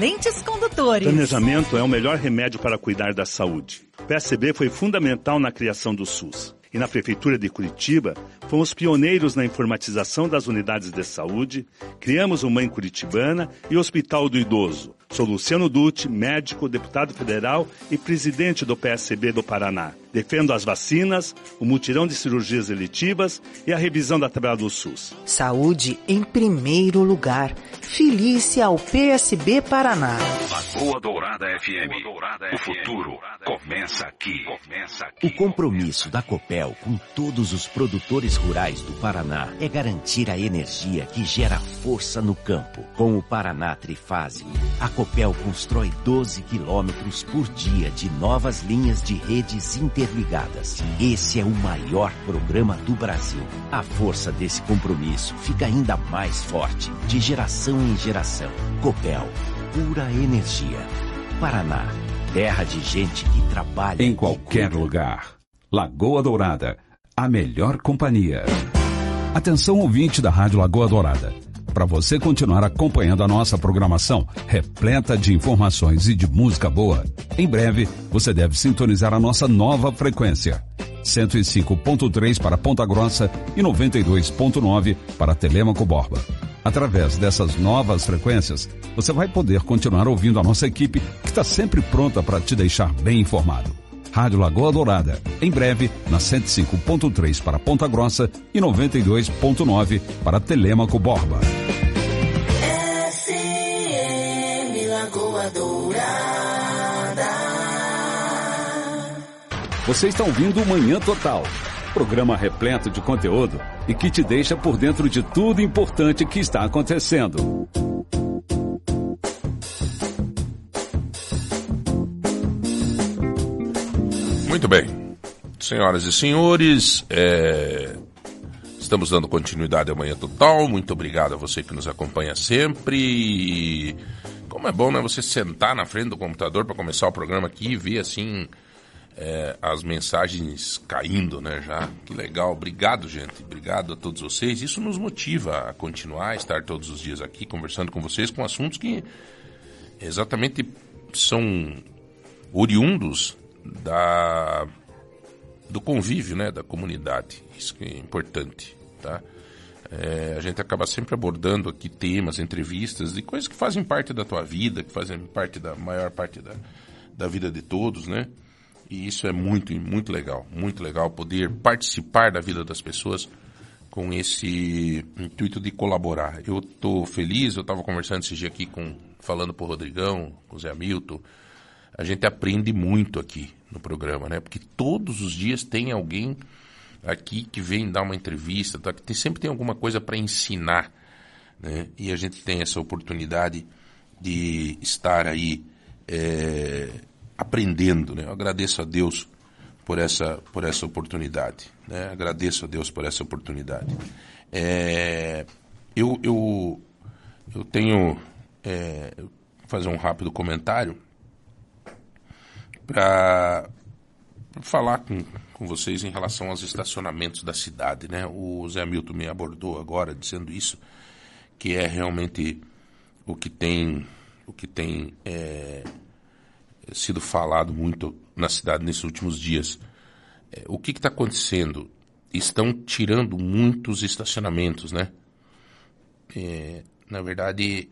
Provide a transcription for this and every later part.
excelentes condutores. Planejamento é o melhor remédio para cuidar da saúde. O PSB foi fundamental na criação do SUS. E na Prefeitura de Curitiba, fomos pioneiros na informatização das unidades de saúde, criamos o Mãe Curitibana e o Hospital do Idoso. Sou Luciano Dutti, médico, deputado federal e presidente do PSB do Paraná. Defendo as vacinas, o mutirão de cirurgias eletivas e a revisão da tabela do SUS. Saúde em primeiro lugar. Felice ao PSB Paraná. Lagoa Dourada FM. O futuro começa aqui. Começa aqui. O compromisso da Copel com todos os produtores rurais do Paraná é garantir a energia que gera força no campo. Com o Paraná Trifásico, a Copel constrói 12 quilômetros por dia de novas linhas de redes interligadas. Esse é o maior programa do Brasil. A força desse compromisso fica ainda mais forte, de geração em geração. Copel, pura energia. Paraná, terra de gente que trabalha em qualquer lugar. Lagoa Dourada, a melhor companhia. Atenção ouvinte da Rádio Lagoa Dourada. Para você continuar acompanhando a nossa programação, repleta de informações e de música boa, em breve você deve sintonizar a nossa nova frequência. 105.3 para Ponta Grossa e 92.9 para Telemaco Borba. Através dessas novas frequências, você vai poder continuar ouvindo a nossa equipe que está sempre pronta para te deixar bem informado. Rádio Lagoa Dourada, em breve na 105.3 para Ponta Grossa e 92.9 para Telemaco Borba. FM Lagoa Dourada. Você está ouvindo o Manhã Total, programa repleto de conteúdo e que te deixa por dentro de tudo importante que está acontecendo. Muito bem. Senhoras e senhores, é, estamos dando continuidade ao Manhã Total. Muito obrigado a você que nos acompanha sempre. Como é bom, né? Você sentar na frente do computador para começar o programa aqui e ver assim é, as mensagens caindo, né? Já que legal. Obrigado, gente. Obrigado a todos vocês. Isso nos motiva a continuar, a estar todos os dias aqui conversando com vocês com assuntos que exatamente são oriundos da do convívio, né, da comunidade. Isso que é importante, tá? É, a gente acaba sempre abordando aqui temas, entrevistas de coisas que fazem parte da tua vida, que fazem parte da maior parte da, da vida de todos, né? E isso é muito, muito legal, muito legal poder participar da vida das pessoas com esse intuito de colaborar. Eu estou feliz, eu estava conversando esse dia aqui com, falando para o Rodrigão, com o Zé Hamilton, a gente aprende muito aqui no programa, né? Porque todos os dias tem alguém aqui que vem dar uma entrevista, tá? tem, sempre tem alguma coisa para ensinar, né? E a gente tem essa oportunidade de estar aí é, aprendendo, né? Eu agradeço a Deus por essa por essa oportunidade, né? Agradeço a Deus por essa oportunidade. É, eu, eu eu tenho é, fazer um rápido comentário para falar com, com vocês em relação aos estacionamentos da cidade, né? O Zé Milton me abordou agora dizendo isso, que é realmente o que tem, o que tem é, sido falado muito na cidade nesses últimos dias. É, o que está acontecendo? Estão tirando muitos estacionamentos, né? É, na verdade,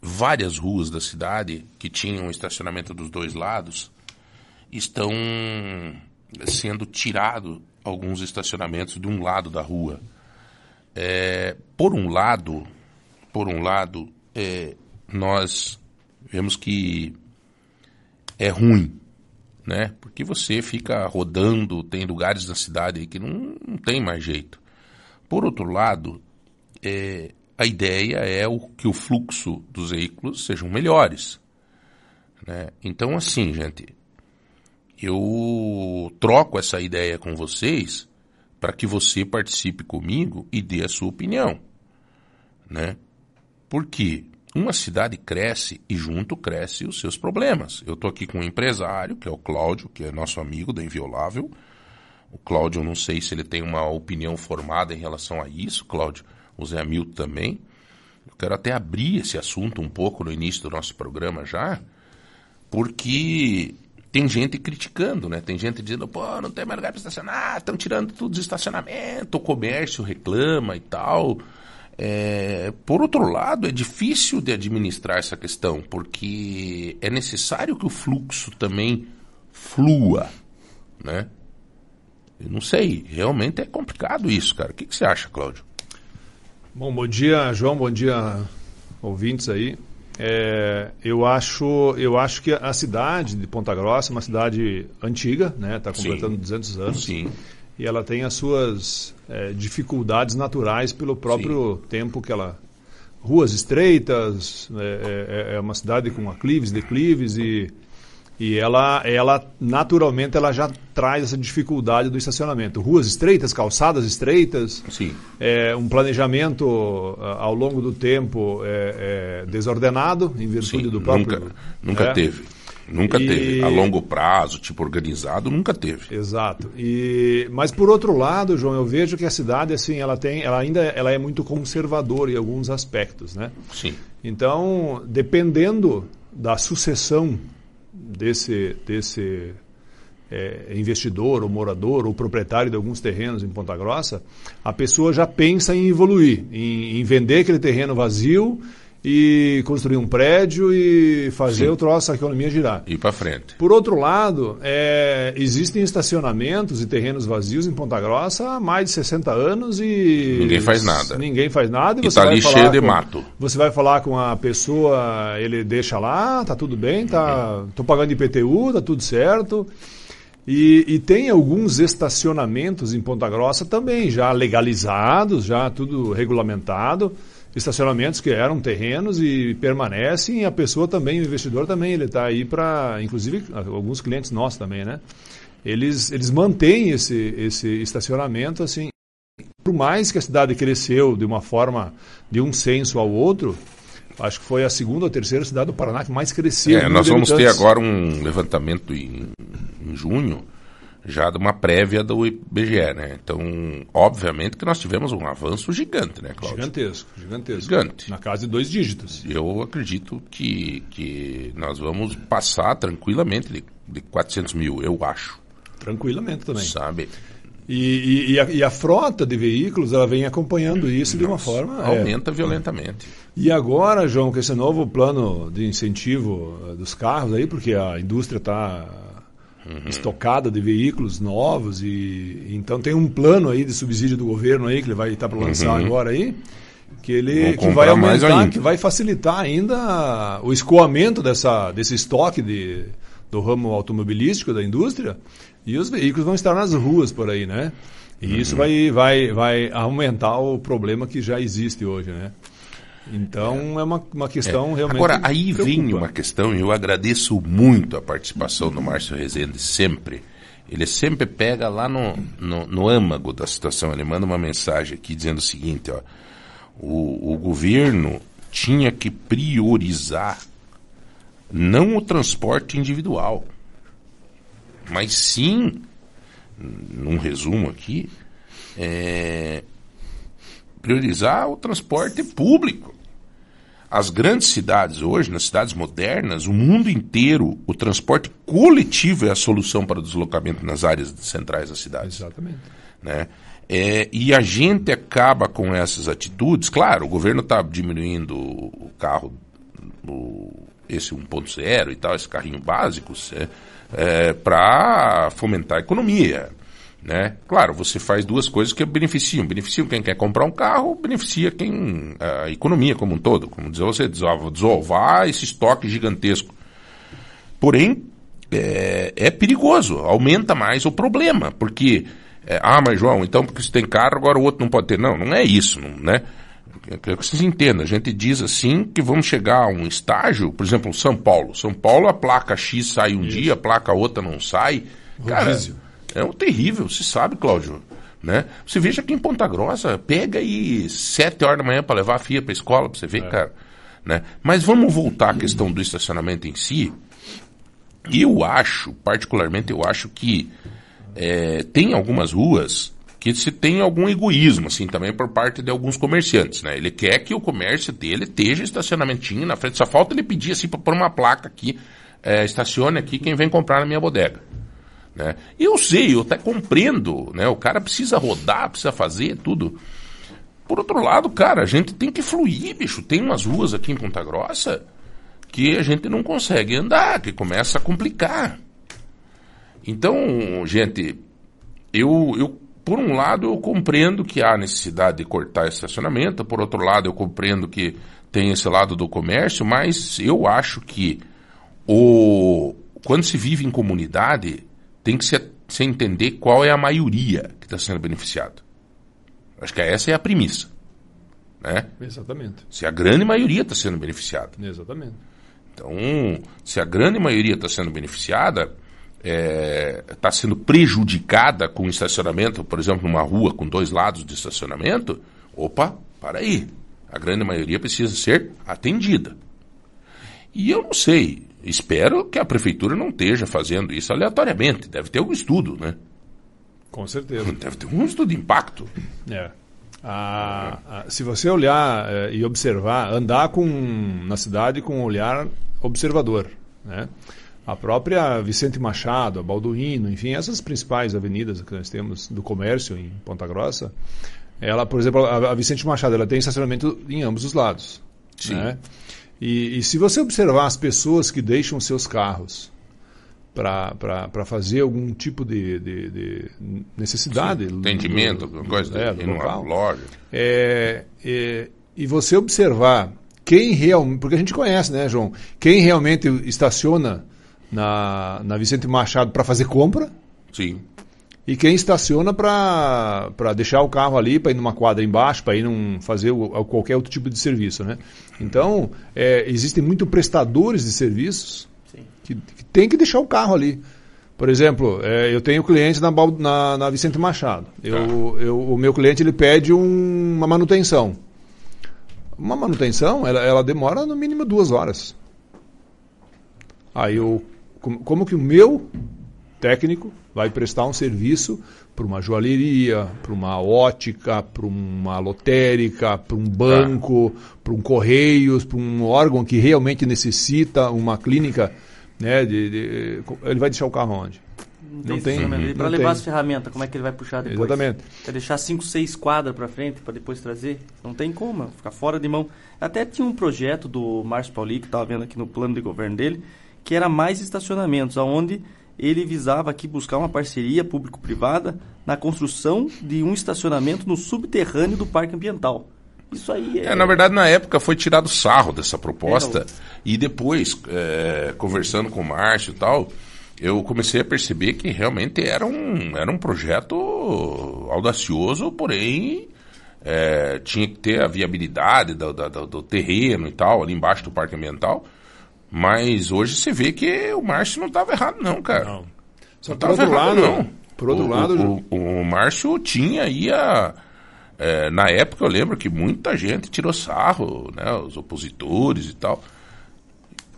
várias ruas da cidade que tinham estacionamento dos dois lados estão sendo tirados alguns estacionamentos de um lado da rua. É, por um lado, por um lado, é, nós vemos que é ruim, né? Porque você fica rodando, tem lugares na cidade que não, não tem mais jeito. Por outro lado, é, a ideia é o, que o fluxo dos veículos sejam melhores. Né? Então, assim, gente, eu troco essa ideia com vocês para que você participe comigo e dê a sua opinião. Né? Porque uma cidade cresce e junto cresce os seus problemas. Eu estou aqui com um empresário, que é o Cláudio, que é nosso amigo da Inviolável. O Cláudio, eu não sei se ele tem uma opinião formada em relação a isso, Cláudio o Zé Hamilton também. Eu quero até abrir esse assunto um pouco no início do nosso programa já, porque tem gente criticando, né? Tem gente dizendo, pô, não tem mais lugar para estacionar, estão tirando tudo de estacionamento, o comércio reclama e tal. É, por outro lado, é difícil de administrar essa questão, porque é necessário que o fluxo também flua, né? Eu não sei, realmente é complicado isso, cara. O que, que você acha, Cláudio? Bom, bom dia, João, bom dia, ouvintes aí. É, eu, acho, eu acho que a cidade de Ponta Grossa é uma cidade antiga, né? Está completando Sim. 200 anos. Sim. E ela tem as suas é, dificuldades naturais pelo próprio tempo que ela... Ruas estreitas, é, é- é uma cidade com aclives, declives e, e ela, ela, naturalmente, ela já traz essa dificuldade do estacionamento. Ruas estreitas, calçadas estreitas, Sim. é, um planejamento ah, ao longo do tempo é, é, desordenado, em virtude Sim, do próprio... nunca, nunca É, teve. Nunca E- teve. A longo prazo, tipo organizado, nunca teve. Exato. E, mas por outro lado, João, eu vejo que a cidade assim, ela tem, ela ainda ela é muito conservadora em alguns aspectos, né? Sim. Então, dependendo da sucessão desse desse é, investidor ou morador ou proprietário de alguns terrenos em Ponta Grossa, a pessoa já pensa em evoluir, em, em vender aquele terreno vazio e construir um prédio e fazer Sim. o troço, a economia girar. Ir para frente. Por outro lado, é, existem estacionamentos e terrenos vazios em Ponta Grossa há mais de 60 anos e. Ninguém faz nada. Ninguém faz nada. E você tá vai ali falar cheio de com- mato. Você vai falar com a pessoa, ele deixa lá, tá tudo bem, tá, tô pagando IPTU, tá tudo certo. E, e tem alguns estacionamentos em Ponta Grossa também, já legalizados, já tudo regulamentado. Estacionamentos que eram terrenos e permanecem, e a pessoa também, o investidor também, ele está aí para, inclusive, alguns clientes nossos também, né? Eles, eles mantêm esse, esse estacionamento, assim, por mais que a cidade cresceu de uma forma, de um censo ao outro, acho que foi a segunda ou terceira cidade do Paraná que mais cresceu. É, nós vamos ter agora um levantamento em, em junho, já de uma prévia do IBGE, né? Então, obviamente que nós tivemos um avanço gigante, né, Cláudio? Gigantesco, gigantesco. Gigante. Na casa de dois dígitos. Eu acredito que, que nós vamos passar tranquilamente de, de 400 mil, eu acho, Tranquilamente também. sabe? E, e- e a, e a frota de veículos, ela vem acompanhando isso de uma forma... é. Aumenta violentamente. E agora, João, com esse novo plano de incentivo eh, dos carros aí, porque a indústria está Uhum. estocada de veículos novos e então tem um plano aí de subsídio do governo aí que ele vai estar para lançar agora aí, que Uhum. Ele que vai aumentar, que vai facilitar ainda o escoamento dessa desse estoque de do ramo automobilístico da indústria e os veículos vão estar nas ruas por aí, né? E isso Uhum. vai, vai, vai aumentar o problema que já existe hoje, né? Então é, uma, uma questão realmente. Agora, aí vem preocupa. uma questão, e eu agradeço muito a participação do Márcio Rezende, sempre. Ele sempre pega lá no, no, no âmago da situação, ele manda uma mensagem aqui dizendo o seguinte, ó, o, o governo tinha que priorizar não o transporte individual, mas sim, num resumo aqui, é, priorizar o transporte público. As grandes cidades hoje, nas cidades modernas, o mundo inteiro, o transporte coletivo é a solução para o deslocamento nas áreas centrais da cidade. Exatamente. Né? É, e a gente acaba com essas atitudes. Claro, o governo está diminuindo o carro, o, esse 1.0 e tal, esse carrinho básico, é, para fomentar a economia. Né? Claro, você faz duas coisas que beneficiam. Beneficiam quem quer comprar um carro, beneficia quem a economia como um todo. Como dizer você, desovar, esse estoque gigantesco. Porém, é, é perigoso, aumenta mais o problema, porque é, ah, mas João, então porque você tem carro, agora o outro não pode ter. Não, não é isso, não, né? Quero que vocês entendam. A gente diz assim que vamos chegar a um estágio, por exemplo, São Paulo. São Paulo, a placa X sai um dia, a placa outra não sai. Cara, Rodízio. É um terrível, você sabe, Cláudio. Né? Você veja aqui em Ponta Grossa, pega aí sete horas da manhã para levar a filha para escola, para você ver, cara. Né? Mas vamos voltar à questão do estacionamento em si. Eu acho, particularmente, eu acho que é, tem algumas ruas que se tem algum egoísmo, assim, também por parte de alguns comerciantes, né? Ele quer que o comércio dele esteja estacionamentinho na frente. Só falta ele pedir, assim, para pôr uma placa aqui, é, estacione aqui quem vem comprar na minha bodega. Né? Eu sei, eu até compreendo, né? O cara precisa rodar, precisa fazer tudo. Por outro lado, cara, a gente tem que fluir, bicho. Tem umas ruas aqui em Ponta Grossa que a gente não consegue andar, que começa a complicar. Então, gente, eu, eu por um lado, eu compreendo que há necessidade de cortar estacionamento, por outro lado, eu compreendo que tem esse lado do comércio, mas eu acho que o, quando se vive em comunidade, tem que se, se entender qual é a maioria que está sendo beneficiada. Acho que essa é a premissa. Né? Exatamente. Se a grande maioria está sendo beneficiada. Exatamente. Então, se a grande maioria está sendo beneficiada, está é, tá sendo prejudicada com estacionamento, por exemplo, numa rua com dois lados de estacionamento, opa, para aí. A grande maioria precisa ser atendida. E eu não sei, espero que a prefeitura não esteja fazendo isso aleatoriamente. Deve ter algum estudo, né? Com certeza. Deve ter um estudo de impacto. É. Ah, ah, se você olhar eh, e observar, andar com, na cidade com um olhar observador, né? A própria Vicente Machado, a Balduino, enfim, essas principais avenidas que nós temos do comércio em Ponta Grossa, ela, por exemplo, a, a Vicente Machado, ela tem estacionamento em ambos os lados. Sim. Né? E, e, se você observar as pessoas que deixam seus carros para fazer algum tipo de, de, de necessidade. Sim, atendimento, alguma coisa, é, do local, loja. É, é, e você observar quem realmente. Porque a gente conhece, né, João? Quem realmente estaciona na, na Vicente Machado para fazer compra. Sim. E quem estaciona para deixar o carro ali, para ir numa quadra embaixo, para ir num, fazer o, qualquer outro tipo de serviço. Né? Então, é, existem muitos prestadores de serviços que, que tem que deixar o carro ali. Por exemplo, é, eu tenho clientes na, na, na, Vicente Machado. Eu, eu, o meu cliente ele pede um, uma manutenção. Uma manutenção, ela, ela demora no mínimo duas horas. Aí eu como, como que o meu técnico vai prestar um serviço para uma joalheria, para uma ótica, para uma lotérica, para um banco, para um correios, para um órgão que realmente necessita uma clínica, né? De, de, ele vai deixar o carro onde? Não, tem, para levar tem. as ferramentas, como é que ele vai puxar depois? Exatamente. Quer deixar 5, 6 quadras para frente para depois trazer? Não tem como, ficar fora de mão. Até tinha um projeto do Márcio Pauli, que estava vendo aqui no plano de governo dele, que era mais estacionamentos, aonde ele visava aqui buscar uma parceria público-privada na construção de um estacionamento no subterrâneo do Parque Ambiental. Isso aí é... é na verdade, na época foi tirado sarro dessa proposta é, e depois, é, conversando com o Márcio e tal, eu comecei a perceber que realmente era um, era um projeto audacioso, porém é, tinha que ter a viabilidade do, do, do terreno e tal, ali embaixo do Parque Ambiental. Mas hoje você vê que o Márcio não estava errado, não, cara. Não. Só não por outro errado, lado, não. Por outro o, lado. O, o, o Márcio tinha aí a. É, na época eu lembro que muita gente tirou sarro, né? Os opositores e tal.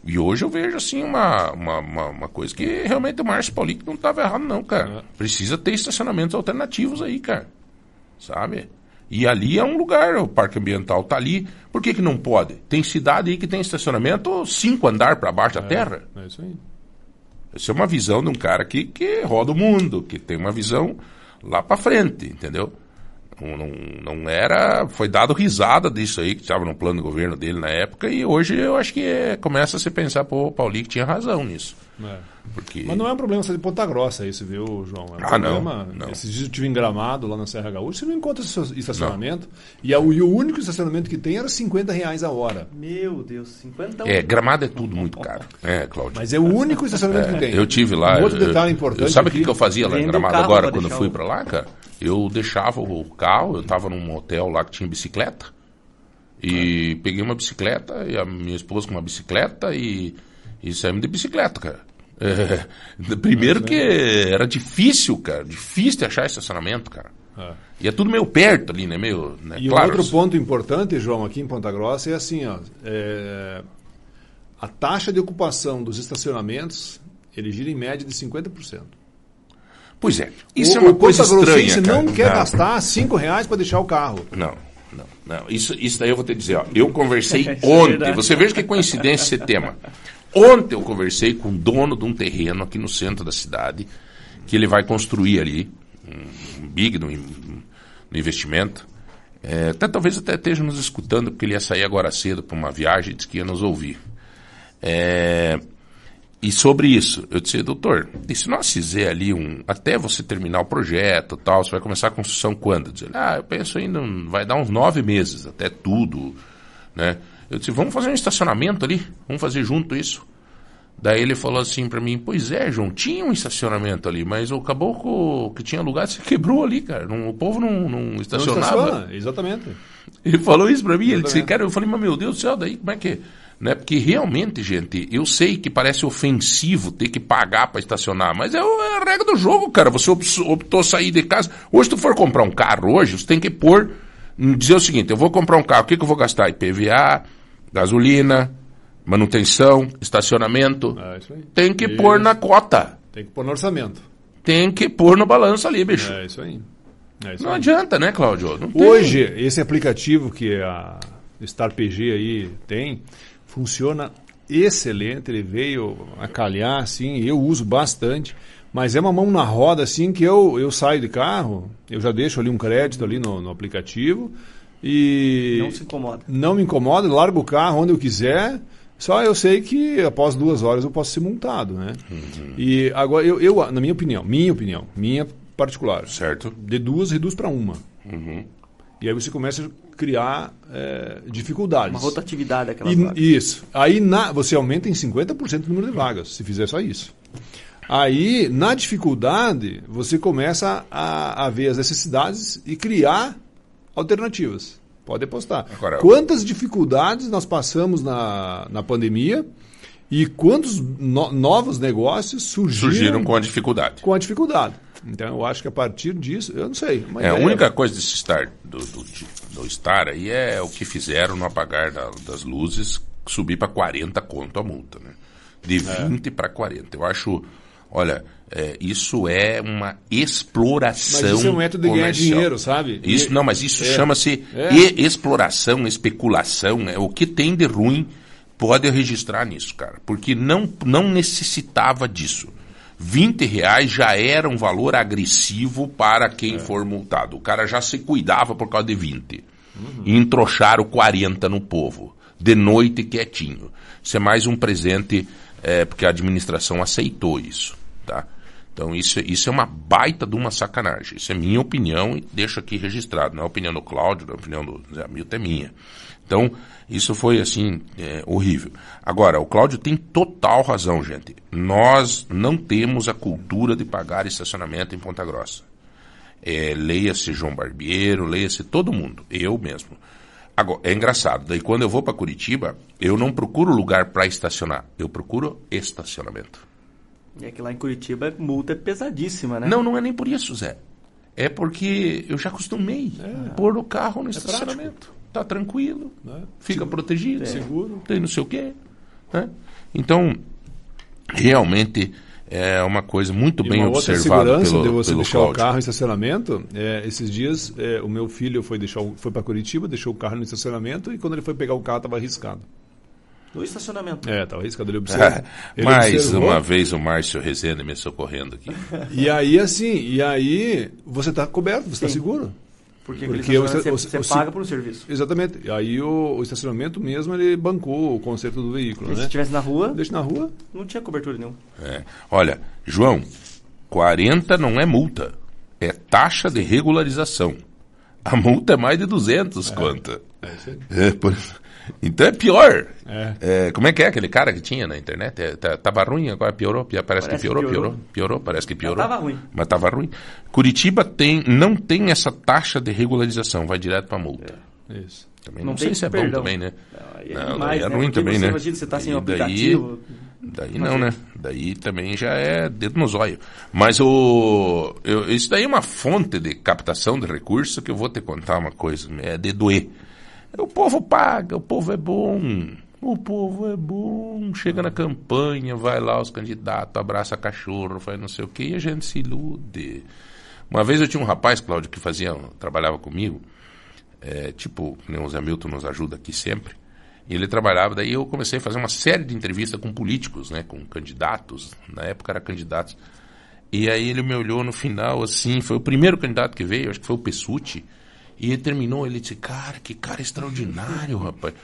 E hoje eu vejo assim uma, uma, uma, uma coisa que realmente o Márcio Paulinho não estava errado, não, cara. É. Precisa ter estacionamentos alternativos aí, cara. Sabe? E ali é um lugar, o parque ambiental está ali. Por que, que não pode? Tem cidade aí que tem estacionamento cinco andar para baixo é, da terra. É isso aí. Essa é uma visão de um cara que, que roda o mundo, que tem uma visão lá para frente, entendeu? Não, não, não, era. Foi dado risada disso aí, que estava no plano de governo dele na época, e hoje eu acho que é, começa a se pensar, pô, o Paulinho tinha razão nisso. É. Porque... Mas não é um problema só de Ponta Grossa isso, viu, João? É um ah, problema. Não, não. Esses dias eu estive em Gramado, lá na Serra Gaúcha, você não encontra estacionamento. E, a, e, o único estacionamento que tem era 50 reais a hora. Meu Deus, 50 É, Gramado é tudo muito caro. É, Cláudio. Mas é o único estacionamento é, que tem. Eu tive lá. Um outro detalhe importante. Sabe o que, que eu fazia lá em Gramado agora, quando eu fui para lá, cara? Eu deixava o carro, eu estava num hotel lá que tinha bicicleta. E peguei uma bicicleta, e a minha esposa com uma bicicleta, e, e saímos de bicicleta, cara. É, primeiro que era difícil, cara, difícil de achar estacionamento, cara. É. E é tudo meio perto ali, né? Meio, né? E claro, outro ponto importante, João, aqui em Ponta Grossa é assim, ó, é, a taxa de ocupação dos estacionamentos ele gira em média de 50%. Pois é, isso o, é uma coisa estranha, cara. não quer Não. gastar 5 reais para deixar o carro. Não, não, não. Isso, isso daí eu vou te dizer, ó. Eu conversei é ontem. verdade. Você veja que coincidência esse tema. Ontem eu conversei com o dono de um terreno aqui no centro da cidade, que ele vai construir ali, um, big no, no investimento. É, até, talvez até esteja nos escutando, porque ele ia sair agora cedo para uma viagem, disse que ia nos ouvir. É, e sobre isso, eu disse, doutor, e se nós fizer ali um. Até você terminar o projeto e tal, você vai começar a construção quando? Diz ele, ah, eu penso ainda, vai dar uns nove meses, até tudo, né? Eu disse, vamos fazer um estacionamento ali, vamos fazer junto isso. Daí ele falou assim pra mim, pois é, João, tinha um estacionamento ali, mas o caboclo que tinha lugar se quebrou ali, cara. Não- o povo não, não Não estacionava. estaciona, exatamente. Ele falou isso pra mim, ele disse, Exatamente. cara, eu falei, mas meu Deus do céu, daí como é que... Né? Porque realmente, gente, eu sei que parece ofensivo ter que pagar pra estacionar, mas é, é a regra do jogo, cara. Você op- optou sair de casa. Hoje, se tu for comprar um carro hoje, você tem que pôr, dizer o seguinte, eu vou comprar um carro, o que, que eu vou gastar? IPVA, gasolina, manutenção, estacionamento. Isso aí. Tem que Isso. pôr na cota. Tem que pôr no orçamento. Tem que pôr no balanço ali, bicho. É isso aí. É isso Não aí. adianta, né, Cláudio? Hoje, esse aplicativo que a Star PG aí tem, funciona excelente. Ele veio a calhar, assim, eu uso bastante. Mas é uma mão na roda, assim, que eu, eu saio de carro, eu já deixo ali um crédito ali no, no aplicativo e Não se incomoda. não me incomoda, largo o carro onde eu quiser. Só eu sei que após duas horas eu posso ser multado, né? E agora, eu, eu, na minha opinião, minha opinião, minha particular, Certo. de duas reduz para uma. E aí você começa a criar é, dificuldades. Uma rotatividade aquela E- vaga. Isso. Aí na, você aumenta em 50% o número de vagas, se fizer só isso. Aí, na dificuldade, você começa a, a ver as necessidades e criar alternativas. Pode apostar. Agora- Quantas dificuldades nós passamos na, na pandemia e quantos no- novos negócios surgiram, Surgiram com a dificuldade. com a dificuldade. Então, eu acho que a partir disso, eu não sei. É, a ideia. única coisa desse Star, do, do, do Star aí é o que fizeram no apagar da- das luzes, subir para 40 conto a multa, né? De 20 para 40. Eu acho, olha, é, isso é uma exploração Mas isso é um método de ganhar dinheiro, sabe? Isso, não, mas isso é. chama-se É. exploração, especulação. É o que tem de ruim pode registrar nisso, cara, porque não não necessitava disso. 20 reais já era um valor agressivo para quem É. for multado. O cara já se cuidava por causa de 20. E entrocharam 40 no povo. De noite quietinho. Isso é mais um presente, é, porque a administração aceitou isso. Tá? Então isso, isso é uma baita de uma sacanagem. Isso é minha opinião e deixo aqui registrado. Não é a opinião do Cláudio, não é a opinião do Zé Hamilton, é minha. Então, isso foi assim, é, horrível. Agora, o Cláudio tem total razão, gente. Nós não temos a cultura de pagar estacionamento em Ponta Grossa. É, leia-se João Barbeiro, leia-se todo mundo, eu mesmo. Agora, é engraçado, daí quando eu vou para Curitiba, eu não procuro lugar para estacionar, eu procuro estacionamento. E é que lá em Curitiba a multa é pesadíssima, né? Não, não é nem por isso, Zé. É porque eu já acostumei a pôr o carro no estacionamento. Tá tranquilo, Né? fica protegido, Seguro. tem não sei o quê. né? Então, realmente é uma coisa muito E bem uma outra observada segurança pelo, de você pelo deixar o Cláudio. carro em estacionamento. é, esses dias, é, o meu filho foi, deixar, o- foi para Curitiba, deixou o carro no estacionamento e quando ele foi pegar o carro estava arriscado. No estacionamento. É, estava arriscado. Ele observou. ele Mais observou. uma vez o Márcio Rezende me socorrendo aqui. E aí, assim, e aí você está coberto, você está seguro. Porque, Porque você, você o- paga por um serviço. Exatamente. E aí o, o estacionamento mesmo, ele bancou o conserto do veículo, Porque né? se estivesse na rua, Deixa na rua. não tinha cobertura nenhuma. É. Olha, João, 40 não é multa, é taxa de regularização. A multa é mais de 200 conta. É isso aí. É, por- Então é pior. É. É, como é que é aquele cara que tinha na internet? É, tá- tava ruim, agora piorou. Pi- Parece, Parece que piorou, que piorou, piorou. piorou. parece que piorou. tava ruim. Mas tava ruim. Curitiba tem, não tem essa taxa de regularização, vai direto pra multa. Isso. Também Não não, sei se é bom perdão. também, né? Não, aí é Não, demais, é né? ruim Porque também, você né? imagina, você tá sem E o daí- aplicativo. Daí Imagina. não, né? Daí também já é dedo no zóio. Mas o, eu- isso daí é uma fonte de captação de recursos que eu vou te contar uma coisa, é de doer. O povo paga, o povo é bom. O povo é bom, chega na campanha, vai lá os candidatos, abraça cachorro, faz não sei o quê, e a gente se ilude. Uma vez eu tinha um rapaz, Cláudio, que fazia, trabalhava comigo, é, tipo, nem o Zé Milton nos ajuda aqui sempre, e ele trabalhava, daí eu comecei a fazer uma série de entrevistas com políticos, né, com candidatos, na época era candidatos, e aí ele me olhou no final, assim, foi o primeiro candidato que veio, acho que foi o Pessuti, e ele terminou, ele disse, cara, que cara extraordinário, rapaz.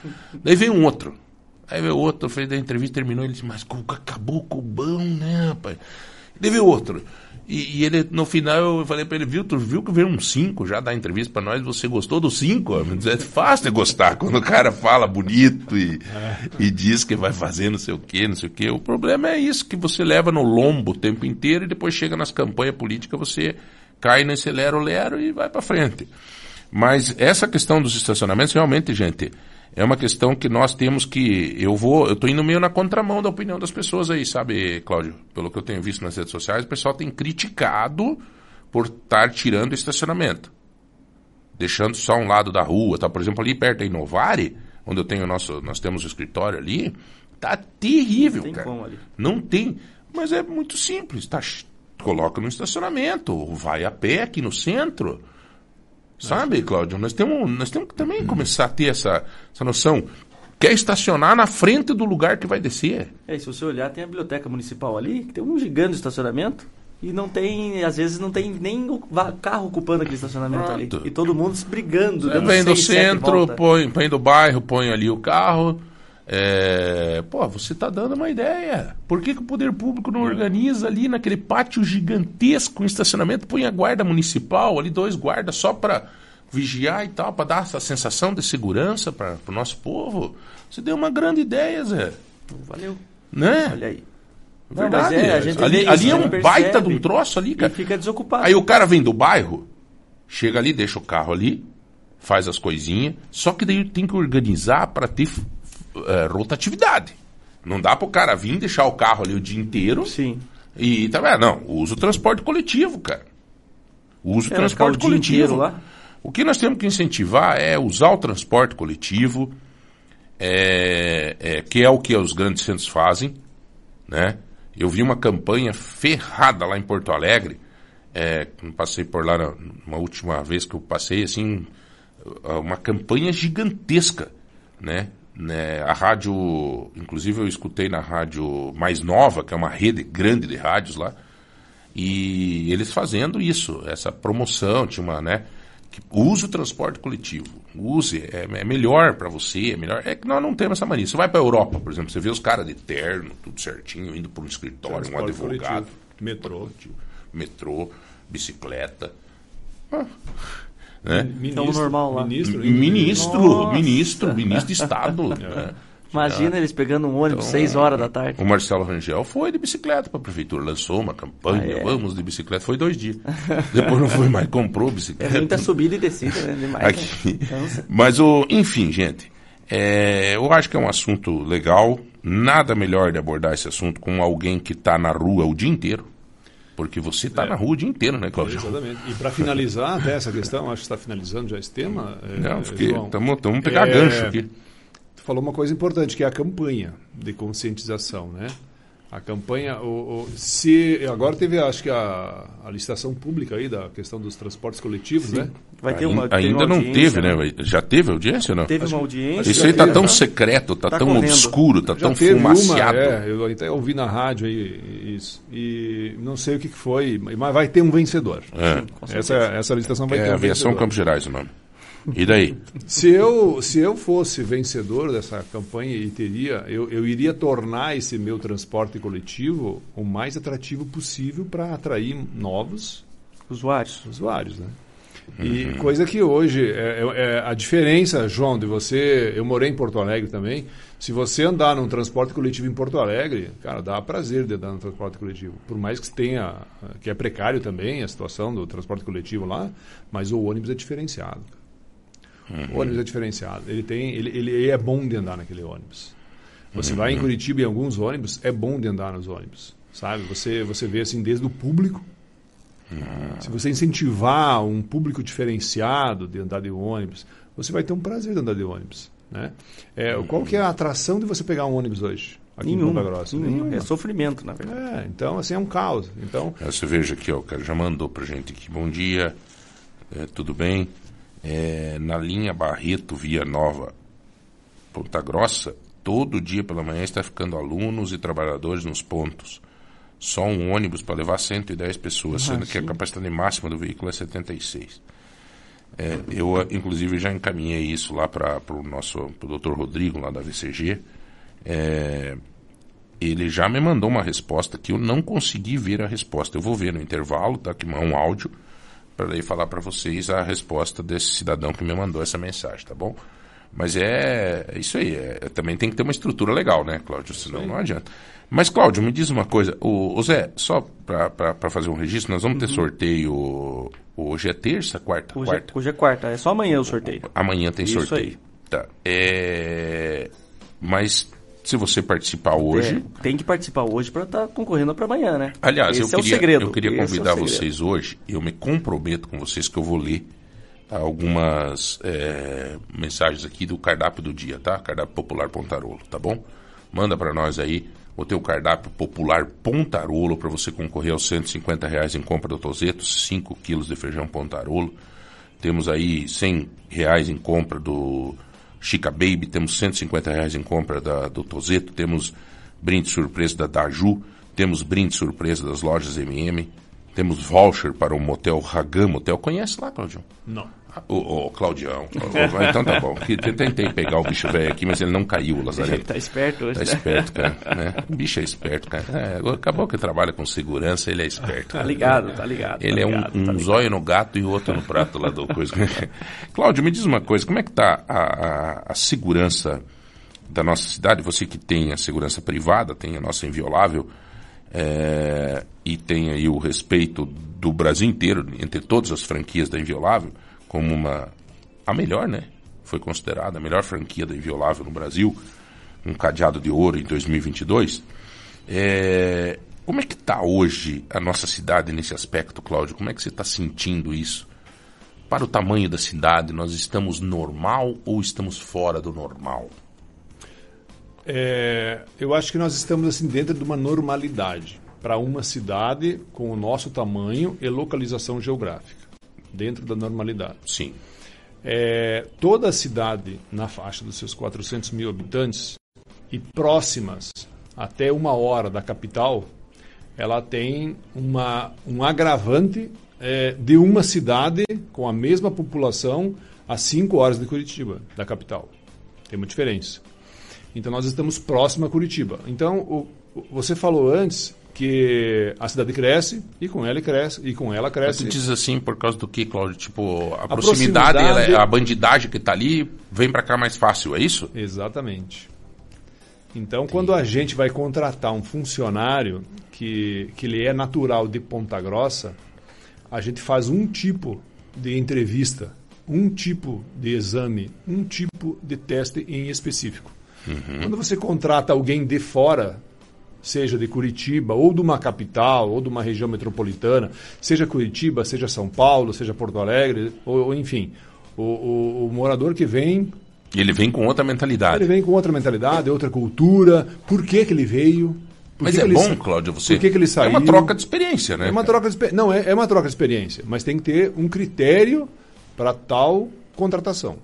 Daí veio um outro, Aí veio outro, fez a entrevista, terminou, ele disse, mas Cuca, acabou com o bom, né, rapaz? Daí veio outro. E, e, ele, no final, eu falei para ele, viu, tu viu que veio um cinco já da entrevista para nós, você gostou do cinco? É fácil de gostar, quando o cara fala bonito e, e diz que vai fazer não sei o quê, não sei o quê. O problema é isso, que você leva no lombo o tempo inteiro e depois chega nas campanhas políticas, você cai nesse lero-lero e vai para frente. Mas essa questão dos estacionamentos, realmente, gente, é uma questão que nós temos que. Eu vou. Eu estou indo meio na contramão da opinião das pessoas aí, sabe, Cláudio? Pelo que eu tenho visto nas redes sociais, o pessoal tem criticado por estar tirando o estacionamento. Deixando só um lado da rua. Tá? Por exemplo, ali perto da Inovare, onde eu tenho nosso, nós temos o escritório ali, tá terrível, Não tem cara. como ali. Não tem. Mas é muito simples. Tá, coloca no estacionamento, vai a pé aqui no centro. Sabe, Cláudio? Nós temos, nós temos que também começar a ter essa, essa noção. Quer estacionar na frente do lugar que vai descer. É, e se você olhar, tem a biblioteca municipal ali, que tem um gigante de estacionamento. E não tem, às vezes não tem nem o carro ocupando aquele estacionamento ali. Pronto. E todo mundo se brigando. Vem do centro, põe, põe do bairro, põe ali o carro. É, pô, você está dando uma ideia. Por que, que o poder público não organiza ali naquele pátio gigantesco, um estacionamento, põe a guarda municipal, ali dois guardas só para vigiar e tal, para dar essa sensação de segurança para o nosso povo? Você deu uma grande ideia, Zé. Valeu. Né? Olha aí. Não, Verdade. é, ali isso, ali é um baita de um troço ali, E cara. fica desocupado. Aí o cara vem do bairro, chega ali, deixa o carro ali, faz as coisinhas, só que daí tem que organizar para ter eh, rotatividade. Não dá pro cara vir deixar o carro ali o dia inteiro Sim. e tá vendo? Não, usa o transporte coletivo, cara. Usa o É, transporte o coletivo. lá. O que nós temos que incentivar é usar o transporte coletivo, é, é, que é o que os grandes centros fazem, né? Eu vi uma campanha ferrada lá em Porto Alegre, é, passei por lá na, uma última vez que eu passei, assim, uma campanha gigantesca, né? Né? A rádio, inclusive eu escutei na rádio mais nova, que é uma rede grande de rádios lá, e eles fazendo isso, essa promoção, tinha uma, né? Que use o transporte coletivo, use, é, é melhor para você, é melhor. É que nós não temos essa mania. Você vai para Europa, por exemplo, você vê os caras de terno, tudo certinho, indo para um escritório, um Transporte advogado, coletivo, metrô. metrô, bicicleta. Ah, né? Ministro, normal lá. Ministro, Ministro, ministro, ministro de Estado. né? Imagina eles pegando um ônibus 6 horas da tarde. O Marcelo Rangel foi de bicicleta para a prefeitura, lançou uma campanha, Ah, é? vamos de bicicleta, foi dois dias. Depois não foi mais, comprou É bicicleta. muita subida e descida, né? Demais. Aqui. Né? Mas, o, enfim, gente, é, eu acho que é um assunto legal. Nada melhor de abordar esse assunto com alguém que está na rua o dia inteiro. Porque você está É. na rua o dia inteiro, né, Cláudio? Exatamente. E para finalizar até essa questão, acho que está finalizando já esse tema. é, Não, porque João, estamos pegar É, gancho aqui. Tu falou uma coisa importante, que é a campanha de conscientização, né? A campanha, o, o- se agora teve, acho que a, a licitação pública aí da questão dos transportes coletivos, né? Vai ter uma, ainda uma ainda não teve, né? Já teve audiência não? Teve uma audiência. Isso aí tá teve, tão né? secreto, tá, Tá tão correndo. obscuro, tá Já tão teve fumaciado. uma, é, eu até ouvi na rádio aí isso. E não sei o que, que foi, mas vai ter um vencedor. É. Essa, essa licitação vai É ter um Aviação vencedor. Campos Gerais o nome. E daí? Se eu, se eu fosse vencedor dessa campanha e teria, eu, eu iria tornar esse meu transporte coletivo o mais atrativo possível para atrair novos Usuários. usuários, né? E coisa que hoje é, é- é a diferença, João, de você. Eu morei em Porto Alegre também. Se você andar num transporte coletivo em Porto Alegre, cara, dá prazer de andar no transporte coletivo. Por mais que tenha, que é precário também a situação do transporte coletivo lá, mas o ônibus é diferenciado. O ônibus é diferenciado. Ele tem, ele, ele é bom de andar naquele ônibus. Você vai em Curitiba em alguns ônibus, é bom de andar nos ônibus, sabe? Você você vê assim desde o público se você incentivar um público diferenciado de andar de ônibus, você vai ter um prazer de andar de ônibus. Né? É, qual que é a atração de você pegar um ônibus hoje? Aqui em Nenhuma, Ponta Grossa? Nenhuma. É sofrimento, na verdade. É, então, assim, é um caos. Então, É, Você veja aqui, ó, o cara já mandou pra gente aqui. Bom dia, é, tudo bem? É, na linha Barreto, Via Nova, Ponta Grossa, todo dia pela manhã está ficando alunos e trabalhadores nos pontos. Só um ônibus para levar 110 pessoas, sendo que a capacidade máxima do veículo é 76. É, eu, ah, inclusive, já encaminhei isso lá para o nosso pro doutor Rodrigo, lá da VCG. É, ele já me mandou uma resposta que eu não consegui ver a resposta. Eu vou ver no intervalo, tá? Que é um áudio, para daí falar para vocês a resposta desse cidadão que me mandou essa mensagem, tá bom? Mas é, é isso aí. é- também tem que ter uma estrutura legal, né, Cláudio? Senão não adianta. Mas, Cláudio, me diz uma coisa. O, o Zé, só para fazer um registro, nós vamos ter sorteio. Hoje é terça, quarta? Hoje, quarta. é, hoje é quarta, é só amanhã o sorteio. Amanhã tem Isso sorteio. aí. Tá. É... Mas se você participar hoje. É, tem que participar hoje para estar concorrendo para amanhã, né? Aliás, Esse eu é queria, o segredo. eu queria Esse é convidar vocês hoje, eu me comprometo com vocês que eu vou ler algumas é, mensagens aqui do cardápio do dia, tá? Cardápio Popular Pontarolo, tá bom? Manda para nós aí o teu cardápio Popular Pontarolo para você concorrer aos 150 reais em compra do Tozeto, 5 quilos de feijão Pontarolo. Temos aí 100 reais em compra do Chica Baby, temos 150 reais em compra da, do Tozeto, temos brinde surpresa da Daju, temos brinde surpresa das lojas MM, temos voucher para o motel Ragam Motel. Conhece lá, Claudio? não. Ô, Claudião. Ô, então tá bom. Tentei pegar o bicho velho aqui, mas ele não caiu, o Ele tá esperto hoje, Tá né? esperto, cara. Né? O bicho é esperto, cara. É, acabou que trabalha com segurança, ele é esperto. Tá ligado, tá ligado. Ele tá é ligado, um, um tá zóio no gato e o outro no prato lá do coisa. Cláudio, me diz uma coisa, como é que tá a, a, a segurança da nossa cidade? Você que tem a segurança privada, tem a nossa inviolável, é, e tem aí o respeito do Brasil inteiro, entre todas as franquias da Inviolável, como uma a melhor, né? Foi considerada a melhor franquia da Inviolável no Brasil, um cadeado de ouro em 2022. É, como é que está hoje a nossa cidade nesse aspecto, Cláudio? Como é que você está sentindo isso? Para o tamanho da cidade, nós estamos normal ou estamos fora do normal? É, eu acho que nós estamos assim dentro de uma normalidade para uma cidade com o nosso tamanho e localização geográfica, dentro da normalidade. Sim. É, toda a cidade na faixa dos seus 400 mil habitantes e próximas até uma hora da capital, ela tem uma, um agravante é, de uma cidade com a mesma população a 5 horas de Curitiba, da capital. Tem uma diferença. Então nós estamos próximo a Curitiba. Então o, você falou antes que a cidade cresce e com ela cresce e com ela Mas cresce. tu diz assim por causa do que, Cláudio? Tipo, a, A proximidade, proximidade- ela é- a bandidagem que está ali vem para cá mais fácil, é isso? Exatamente. Então, quando a gente vai contratar um funcionário que, que ele é natural de Ponta Grossa, a gente faz um tipo de entrevista, um tipo de exame, um tipo de teste em específico. Quando você contrata alguém de fora, seja de Curitiba, ou de uma capital, ou de uma região metropolitana, seja Curitiba, seja São Paulo, seja Porto Alegre, ou, ou enfim, o, o- o morador que vem Ele vem com outra mentalidade. ele vem com outra mentalidade, outra cultura. Por que, que ele veio? Por Mas que é que bom, sa- Cláudio, você. Por que, que ele É saiu? uma troca de experiência, né? É uma troca de Não, é, é uma troca de experiência, mas tem que ter um critério para tal contratação.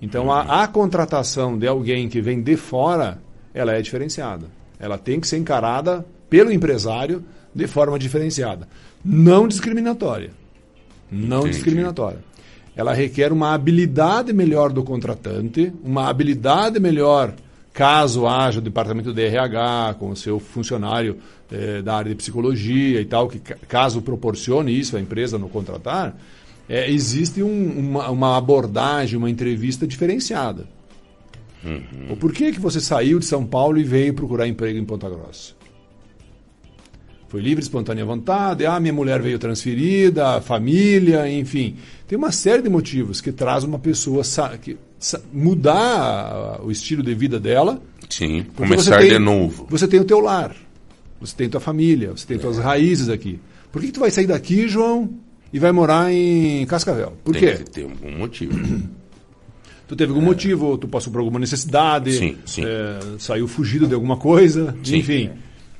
Então, a, a contratação de alguém que vem de fora, ela é diferenciada. Ela tem que ser encarada pelo empresário de forma diferenciada. Não discriminatória. Não Entendi. discriminatória. Ela requer uma habilidade melhor do contratante, uma habilidade melhor caso haja o departamento de RH com o seu funcionário eh, da área de psicologia e tal, que ca- caso proporcione isso a empresa no contratar, eh, existe um- uma, uma abordagem, uma entrevista diferenciada. O porquê que você saiu de São Paulo e veio procurar emprego em Ponta Grossa? Foi livre, espontânea vontade, ah, minha mulher veio transferida, a família, enfim. Tem uma série de motivos que traz uma pessoa que, mudar o estilo de vida dela. Sim, começar tem- de novo. Você tem o teu lar, você tem tua família, você tem tuas raízes aqui. Por que, que tu vai sair daqui, João, e vai morar em Cascavel? Por Tem quê? que ter um motivo. Tu teve algum motivo, ou tu passou por alguma necessidade, Sim, sim. é, saiu fugido de alguma coisa, Sim. enfim.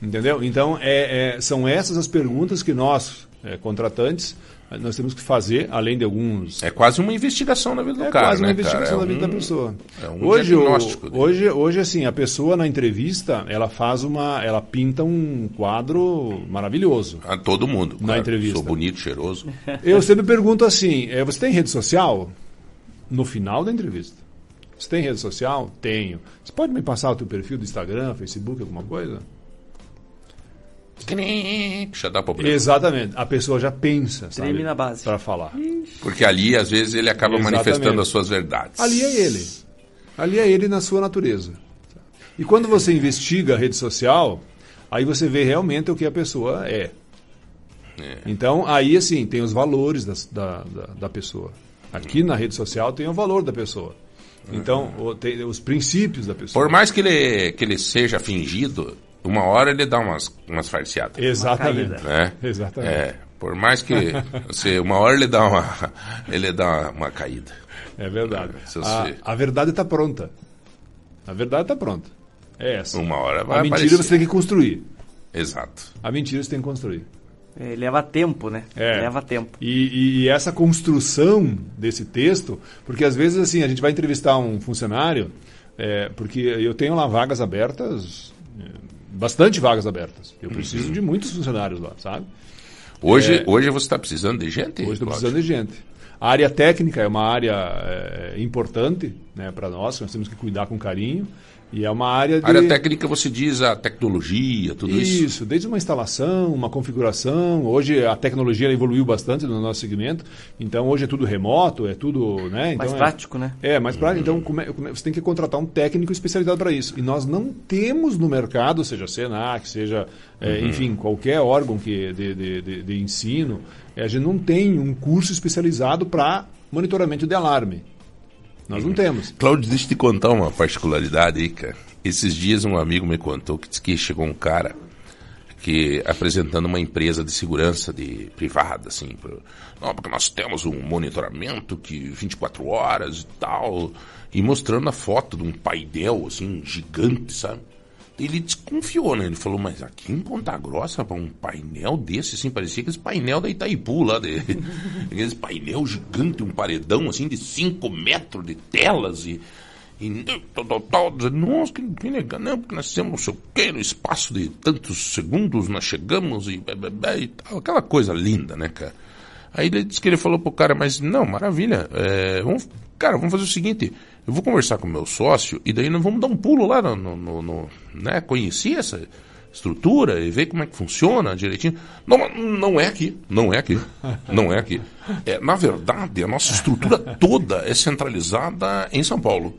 Entendeu? Então, é, é- são essas as perguntas que nós, é, contratantes, nós temos que fazer, além de alguns É quase uma investigação na vida do é cara, quase uma né, investigação da É vida um- da pessoa. é um hoje, diagnóstico dele. hoje, hoje, assim, a pessoa na entrevista, ela faz uma. Ela pinta um quadro maravilhoso. A todo mundo. Na claro. entrevista. Sou bonito, cheiroso. Eu sempre pergunto assim: é, você tem rede social? No final da entrevista. Você tem rede social? Tenho. Você pode me passar o teu perfil do Instagram, Facebook, alguma coisa? Já dá problema. Exatamente. A pessoa já pensa, sabe? Treme na base. Para falar. Porque ali, às vezes, ele acaba Exatamente. manifestando as suas verdades. Ali é ele. Ali é ele na sua natureza. E quando você investiga a rede social, aí você vê realmente o que a pessoa é. Então, aí assim, tem os valores da, da, da pessoa. Aqui na rede social tem o valor da pessoa. Então, o- tem os princípios da pessoa. Por mais que ele, que ele seja fingido, uma hora ele dá umas, umas farseadas. Exatamente. Né? Exatamente. É, por mais que você, uma hora ele dá uma, ele dá uma caída. É verdade. Se A, a verdade está pronta. A verdade está pronta. É essa. Uma hora vai a mentira aparecer. você tem que construir. Exato. A mentira você tem que construir. É, leva tempo, né? É. Leva tempo. E, e- e essa construção desse texto, porque às vezes assim, a gente vai entrevistar um funcionário, é, porque eu tenho lá vagas abertas, é, bastante vagas abertas. Eu preciso Uhum. de muitos funcionários lá, sabe? Hoje, É. hoje você está precisando de gente? Hoje estou precisando de gente. A área técnica é uma área é, importante né, para nós, nós temos que cuidar com carinho. E é uma área de. área técnica você diz a tecnologia, tudo isso. Isso, desde uma instalação, uma configuração. Hoje a tecnologia evoluiu bastante no nosso segmento. Então hoje é tudo remoto, é tudo. Né? Então, Mais é- prático, né? É, mais prático. Então come- come- você tem que contratar um técnico especializado para isso. E nós não temos no mercado, seja Senac, seja, é, Uhum. enfim, qualquer órgão que de, de, de- de ensino, é, a gente não tem um curso especializado para monitoramento de alarme. Nós não temos. Cláudio, deixa eu te contar uma particularidade aí, cara. Esses dias um amigo me contou que, que chegou um cara que apresentando uma empresa de segurança de privada, assim, pro- não, porque nós temos um monitoramento que 24 horas e tal, e mostrando a foto de um painel, assim, gigante, sabe? Ele desconfiou, né? Ele falou, mas aqui em Ponta Grossa, um painel desse, assim, parecia aqueles painel da Itaipu lá, de, painel gigante, um paredão, assim, de 5 metros de telas e... E nossa, que, que legal, não, porque nós temos não sei o quê, no espaço de tantos segundos nós chegamos e, e tal, aquela coisa linda, né, cara? Aí ele disse que ele falou pro cara, mas não, maravilha, é, vamos, cara, vamos fazer o seguinte, eu vou conversar com o meu sócio e daí nós vamos dar um pulo lá no, no, no- no- né, conhecer essa estrutura e ver como é que funciona direitinho. Não, não é aqui, não é aqui, não é aqui. É, na verdade, a nossa estrutura toda é centralizada em São Paulo.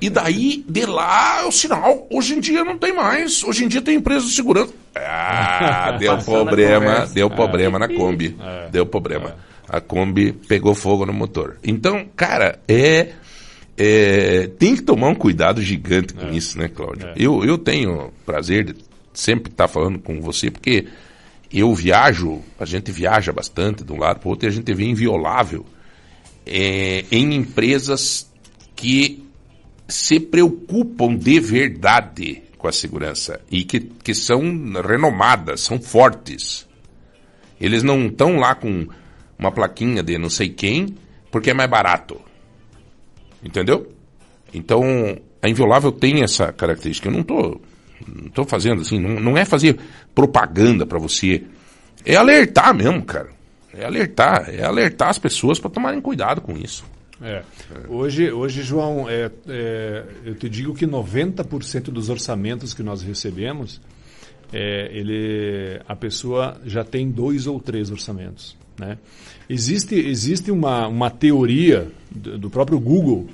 E daí, de lá é o sinal. Hoje em dia não tem mais. Hoje em dia tem empresa de segurança. Ah, deu problema, deu problema na Kombi. Deu problema. A Kombi pegou fogo no motor. Então, cara, é. É, tem que tomar um cuidado gigante com isso, né, Cláudio? Eu, eu tenho prazer de sempre estar falando com você, porque eu viajo, a gente viaja bastante de um lado para o outro e a gente vê inviolável é, em empresas que se preocupam de verdade com a segurança e que, que são renomadas, são fortes. Eles não estão lá com uma plaquinha de não sei quem porque é mais barato. Entendeu? Então, a Inviolável tem essa característica. Eu não estou não tô fazendo assim, não, não é fazer propaganda para você. É alertar mesmo, cara. É alertar, é alertar as pessoas para tomarem cuidado com isso. É. Hoje, hoje, João, é, é, eu te digo que 90% dos orçamentos que nós recebemos, é, ele, a pessoa já tem dois ou três orçamentos. Né? Existe, existe uma, uma teoria do, próprio Google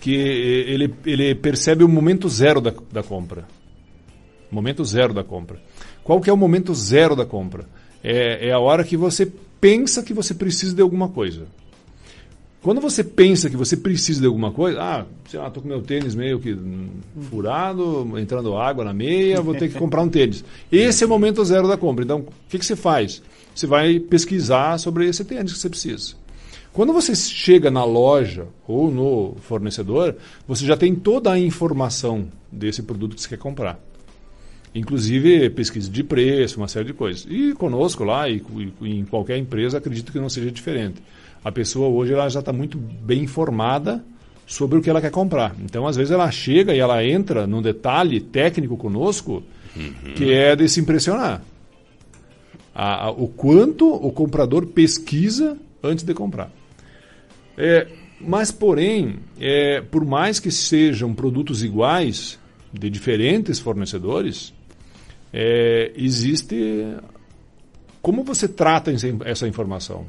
que ele, ele percebe o momento zero da, da compra. Momento zero da compra. Qual que é o momento zero da compra? É, é a hora que você pensa que você precisa de alguma coisa. Quando você pensa que você precisa de alguma coisa, ah, sei lá, tô com meu tênis meio que furado, entrando água na meia, vou ter que comprar um tênis. Esse é o momento zero da compra. Então, o que, que você faz? Você vai pesquisar sobre esse tênis que você precisa. Quando você chega na loja ou no fornecedor, você já tem toda a informação desse produto que você quer comprar. Inclusive pesquisa de preço, uma série de coisas. E conosco lá, e, e em qualquer empresa, acredito que não seja diferente. A pessoa hoje ela já está muito bem informada sobre o que ela quer comprar. Então, às vezes, ela chega e ela entra num detalhe técnico conosco que é de se impressionar. A- a- o quanto o comprador pesquisa antes de comprar. É, mas, porém, é, por mais que sejam produtos iguais, de diferentes fornecedores, é, existe. Como você trata essa- informação?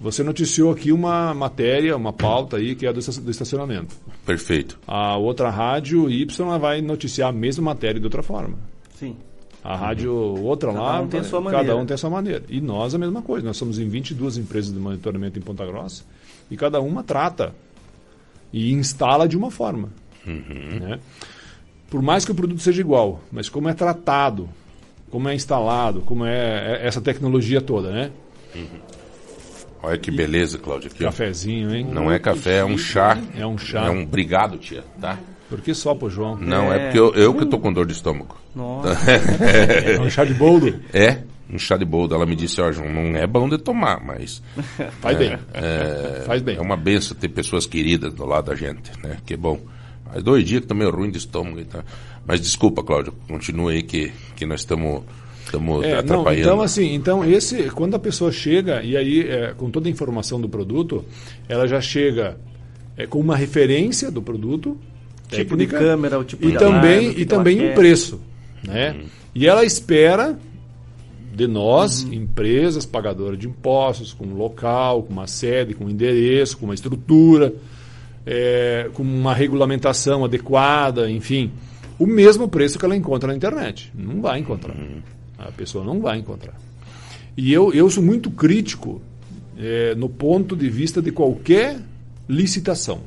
Você noticiou aqui uma matéria, uma pauta aí, que é do esta- do estacionamento. Perfeito. A outra rádio Y vai noticiar a mesma matéria de outra forma. Sim. A rádio outra Cada lá, um tem a vai- sua cada maneira. um tem a sua maneira. E nós a mesma coisa. Nós somos em 22 empresas de monitoramento em Ponta Grossa e cada uma trata e instala de uma forma. né? Por mais que o produto seja igual, mas como é tratado, como é instalado, como é é essa tecnologia toda, né? Olha que beleza, Cláudio. Aqui. Cafezinho, hein? Não é café, é um chá. É um chá. É um obrigado, tia, tá? Por que só pro João? Não, é, porque eu, eu que tô com dor de estômago. Nossa. É um chá de boldo? É, um chá de boldo. Ela me disse, ó, João, não é bom de tomar, mas... Faz bem. É, Faz bem. É uma benção ter pessoas queridas do lado da gente, né? Que bom. Faz dois dias que tô meio ruim de estômago e tal. Mas desculpa, Cláudio, continue aí que, que nós estamos estamos É, não, atrapalhando. então assim, então esse quando a pessoa chega e aí é, com toda a informação do produto, ela já chega é, com uma referência do produto, Tipo de câmera, o tipo e de também alarme, e também um preço, né? E ela espera de nós, Uhum. empresas pagadoras de impostos, com um local, com uma sede, com um endereço, com uma estrutura, é, com uma regulamentação adequada, enfim, o mesmo preço que ela encontra na internet. Não vai encontrar. A pessoa não vai encontrar. E eu, eu sou muito crítico é, no ponto de vista de qualquer licitação.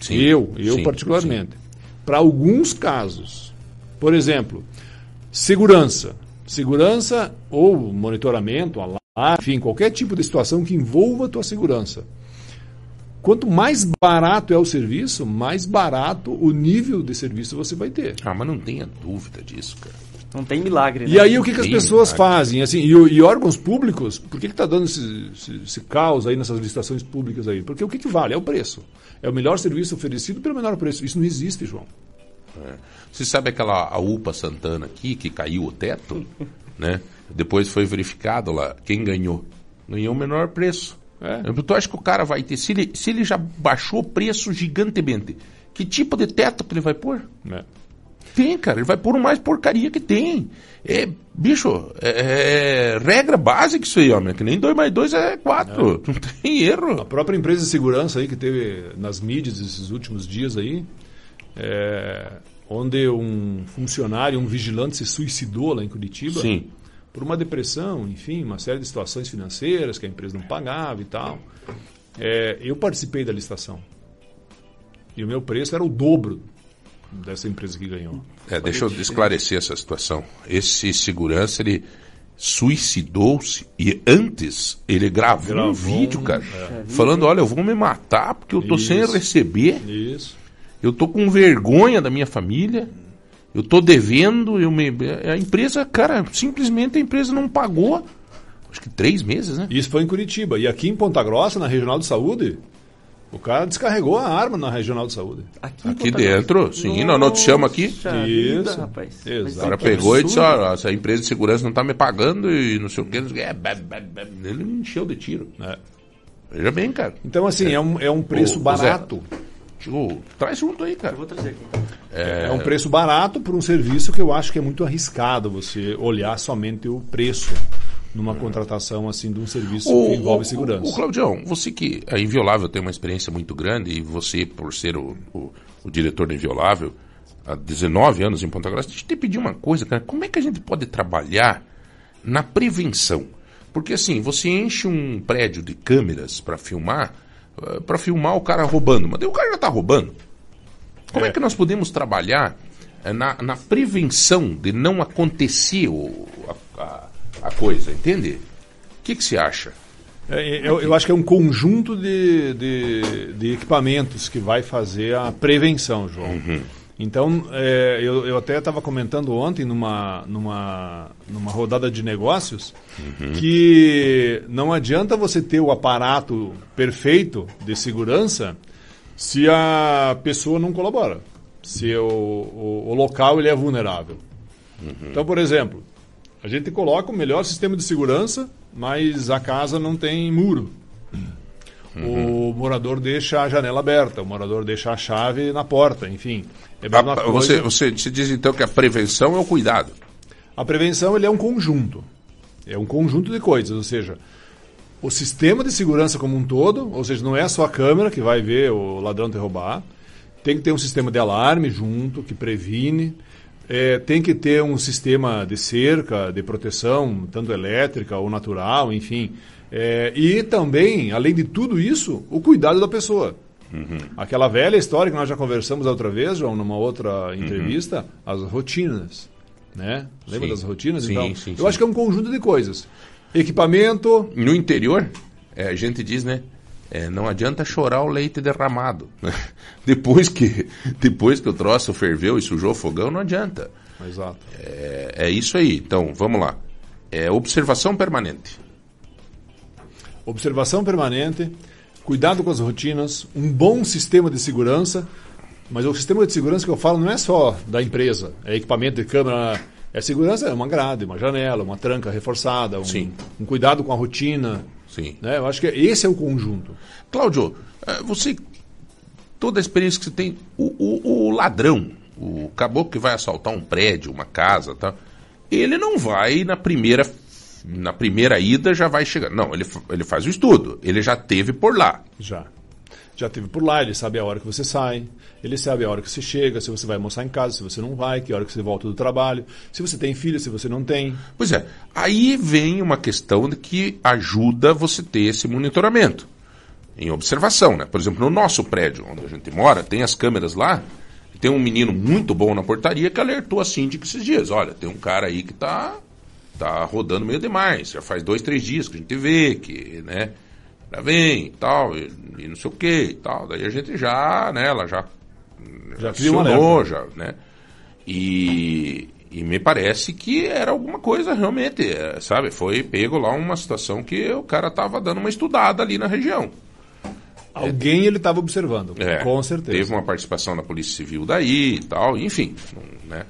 Sim, eu, eu sim, particularmente. Para alguns casos, por exemplo, segurança. Segurança ou monitoramento, alarme, enfim, qualquer tipo de situação que envolva a tua segurança. Quanto mais barato é o serviço, mais barato o nível de serviço você vai ter. Ah, mas não tenha dúvida disso, cara. Não tem milagre, né? E aí o que, que as pessoas milagre. fazem? Assim, e, e órgãos públicos, por que está dando esse, esse, esse caos aí nessas licitações públicas aí? Porque o que, que vale? É o preço. É o melhor serviço oferecido pelo menor preço. Isso não existe, João. Você sabe aquela a UPA Santana aqui, que caiu o teto? né? Depois foi verificado lá quem ganhou. Ganhou o menor preço. É. Tu acha que o cara vai ter. Se ele, se ele já baixou o preço gigantemente, que tipo de teto que ele vai pôr? né? Tem, cara. Ele vai pôr o mais porcaria que tem. É, bicho, é, é regra básica isso aí, homem. Que nem 2 mais 2 é 4. Não tem A erro. própria empresa de segurança aí que teve nas mídias esses últimos dias aí, é, onde um funcionário, um vigilante se suicidou lá em Curitiba. Sim. por uma depressão, enfim, uma série de situações financeiras que a empresa não pagava e tal. É, eu participei da licitação. E o meu preço era o dobro dessa empresa que ganhou. É, deixa eu esclarecer essa situação. Esse segurança, ele suicidou-se e antes ele gravou, Gravou um vídeo, cara, falando, olha, eu vou me matar porque eu tô sem Isso. receber, Isso. eu tô com vergonha da minha família, eu tô devendo, eu me... a empresa, cara, simplesmente a empresa não pagou, acho que três meses, né? Isso foi em Curitiba. E aqui em Ponta Grossa, na Regional de Saúde, o cara descarregou a arma na Regional de Saúde. Aqui, Aqui dentro, sim, nós noticiamos aqui. Poxa vida, Isso. rapaz. Exato. Mas O cara pegou e disse, ó, essa empresa de segurança não tá me pagando e não sei o que. não sei o quê. É. Ele me encheu de tiro. né? Veja bem, cara. Então, assim, é, um, é um preço barato. Traz junto aí, cara. Eu vou trazer aqui. É... um preço barato por um serviço que eu acho que é muito arriscado você olhar somente o preço numa contratação assim de um serviço que envolve segurança. O, Claudião, você que a Inviolável tem uma experiência muito grande e você, por ser o, o, o diretor da Inviolável há 19 anos em Ponta Grossa, deixa eu te pedir uma coisa, cara. Como é que a gente pode trabalhar na prevenção? Porque assim, você enche um prédio de câmeras para filmar, para filmar o cara roubando, mas o cara já tá roubando. Como é, É. que nós podemos trabalhar eh, na, na prevenção de não acontecer o, a, a- a coisa, entende? O que, que você acha? É, eu, eu acho que é um conjunto de, de, de equipamentos que vai fazer a prevenção, João. Uhum. Então, é, eu, eu até estava comentando ontem numa, numa, numa rodada de negócios Uhum. que não adianta você ter o aparato perfeito de segurança se a pessoa não colabora, se o, o, o local ele é vulnerável. Então, por exemplo, a gente coloca o melhor sistema de segurança, mas a casa não tem muro. O morador deixa a janela aberta, o morador deixa a chave na porta, enfim. É a mesma A- coisa- você, você, você diz então que a prevenção é o cuidado. a prevenção ele é um conjunto. É um conjunto de coisas, ou seja, o sistema de segurança como um todo, ou seja, não é só a câmera que vai ver o ladrão te roubar. Tem que ter um sistema de alarme junto, que previne. É, tem que ter um sistema de cerca, de proteção, tanto elétrica ou natural, enfim. É, e também, além de tudo isso, o cuidado da pessoa. Aquela velha história que nós já conversamos outra vez, João, numa outra entrevista, as rotinas. Né? Lembra Sim. das rotinas? Sim, então, sim, eu acho que é um conjunto de coisas. Equipamento, No interior, é, a gente diz, né? É, não adianta chorar o leite derramado. depois, que, depois que o troço ferveu e sujou o fogão, não adianta. Exato. É, é isso aí. Então, vamos lá. É observação permanente. observação permanente, cuidado com as rotinas, um bom sistema de segurança. Mas o sistema de segurança que eu falo não é só da empresa, é equipamento de câmera. É segurança, é uma grade, uma janela, uma tranca reforçada, um, Sim. um cuidado com a rotina. Sim. Né? Eu acho que esse é o conjunto. Cláudio, eh, você, toda a experiência que você tem, o, o- o ladrão, o caboclo que vai assaltar um prédio, uma casa, tá? ele não vai na primeira, na primeira ida já vai chegar. Não, ele, ele faz o estudo, ele já teve por lá. Já. Já teve por lá, ele sabe a hora que você sai, ele sabe a hora que você chega, se você vai almoçar em casa, se você não vai, que hora que você volta do trabalho, se você tem filho, se você não tem. Pois é, aí vem uma questão que ajuda você ter esse monitoramento em observação, né? Por exemplo, no nosso prédio, onde a gente mora, tem as câmeras lá, tem um menino muito bom na portaria que alertou a síndica esses dias. Olha, tem um cara aí que tá, tá rodando meio demais, já faz dois, três dias que a gente vê, que, né, já vem e tal, e, e não sei o que e tal. Daí a gente já, né, ela já Já acionou, já, né? E, e me parece que era alguma coisa realmente, é, sabe? Foi pego lá uma situação que o cara tava dando uma estudada ali na região. Alguém ele estava observando, É, com certeza. Teve uma participação da Polícia Civil daí e tal, enfim. Né?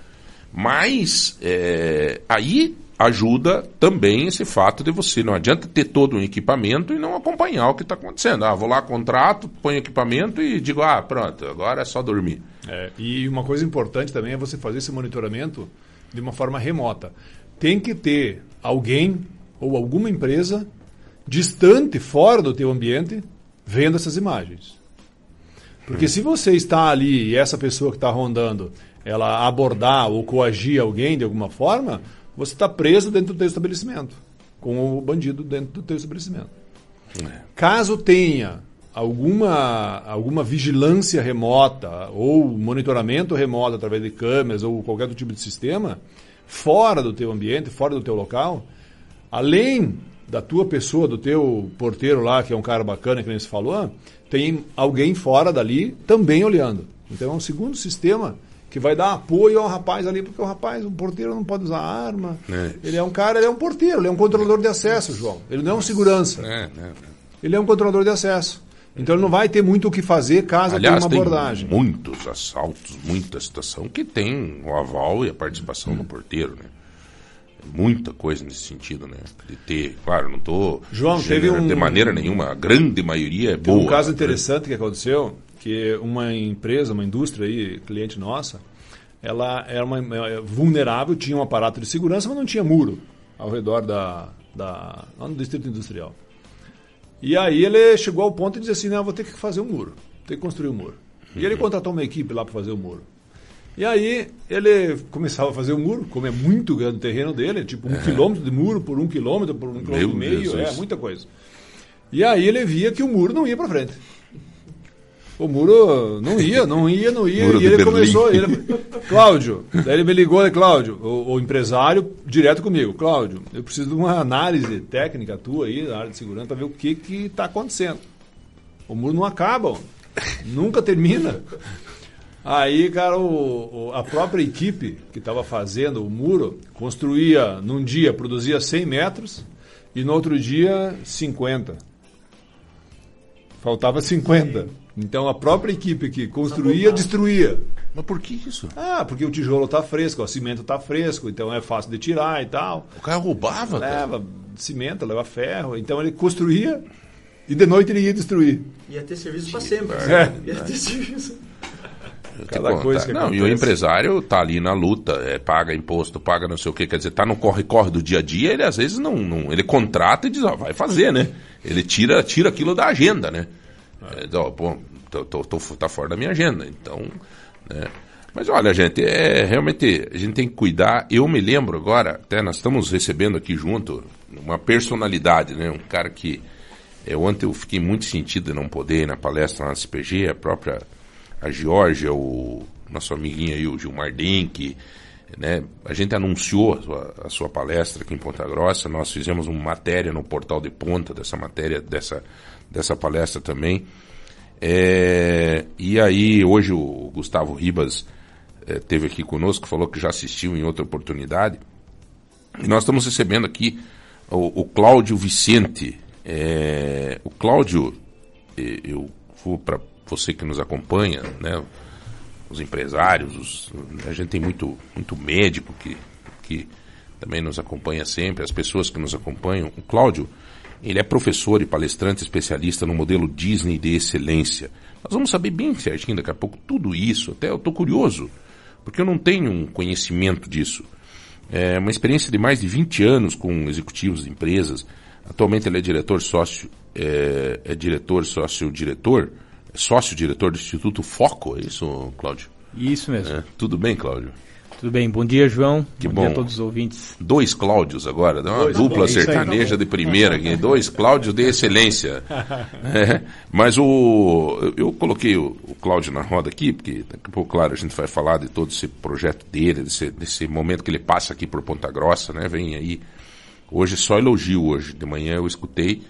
Mas é, aí ajuda também esse fato de você não adianta ter todo um equipamento e não acompanhar o que está acontecendo. Ah, vou lá, contrato, ponho equipamento e digo, ah, pronto, agora é só dormir. É, e uma coisa importante também é você fazer esse monitoramento de uma forma remota. Tem que ter alguém ou alguma empresa distante, fora do teu ambiente, vendo essas imagens. Porque se você está ali e essa pessoa que está rondando, ela abordar ou coagir alguém de alguma forma, você está preso dentro do teu estabelecimento, com o bandido dentro do teu estabelecimento. Caso tenha alguma, alguma vigilância remota ou monitoramento remoto através de câmeras ou qualquer outro tipo de sistema, fora do teu ambiente, fora do teu local, além da tua pessoa, do teu porteiro lá, que é um cara bacana, que nem você falou, tem alguém fora dali também olhando. Então é um segundo sistema que vai dar apoio ao rapaz ali, porque o rapaz, o porteiro não pode usar arma. É. Ele é um cara, ele é um porteiro, ele é um controlador de acesso, João. Ele não é um segurança. É, né? Ele é um controlador de acesso. Então ele não vai ter muito o que fazer caso Aliás, tenha tem uma abordagem. muitos assaltos, muita situação que tem o aval e a participação do porteiro, né? Muita coisa nesse sentido, né? De ter, claro, não estou João, teve um- de maneira nenhuma, a grande maioria é Tem boa. um caso interessante que aconteceu, que uma empresa, uma indústria aí, cliente nossa, ela era uma, é, vulnerável, tinha um aparato de segurança, mas não tinha muro ao redor da, da lá no distrito industrial. E aí ele chegou ao ponto de dizer assim, não, vou ter que fazer um muro, ter que construir um muro. E ele contratou uma equipe lá para fazer o muro. E aí ele começava a fazer o muro, como é muito grande o terreno dele, tipo um quilômetro de muro por um quilômetro, por um quilômetro e meio, Jesus. é muita coisa. E aí ele via que o muro não ia para frente. O muro não ia, não ia, não ia. E ele Berlim. começou. Ele, Cláudio, daí ele me ligou, Cláudio, o, o empresário, direto comigo. Cláudio, eu preciso de uma análise técnica tua aí, na área de segurança, para ver o que que está acontecendo. O muro não acaba, ó. nunca termina. Aí, cara, o- o- a própria equipe que estava fazendo o muro construía, num dia, produzia 100 metros e no outro dia 50. Faltava 50. Então a própria equipe que construía, destruía. Mas por que isso? Ah, porque o tijolo está fresco, o cimento está fresco, então é fácil de tirar e tal. O cara roubava, cara. Leva cimento, leva ferro. Então ele construía e de noite ele ia destruir. Ia ter serviço pra sempre. É. Ia ter serviço. Cada coisa que não, e o empresário tá ali na luta, é, paga imposto, paga não sei o que, quer dizer, tá no corre-corre do dia a dia, ele às vezes não, não- ele contrata e diz, ó, vai fazer, né? Ele tira, tira aquilo da agenda, né? É, pô, tô, tô- tô- tá fora da minha agenda, então, né? Mas olha, gente, é realmente a gente tem que cuidar. Eu me lembro agora, até nós estamos recebendo aqui junto uma personalidade, né? Um cara que é, ontem eu fiquei muito sentido de não poder ir na palestra na CPG, a própria a Georgia, o nosso amiguinho aí, o Gilmar Denk, né? A gente anunciou a sua, a sua palestra aqui em Ponta Grossa, nós fizemos uma matéria no portal de Ponta dessa matéria, dessa, dessa palestra também. É, e aí, hoje o Gustavo Ribas é, teve aqui conosco, falou que já assistiu em outra oportunidade. E nós estamos recebendo aqui o, o Cláudio Vicente. É, o Cláudio, eu vou para você que nos acompanha, né? Os empresários, os- a gente tem muito, muito médico que, que também nos acompanha sempre, as pessoas que nos acompanham. O Cláudio, ele é professor e palestrante especialista no modelo Disney de excelência. Nós vamos saber bem certinho daqui a pouco tudo isso, até eu estou curioso, porque eu não tenho um conhecimento disso. É uma experiência de mais de 20 anos com executivos de empresas. Atualmente ele é diretor sócio, é, é diretor sócio-diretor, é sócio-diretor do Instituto Foco, é isso, Cláudio? Isso mesmo. É, tudo bem, Cláudio? Tudo bem. Bom dia, João. Que bom, bom. dia a todos os ouvintes. Dois Cláudios agora, dá uma Dois, dupla tá bom. Sertaneja de primeira aqui, dois Cláudios de excelência. É, mas o eu- eu coloquei o, o Cláudio na roda aqui, porque daqui a pouco, claro, a gente vai falar de todo esse projeto dele, desse, desse momento que ele passa aqui por Ponta Grossa, né? Vem aí. Hoje só elogio hoje. De manhã eu escutei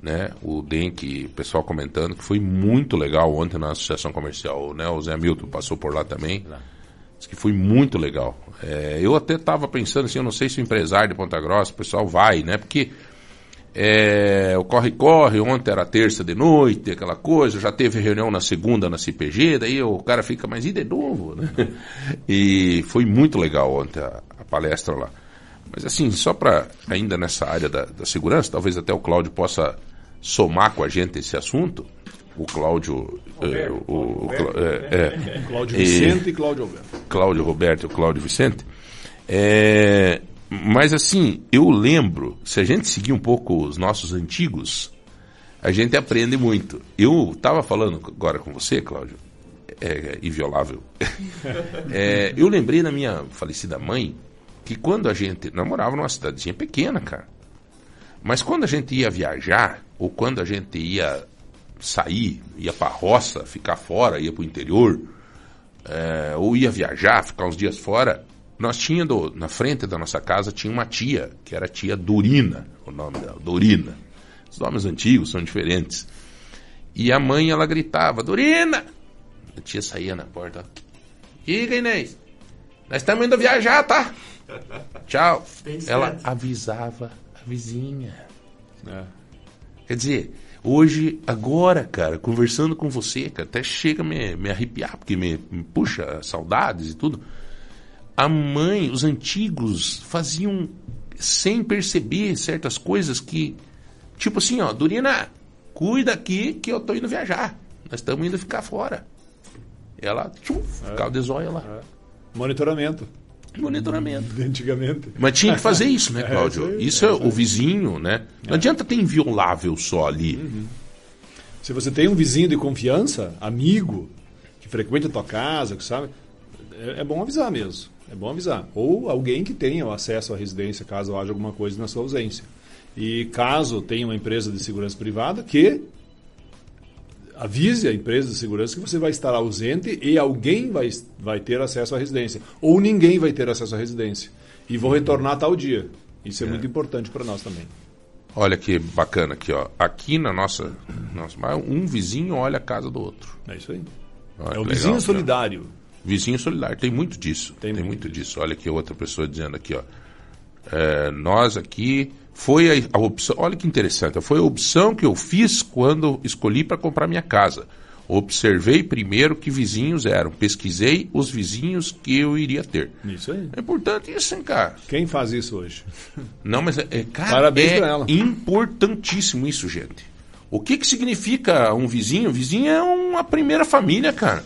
né, o Denk, o pessoal comentando que foi muito legal ontem na Associação Comercial, né? O Zé Milton passou por lá também. Diz que foi muito legal. É, eu até estava pensando assim, eu não sei se o empresário de Ponta Grossa, o pessoal vai, né? Porque é, o corre-corre, ontem era terça de noite, aquela coisa, já teve reunião na segunda na CPG, daí o cara fica, mas e de novo, né? E foi muito legal ontem a, a palestra lá. Mas assim, só para ainda nessa área da, da segurança, talvez até o Cláudio possa somar com a gente esse assunto. O Cláudio. É, o, é, é. Cláudio E- Vicente e Cláudio Alberto. Cláudio Roberto e o Cláudio Vicente. É, mas assim, eu lembro, se a gente seguir um pouco os nossos antigos, a gente aprende muito. Eu estava falando agora com você, Cláudio, é, inviolável. É, eu lembrei da minha falecida mãe que quando a gente namorava numa cidadezinha pequena, cara. Mas quando a gente ia viajar, ou quando a gente ia sair, ia pra roça, ficar fora, ia pro interior, é, ou ia viajar, ficar uns dias fora, nós tinha do- na frente da nossa casa tinha uma tia, que era a tia Dorina, o nome dela, Dorina. Os nomes antigos são diferentes. E a mãe, ela gritava, Dorina! A tia saía na porta, Diga, Inês, nós estamos indo viajar, tá? Tchau. Ela avisava a vizinha. Quer dizer, hoje, agora, cara, conversando com você, cara, até chega a me, me arrepiar, porque me, me puxa saudades e tudo. A mãe, os antigos, faziam sem perceber certas coisas que, tipo assim, ó, Dorina, cuida aqui que eu tô indo viajar. Nós estamos indo ficar fora. Ela, tchum, ficava de zóia lá. Monitoramento. Monitoramento. Antigamente. Mas tinha que fazer isso, né, É, Cláudio? isso é o vizinho, né? Não adianta ter inviolável só ali. Uhum. Se você tem um vizinho de confiança, amigo, que frequenta a tua casa, que sabe, é, é bom avisar mesmo. É bom avisar. Ou alguém que tenha o acesso à residência, caso haja alguma coisa na sua ausência. E caso tenha uma empresa de segurança privada que avise a empresa de segurança que você vai estar ausente e alguém vai, vai ter acesso à residência. Ou ninguém vai ter acesso à residência. E vou retornar tal dia. Isso é, muito importante para nós também. Olha que bacana aqui, ó. Aqui na nossa, nossa. Um vizinho olha a casa do outro. É isso aí. Olha é o vizinho legal, solidário. Vizinho solidário, tem muito disso. Tem, muito, disso. Olha aqui outra pessoa dizendo aqui, ó. É, nós aqui foi a, a opção. Olha que interessante. Foi a opção que eu fiz quando escolhi para comprar minha casa. Observei primeiro que vizinhos eram, pesquisei os vizinhos que eu iria ter. Isso aí. É importante isso, hein, cara? Quem faz isso hoje? Não, mas é, é, cara, Parabéns é pra ela. importantíssimo isso, gente. O que que significa um vizinho? vizinho é uma primeira família, cara.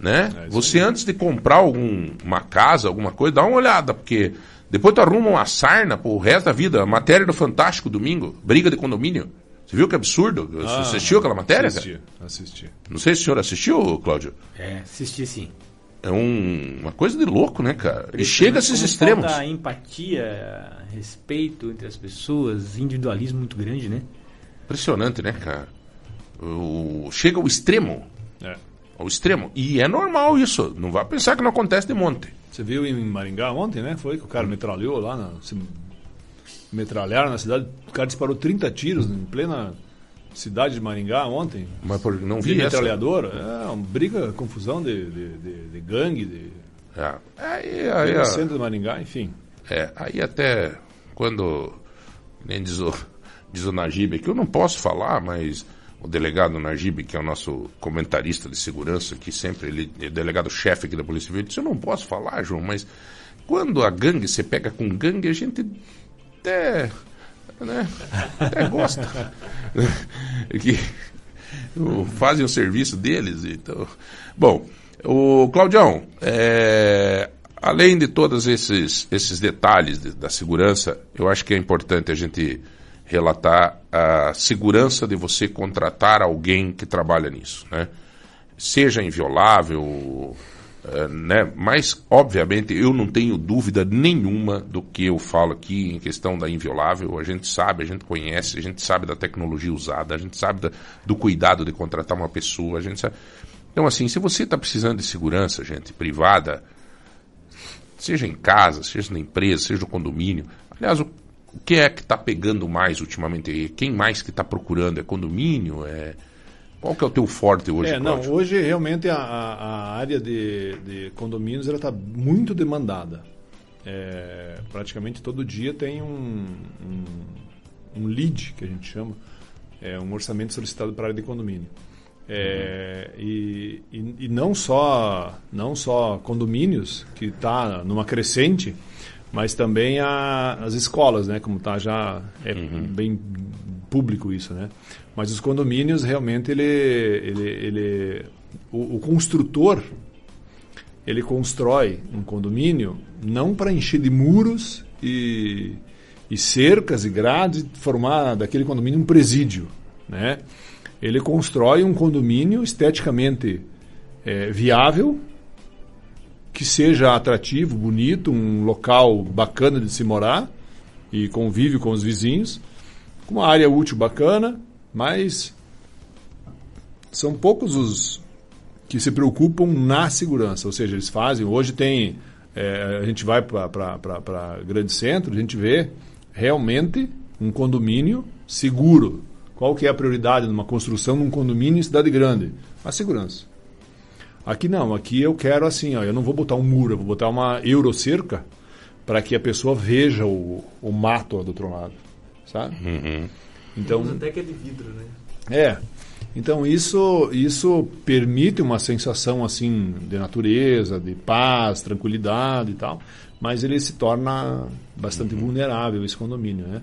Né? É Você antes de comprar algum, uma casa, alguma coisa, dá uma olhada, porque depois tu arruma uma sarna pro resto da vida. Matéria do Fantástico domingo, briga de condomínio. Você viu que absurdo? Você Ah, assistiu aquela matéria, assisti, cara? assisti. Não sei se o senhor assistiu, Cláudio. É, assisti sim. É um- uma coisa de louco, né, cara? E chega a esses extremos. Falta empatia, respeito entre as pessoas, individualismo muito grande, né? Impressionante, né, cara? O- chega ao extremo. É. Ao extremo. E é normal isso. Não vai pensar que não acontece de monte. Você viu em Maringá ontem, né? Foi que o cara metralhou lá, na, se metralharam na cidade. O cara disparou 30 tiros em plena cidade de Maringá ontem. Mas por- não vi essa. metralhadora. É, uma briga, confusão de, de, de- de gangue, de É. Aí, aí, no ó, centro de Maringá, enfim. é, aí até quando, nem diz o, diz o Najib, que eu não posso falar, mas o delegado Najib, que é o nosso comentarista de segurança, que sempre ele é delegado-chefe aqui da Polícia Civil, disse, eu não posso falar, João, mas quando a gangue, você pega com gangue, a gente até, né, até gosta. que fazem o serviço deles. Então. Bom, o Claudião, é, além de todos esses, esses detalhes de- da segurança, eu acho que é importante a gente relatar a segurança de você contratar alguém que trabalha nisso, né? Seja inviolável, eh, né? Mas, obviamente, eu não tenho dúvida nenhuma do que eu falo aqui em questão da inviolável. A gente sabe, a gente conhece, a gente sabe da tecnologia usada, a gente sabe da- do cuidado de contratar uma pessoa, a gente sabe. Então, assim, se você está precisando de segurança, gente, privada, seja em casa, seja na empresa, seja no condomínio. Aliás, o, o que é que está pegando mais ultimamente? Quem mais que está procurando? É condomínio? É... Qual que é o teu forte hoje, é, não, Cláudio? hoje realmente a, a- área de, de condomínios está muito demandada. É, praticamente todo dia tem um, um, um lead, que a gente chama, é um orçamento solicitado para a área de condomínio. É, e, e, e não só não só condomínios que está numa crescente, mas também a, as escolas, né? Como está já é bem público isso, né? Mas os condomínios realmente ele ele, ele o, o construtor ele constrói um condomínio não para encher de muros e, e cercas e grades e formar daquele condomínio um presídio, né? Ele constrói um condomínio esteticamente eh, viável, que seja atrativo, bonito, um local bacana de se morar e convívio com os vizinhos, com uma área útil bacana, mas são poucos os que se preocupam na segurança, ou seja, eles fazem. Hoje tem. eh, a gente vai para grande centro, a gente vê realmente um condomínio seguro. Qual que é a prioridade numa construção num condomínio em cidade grande? A segurança. Aqui não, aqui eu quero assim, ó, eu não vou botar um muro, eu vou botar uma eurocerca para que a pessoa veja o, o mato do outro lado, sabe? Então, Uns até que é de vidro, né? é. Então isso isso permite uma sensação assim de natureza, de paz, tranquilidade e tal, mas ele se torna bastante vulnerável esse condomínio, né?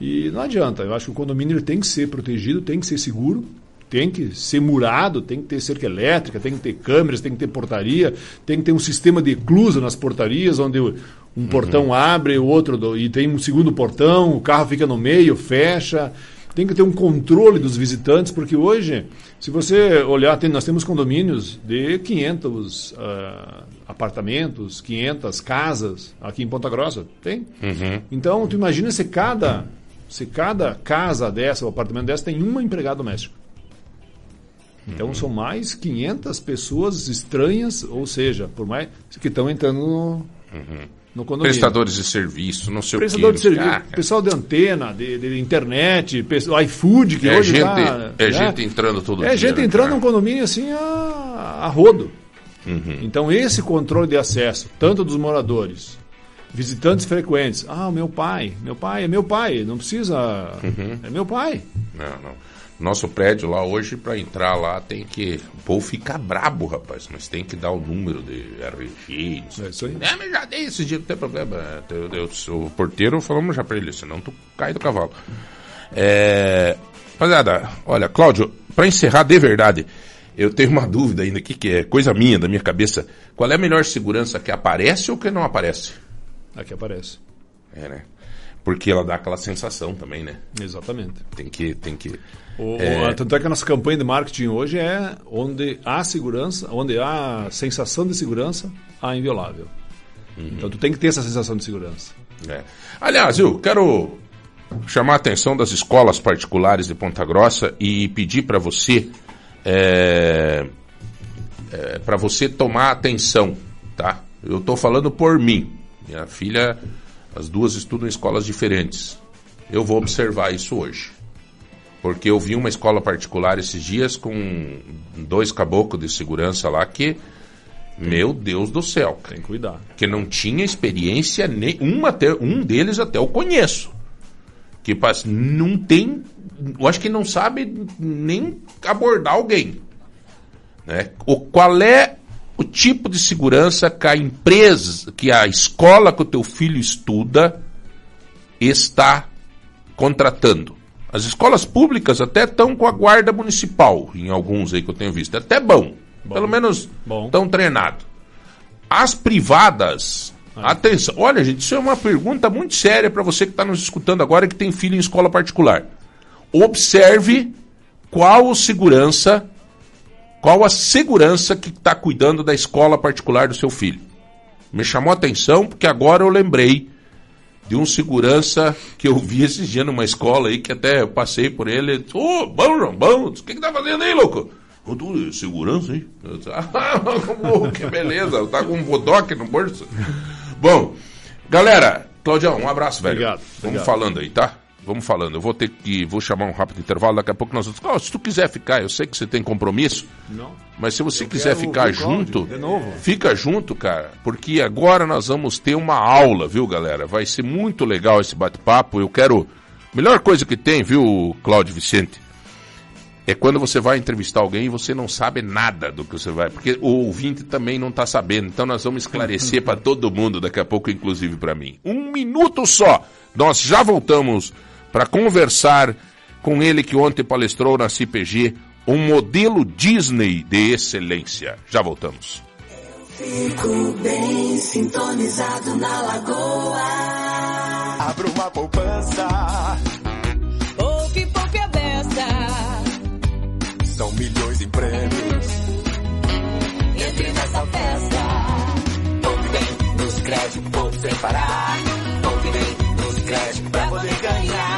E não adianta, eu acho que o condomínio ele tem que ser protegido, tem que ser seguro, tem que ser murado, tem que ter cerca elétrica, tem que ter câmeras, tem que ter portaria, tem que ter um sistema de eclusa nas portarias, onde um portão abre, o outro do- e tem um segundo portão, o carro fica no meio, fecha. Tem que ter um controle dos visitantes, porque hoje, se você olhar, tem- nós temos condomínios de 500 ah, apartamentos, 500 casas aqui em Ponta Grossa. Tem? Então, tu imagina se cada, se cada casa dessa, ou apartamento dessa, tem uma empregada doméstica. Então são mais 500 pessoas estranhas, ou seja, por mais que estão entrando no, no condomínio. Prestadores de serviço, não sei Prestador o de quê. serviço, Ah, pessoal de antena, de, de internet, pessoal, iFood, que É hoje gente- tá, é né? gente entrando todo É dia, gente né, entrando num condomínio assim a, a rodo. Uhum. Então esse controle de acesso, tanto dos moradores, visitantes frequentes. Ah, meu pai, meu pai é meu pai, não precisa. Uhum. É meu pai. Não, não. Nosso prédio lá hoje, para entrar lá, tem que. O povo fica brabo, rapaz, mas tem que dar o número de RG. Não sei É isso aí. É, mas já dei esse dia, não tem problema. Eu, eu, o porteiro falamos já pra ele, senão tu cai do cavalo. É. Rapaziada, olha, Cláudio, pra encerrar de verdade, eu tenho uma dúvida ainda aqui, que é coisa minha, da minha cabeça. Qual é a melhor segurança que aparece ou que não aparece? Aqui aparece. É, né? Porque ela dá aquela sensação também, né? Exatamente. Tem que. Tem que O, é, tanto é que a nossa campanha de marketing hoje é onde há segurança, onde há sensação de segurança, há inviolável. Então tu tem que ter essa sensação de segurança. É. Aliás, eu quero chamar a atenção das escolas particulares de Ponta Grossa e pedir para você para você tomar atenção, tá? Eu estou falando por mim. Minha filha, as duas estudam em escolas diferentes. Eu vou observar isso hoje. Porque eu vi uma escola particular esses dias com dois caboclos de segurança lá que, meu Deus do céu, Tem que cuidar. que não tinha experiência nenhuma, até, um deles até eu conheço. Que não tem, eu acho que não sabe nem abordar alguém. Né? O, qual é o tipo de segurança que a empresa, que a escola que o teu filho estuda está contratando? As escolas públicas até estão com a guarda municipal, em alguns aí que eu tenho visto. É até bom. Pelo menos Bom. estão treinados. As privadas, atenção, olha gente, isso é uma pergunta muito séria para você que está nos escutando agora e que tem filho em escola particular. Observe qual segurança, qual a segurança que está cuidando da escola particular do seu filho. Me chamou a atenção porque agora eu lembrei de um segurança que eu vi esses dias numa escola aí, que até eu passei por ele. Ô, bom, João, bom, o que que tá fazendo aí, louco? Eu tô segurança disse, Ah, que beleza, tá com um bodoque no bolso. Bom, galera, Claudião, um abraço, velho. Obrigado, Vamos obrigado. falando aí, tá? Vamos falando. Eu vou ter que. Vou chamar um rápido intervalo, daqui a pouco nós vamos. Claudio, se tu quiser ficar, eu sei que você tem compromisso. Não. Mas se você Eu quiser ficar junto, de novo. fica junto, cara, porque agora nós vamos ter uma aula, viu, galera? Vai ser muito legal esse bate-papo. Eu quero. Melhor coisa que tem, viu, Cláudio Vicente? É quando você vai entrevistar alguém e você não sabe nada do que você vai. Porque o ouvinte também não está sabendo. Então nós vamos esclarecer para todo mundo daqui a pouco, inclusive para mim. Um minuto só. Nós já voltamos para conversar com ele que ontem palestrou na CPG, um modelo Disney de excelência. Já voltamos. Fico bem sintonizado na lagoa. Abra uma poupança. Poupe, poupe a beça. São milhões em prêmios. Entre nessa festa. Poupe bem nos créditos, poupe sem parar. Poupe bem nos créditos pra poder ganhar.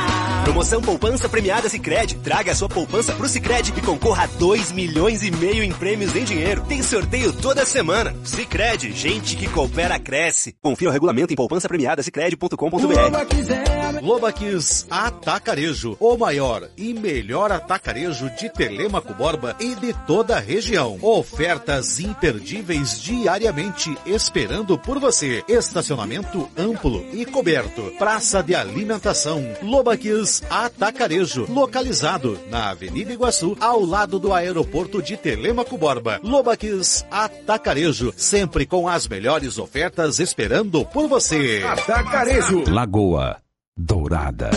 Promoção Poupança Premiada Sicredi. Traga a sua poupança pro Sicredi e concorra a 2 milhões e meio em prêmios em dinheiro. Tem sorteio toda semana. Sicredi, gente que coopera cresce. Confira o regulamento em poupançapremiadasicredi.com.br. Lobaquis Atacarejo, o maior e melhor atacarejo de Telemaco Borba e de toda a região. Ofertas imperdíveis diariamente esperando por você. Estacionamento amplo e coberto. Praça de alimentação. Atacarejo, localizado na Avenida Iguaçu, ao lado do aeroporto de Telemaco Borba. Lobaquis Atacarejo, sempre com as melhores ofertas esperando por você. Atacarejo. Lagoa Dourada.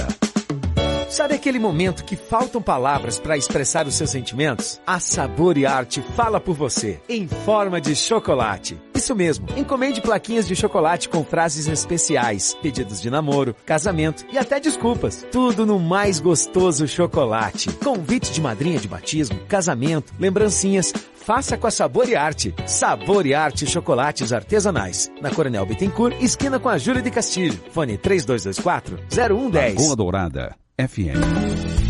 Sabe aquele momento que faltam palavras para expressar os seus sentimentos? A Sabor e Arte fala por você, em forma de chocolate. Isso mesmo, encomende plaquinhas de chocolate com frases especiais, pedidos de namoro, casamento e até desculpas. Tudo no mais gostoso chocolate. Convite de madrinha de batismo, casamento, lembrancinhas. Faça com a Sabor e Arte. Sabor e Arte Chocolates Artesanais. Na Coronel Bittencourt, esquina com a Júlia de Castilho. Fone 3224 0110. Lagoa Dourada FM.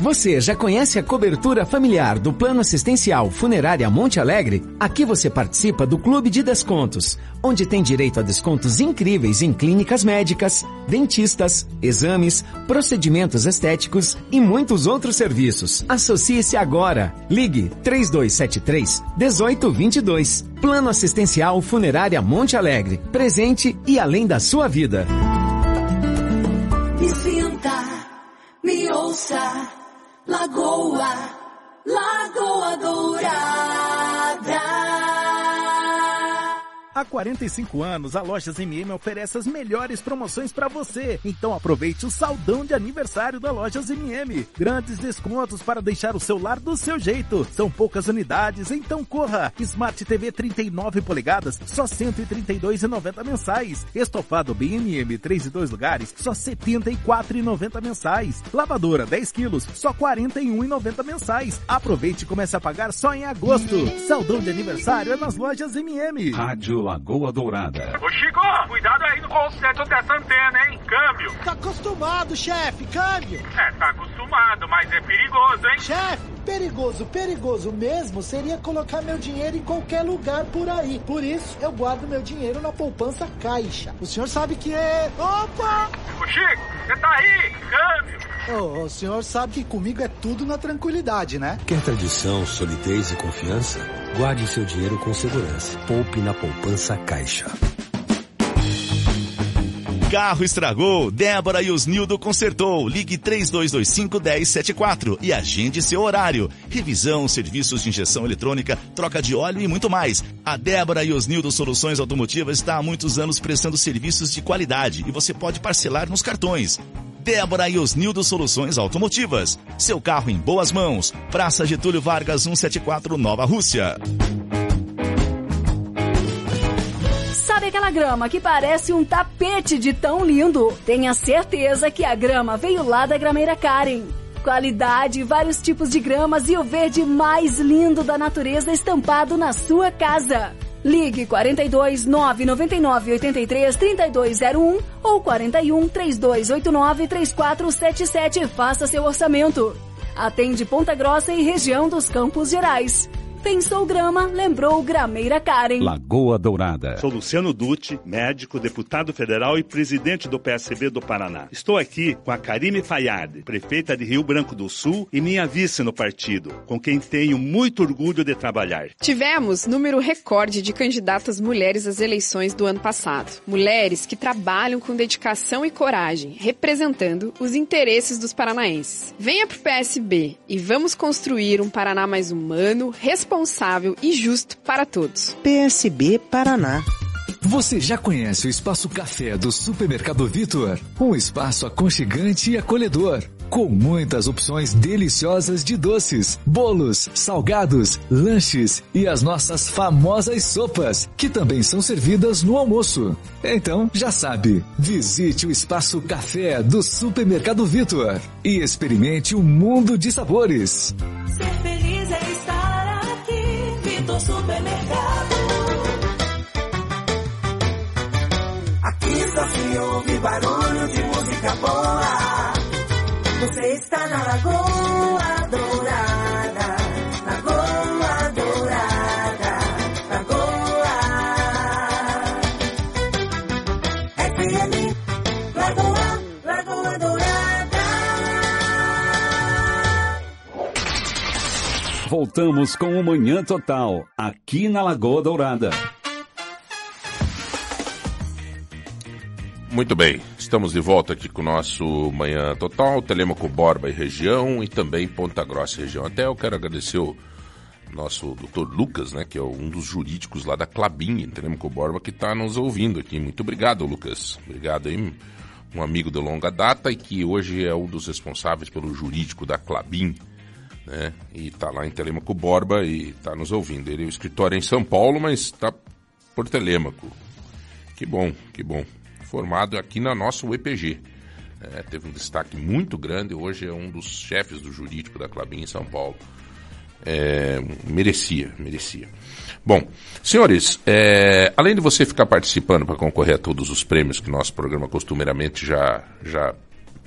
Você já conhece a cobertura familiar do Plano Assistencial Funerária Monte Alegre? Aqui você participa do Clube de Descontos, onde tem direito a descontos incríveis em clínicas médicas, dentistas, exames, procedimentos estéticos e muitos outros serviços. Associe-se agora. Ligue 3273 1822. Plano Assistencial Funerária Monte Alegre. Presente e além da sua vida. Me sinta, me ouça, Lagoa, Lagoa Dourada. Há 45 anos, a Lojas MM oferece as melhores promoções para você. Então aproveite o saldão de aniversário da Lojas MM. Grandes descontos para deixar o seu lar do seu jeito. São poucas unidades, então corra. Smart TV 39 polegadas, só 132,90 mensais. Estofado BMM 3 e 2 lugares, só 74,90 mensais. Lavadora 10 quilos, só 41,90 mensais. Aproveite e comece a pagar só em agosto. Saldão de aniversário é nas Lojas MM. Rádio Lagoa Dourada. Ô Chico, cuidado aí no conserto dessa antena, hein? Câmbio. Tá acostumado, chefe, câmbio. É, tá acostumado, mas é perigoso, hein? Chefe, perigoso, perigoso mesmo seria colocar meu dinheiro em qualquer lugar por aí. Por isso, eu guardo meu dinheiro na poupança caixa. O senhor sabe que é... Opa! Ô Chico, você tá aí? Câmbio. Oh, o senhor sabe que comigo é tudo na tranquilidade, né? Quer tradição, solidez e confiança? Guarde seu dinheiro com segurança. Poupe na poupança caixa. Carro estragou, Débora e Osnildo consertou. Ligue 3225-1074 e agende seu horário. Revisão, serviços de injeção eletrônica, troca de óleo e muito mais. A Débora e Osnildo Soluções Automotivas está há muitos anos prestando serviços de qualidade e você pode parcelar nos cartões. Débora e Osnildo Soluções Automotivas. Seu carro em boas mãos. Praça Getúlio Vargas 174, Nova Rússia. Sabe aquela grama que parece um tapete de tão lindo? Tenha certeza que a grama veio lá da Grameira Karen. Qualidade, vários tipos de gramas e o verde mais lindo da natureza estampado na sua casa. Ligue 42 999 83 3201 ou 41 3289 3477 e faça seu orçamento. Atende Ponta Grossa e região dos Campos Gerais. Pensou grama, lembrou Grameira Karen. Lagoa Dourada. Sou Luciano Dutti, médico, deputado federal e presidente do PSB do Paraná. Estou aqui com a Karime Fayad, prefeita de Rio Branco do Sul e minha vice no partido, com quem tenho muito orgulho de trabalhar. Tivemos número recorde de candidatas mulheres às eleições do ano passado. Mulheres que trabalham com dedicação e coragem, representando os interesses dos paranaenses. Venha pro PSB e vamos construir um Paraná mais humano, responsável responsável e justo para todos. PSB Paraná. Você já conhece o Espaço Café do Supermercado Vitor? Um espaço aconchegante e acolhedor, com muitas opções deliciosas de doces, bolos, salgados, lanches e as nossas famosas sopas, que também são servidas no almoço. Então, já sabe, visite o Espaço Café do Supermercado Vitor e experimente um mundo de sabores. Ser feliz Vitor Supermercado. Aqui só se ouve barulho de música boa. Você está na Lagoa Voltamos com o Manhã Total, aqui na Lagoa Dourada. Muito bem, estamos de volta aqui com o nosso Manhã Total, Telemaco Borba e região e também Ponta Grossa e região. Até eu quero agradecer o nosso doutor Lucas, né, que é um dos jurídicos lá da Clabin, em Telemaco Borba, que está nos ouvindo aqui. Muito obrigado, Lucas. Obrigado aí, um amigo de longa data e que hoje é um dos responsáveis pelo jurídico da Clabin, né, e está lá em Telemaco Borba e está nos ouvindo. Ele, o escritório é em São Paulo, mas está por Telemaco. Que bom, que bom formado aqui na nossa UEPG. É, teve um destaque muito grande, hoje é um dos chefes do jurídico da Clabin em São Paulo. É, merecia, merecia. Bom, senhores, é, além de você ficar participando para concorrer a todos os prêmios que nosso programa costumeiramente já, já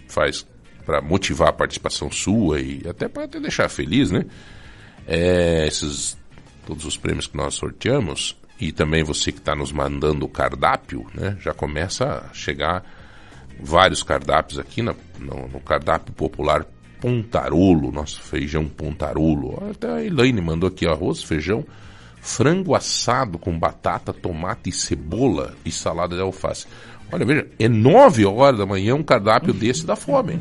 faz para motivar a participação sua e até para te deixar feliz, né? É, esses todos os prêmios que nós sorteamos e também você que está nos mandando o cardápio, né? Já começa a chegar vários cardápios aqui na, no, no cardápio popular Pontarolo, nosso feijão Pontarolo. Até a Elaine mandou aqui arroz, feijão, frango assado com batata, tomate e cebola e salada de alface. Olha, veja, é 9 horas da manhã um cardápio desse dá fome.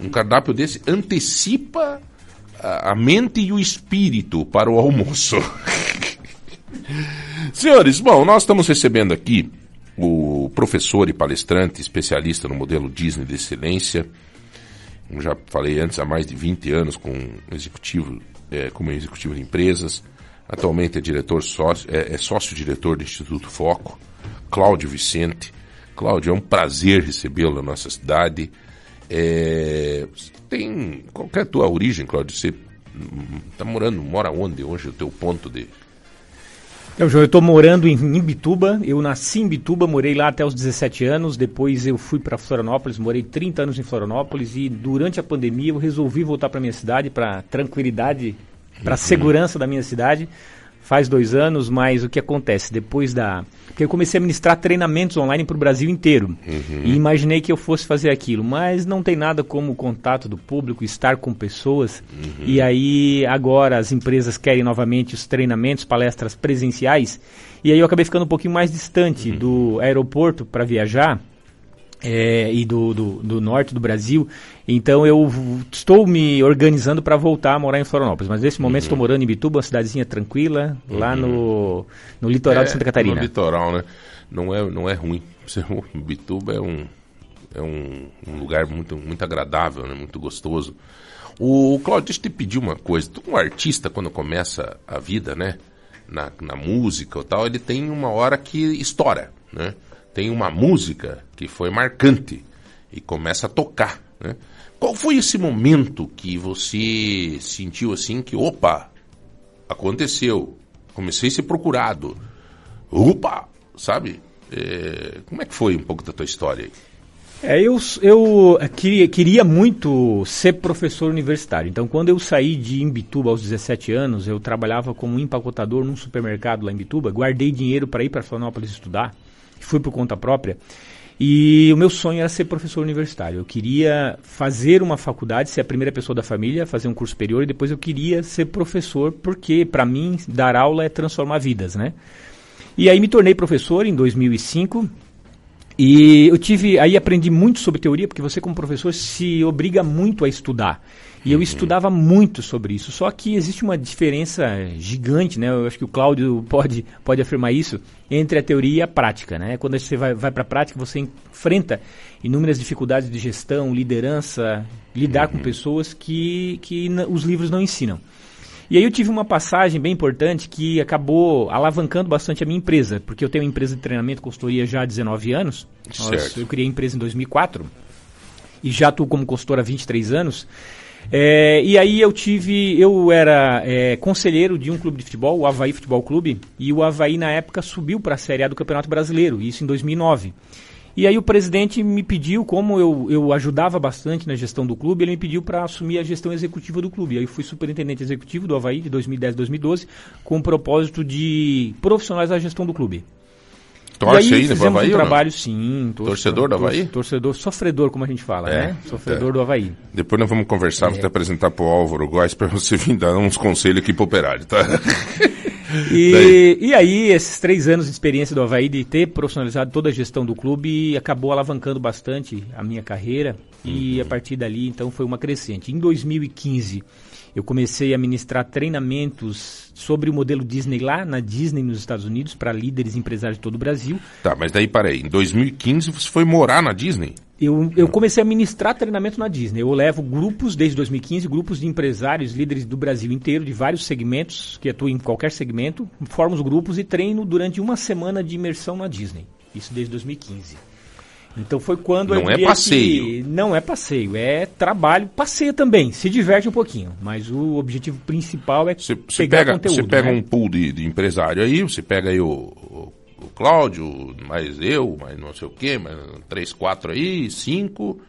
Um cardápio desse antecipa a, a mente e o espírito para o almoço. Senhores, bom, nós estamos recebendo aqui o professor e palestrante especialista no modelo Disney de excelência. Como já falei antes, há mais de 20 anos com executivo, é, como executivo de empresas. Atualmente é diretor sócio, é, é sócio-diretor do Instituto Foco, Cláudio Vicente. Cláudio, é um prazer recebê-lo na nossa cidade. É, tem qualquer é tua origem, Cláudio? Você está morando, mora onde hoje? O teu ponto de eu, João, eu estou morando em Imbituba. Eu nasci em Imbituba, morei lá até os 17 anos. Depois eu fui para Florianópolis, morei 30 anos em Florianópolis. E durante a pandemia eu resolvi voltar para minha cidade, para tranquilidade, para uhum. segurança da minha cidade faz dois anos, mas o que acontece? Depois da. Porque eu comecei a ministrar treinamentos online para o Brasil inteiro. Uhum. E imaginei que eu fosse fazer aquilo. Mas não tem nada como o contato do público, estar com pessoas. Uhum. E aí, agora, as empresas querem novamente os treinamentos, palestras presenciais. E aí eu acabei ficando um pouquinho mais distante uhum. do aeroporto para viajar é, e do, do, do, norte do Brasil. Então eu estou me organizando para voltar a morar em Florianópolis. Mas nesse momento uhum. estou morando em Bituba, uma cidadezinha tranquila, uhum. lá no, no litoral é, de Santa Catarina. No litoral, né? Não é, não é ruim. Bituba é um, é um, um lugar muito, muito agradável, né? muito gostoso. O Claudio, deixa eu te pedir uma coisa. Um artista, quando começa a vida, né? Na, na música ou tal, ele tem uma hora que estoura, né? Tem uma música que foi marcante e começa a tocar. Né? Qual foi esse momento que você sentiu assim que, opa, aconteceu, comecei a ser procurado, opa, sabe? É, como é que foi um pouco da tua história aí? É, eu, eu queria, queria muito ser professor universitário. Então, quando eu saí de Imbituba aos 17 anos, eu trabalhava como empacotador num supermercado lá em Imbituba. Guardei dinheiro para ir para Florianópolis estudar fui por conta própria. E o meu sonho era ser professor universitário. Eu queria fazer uma faculdade, ser a primeira pessoa da família, fazer um curso superior e depois eu queria ser professor, porque para mim dar aula é transformar vidas, né? E aí me tornei professor em 2005. E eu tive, aí aprendi muito sobre teoria, porque você como professor se obriga muito a estudar. E eu estudava muito sobre isso. Só que existe uma diferença gigante, né? Eu acho que o Cláudio pode, pode afirmar isso, entre a teoria e a prática, né? Quando você vai, vai para a prática, você enfrenta inúmeras dificuldades de gestão, liderança, lidar uhum. com pessoas que, que os livros não ensinam. E aí eu tive uma passagem bem importante que acabou alavancando bastante a minha empresa, porque eu tenho uma empresa de treinamento e consultoria já há 19 anos. Certo. Eu criei a empresa em 2004 e já atuo como consultor há 23 anos. É, e aí eu tive, eu era é, conselheiro de um clube de futebol, o Havaí Futebol Clube, e o Havaí na época subiu para a Série A do Campeonato Brasileiro, isso em 2009. E aí o presidente me pediu, como eu, eu ajudava bastante na gestão do clube, ele me pediu para assumir a gestão executiva do clube. Aí eu fui superintendente executivo do Havaí de 2010 a 2012, com o propósito de profissionalizar a gestão do clube. Torce aí, aí no Havaí? um trabalho, sim. Torce, torcedor do Havaí? Torcedor, sofredor, como a gente fala, é, né? Sofredor é. do Havaí. Depois nós vamos conversar, é. vou te apresentar pro Álvaro Góes para você vir dar uns conselhos aqui pro operário, tá? E, e aí, esses três anos de experiência do Havaí, de ter profissionalizado toda a gestão do clube, acabou alavancando bastante a minha carreira. Uhum. E a partir dali, então, foi uma crescente. Em 2015, eu comecei a ministrar treinamentos sobre o modelo Disney lá na Disney nos Estados Unidos para líderes empresários de todo o Brasil. Tá, mas daí parei. Em 2015 você foi morar na Disney? Eu, eu comecei a ministrar treinamento na Disney. Eu levo grupos, desde 2015, grupos de empresários, líderes do Brasil inteiro, de vários segmentos, que atuam em qualquer segmento, formo os grupos e treino durante uma semana de imersão na Disney. Isso desde 2015. Então foi quando não é passeio. não é passeio, é trabalho, passeia também, se diverte um pouquinho, mas o objetivo principal é você, pegar pega, conteúdo. Você pega né? um pool de, de, empresário aí, você pega aí o, o, o, Cláudio, mais eu, mais não sei o quê, mais três, quatro aí, cinco.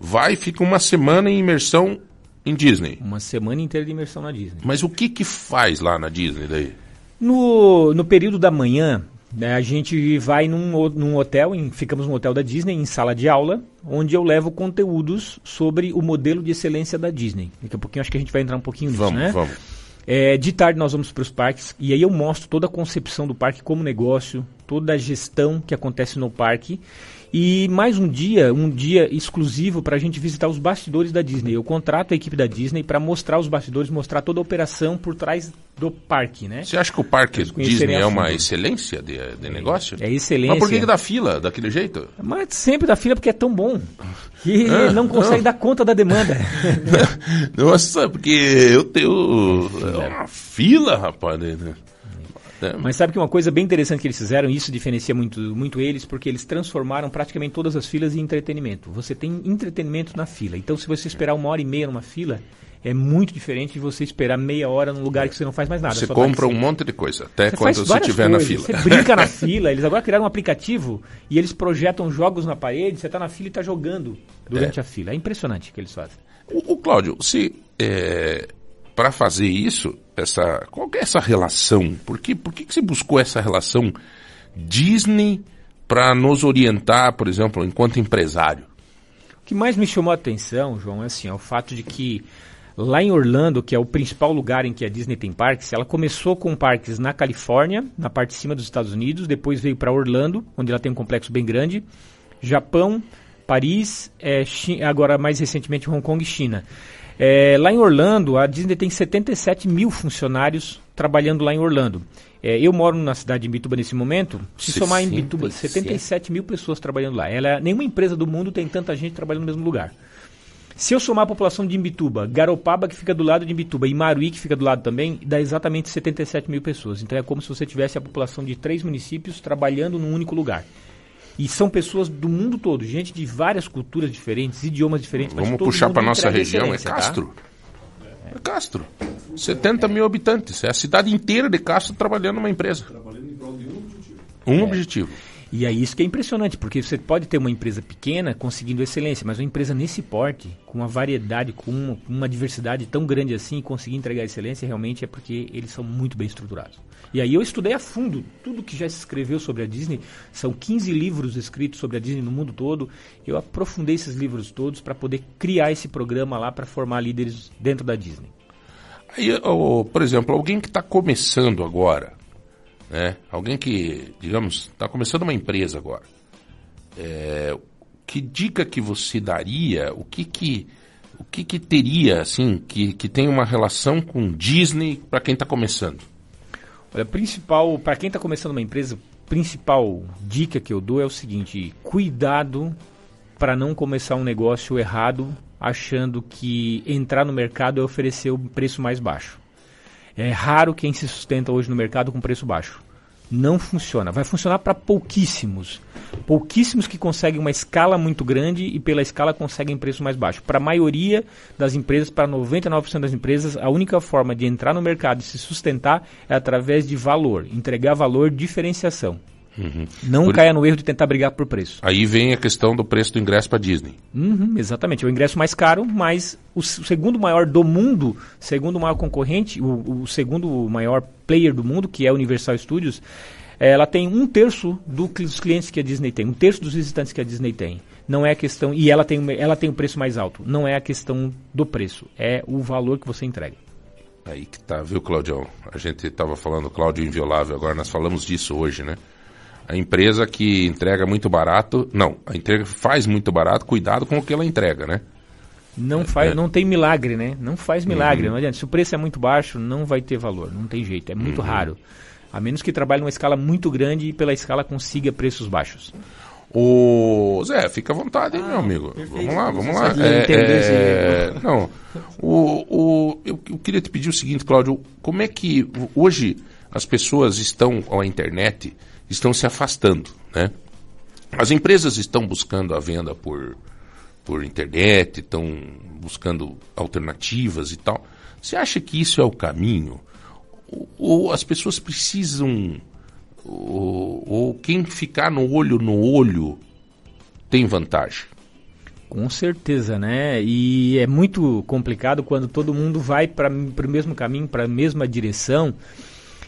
vai e fica uma semana em imersão em Disney. Uma semana inteira de imersão na Disney. Mas o que que faz lá na Disney daí? No, no período da manhã, né, a gente vai num, num hotel, em- ficamos no hotel da Disney, em sala de aula, onde eu levo conteúdos sobre o modelo de excelência da Disney. Daqui a pouquinho acho que a gente vai entrar um pouquinho nisso, Vamos, né? vamos. É, de tarde nós vamos para os parques e aí eu mostro toda a concepção do parque como negócio, toda a gestão que acontece no parque. E mais um dia, um dia exclusivo para a gente visitar os bastidores da Disney. Eu contrato a equipe da Disney para mostrar os bastidores, mostrar toda a operação por trás do parque, né? Você acha que o parque Disney é uma excelência de, de negócio? É excelência. Mas por que, que dá fila daquele jeito? Mas sempre da fila porque é tão bom que Ah, não consegue não. dar conta da demanda. Nossa, porque eu tenho é uma fila, rapaz. né? É. Mas sabe que uma coisa bem interessante que eles fizeram, e isso diferencia muito, muito eles, porque eles transformaram praticamente todas as filas em entretenimento. Você tem entretenimento na fila. Então, se você esperar uma hora e meia numa fila, é muito diferente de você esperar meia hora num lugar que você não faz mais nada. Você tá compra um monte de coisa, até Você quando você estiver na fila. Você brinca na fila. Eles agora criaram um aplicativo e eles projetam jogos na parede. Você está na fila e está jogando durante É. a fila. É impressionante o que eles fazem. O, o Cláudio, se para fazer isso, essa qual é essa relação? Por que, por que, que você buscou essa relação Disney para nos orientar, por exemplo, enquanto empresário? O que mais me chamou a atenção, João, é assim, é o fato de que lá em Orlando, que é o principal lugar em que a Disney tem parques, ela começou com parques na Califórnia, na parte de cima dos Estados Unidos, depois veio para Orlando, onde ela tem um complexo bem grande, Japão, Paris, é, agora mais recentemente Hong Kong e China. É, lá em Orlando, a Disney tem 77 mil funcionários trabalhando lá em Orlando. É, eu moro na cidade de Bituba nesse momento. Se somar em Bituba, 77 mil pessoas trabalhando lá. Ela, nenhuma empresa do mundo tem tanta gente trabalhando no mesmo lugar. Se eu somar a população de Imbituba, Garopaba, que fica do lado de Imbituba, e Maruí, que fica do lado também, dá exatamente 77 mil pessoas. Então é como se você tivesse a população de três municípios trabalhando num único lugar. E são pessoas do mundo todo, gente de várias culturas diferentes, idiomas diferentes. Vamos puxar para nossa região, é tá? Castro. É Castro. 70 mil habitantes. É a cidade inteira de Castro trabalhando numa empresa. Um objetivo. E é isso que é impressionante, porque você pode ter uma empresa pequena conseguindo excelência, mas uma empresa nesse porte, com uma variedade, com uma, com uma diversidade tão grande assim, conseguir entregar excelência, realmente é porque eles são muito bem estruturados. E aí eu estudei a fundo tudo que já se escreveu sobre a Disney, são 15 livros escritos sobre a Disney no mundo todo. Eu aprofundei esses livros todos para poder criar esse programa lá para formar líderes dentro da Disney. Aí, ó, por exemplo, alguém que está começando agora, né? Alguém que, digamos, está começando uma empresa agora. É, que dica que você daria? O que que, o que, que teria, assim, que, que tem uma relação com Disney para quem está começando? Olha, principal, para quem está começando uma empresa, principal dica que eu dou é o seguinte: cuidado para não começar um negócio errado, achando que entrar no mercado é oferecer o preço mais baixo. É raro quem se sustenta hoje no mercado com preço baixo. Não funciona. Vai funcionar para pouquíssimos. Pouquíssimos que conseguem uma escala muito grande e pela escala conseguem preço mais baixo. Para a maioria das empresas, para 99% das empresas, a única forma de entrar no mercado e se sustentar é através de valor, entregar valor, diferenciação. Não Por- caia no erro de tentar brigar por preço. Aí vem a questão do preço do ingresso para Disney. Uhum, exatamente. É o ingresso mais caro, mas o, segundo maior do mundo, segundo maior concorrente, o, o segundo maior player do mundo, que é a Universal Studios, ela tem um terço do dos clientes que a Disney tem, um terço dos visitantes que a Disney tem. Não é a questão. E ela tem, o- ela tem o preço mais alto. Não é a questão do preço, é o valor que você entrega. Aí que tá, viu, Claudião? A gente estava falando Cláudio Inviolável agora, nós falamos disso hoje, né? A empresa que entrega muito barato, não, a entrega faz muito barato, cuidado com o que ela entrega, né? Não faz, é. não tem milagre, né? Não faz milagre. Uhum. Não adianta. Se o preço é muito baixo, não vai ter valor. Não tem jeito. É muito Uhum. raro. A menos que trabalhe numa escala muito grande e pela escala consiga preços baixos. O Zé, fica à vontade, hein, meu amigo. Vamos lá, vamos lá. É, é, esse- não, o, o, eu, eu queria te pedir o seguinte, Cláudio, como é que hoje as pessoas estão, com a internet, estão se afastando, né? As empresas estão buscando a venda por, por internet, estão buscando alternativas e tal. Você acha que isso é o caminho? Ou, ou as pessoas precisam ou, ou quem ficar no olho no olho tem vantagem? Com certeza, né? E é muito complicado quando todo mundo vai para o mesmo caminho, para a mesma direção.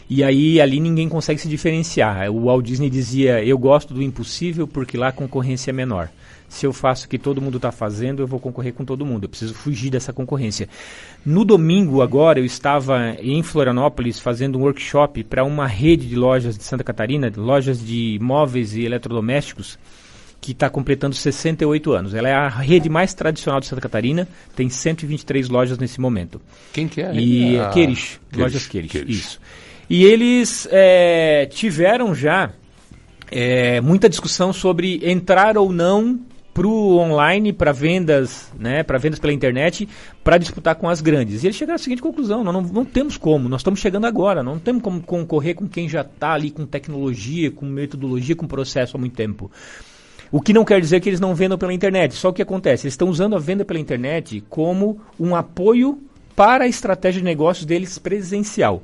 E aí ali ninguém consegue se diferenciar. O Walt Disney dizia: Eu gosto do impossível porque lá a concorrência é menor. Se eu faço o que todo mundo está fazendo, eu vou concorrer com todo mundo. Eu preciso fugir dessa concorrência. No domingo, agora, eu estava em Florianópolis fazendo um workshop para uma rede de lojas de Santa Catarina, lojas de móveis e eletrodomésticos, que está completando 68 anos. Ela é a rede mais tradicional de Santa Catarina, tem 123 lojas nesse momento. Quem que é? E Ah, Queirish, Queirish, lojas Queirish. isso. E eles é, tiveram já é, muita discussão sobre entrar ou não para o online, para vendas, né, para vendas pela internet, para disputar com as grandes. E eles chegaram à seguinte conclusão: nós não, não temos como, nós estamos chegando agora, não temos como concorrer com quem já está ali com tecnologia, com metodologia, com processo há muito tempo. O que não quer dizer que eles não vendam pela internet. Só o que acontece? Eles estão usando a venda pela internet como um apoio para a estratégia de negócios deles presencial.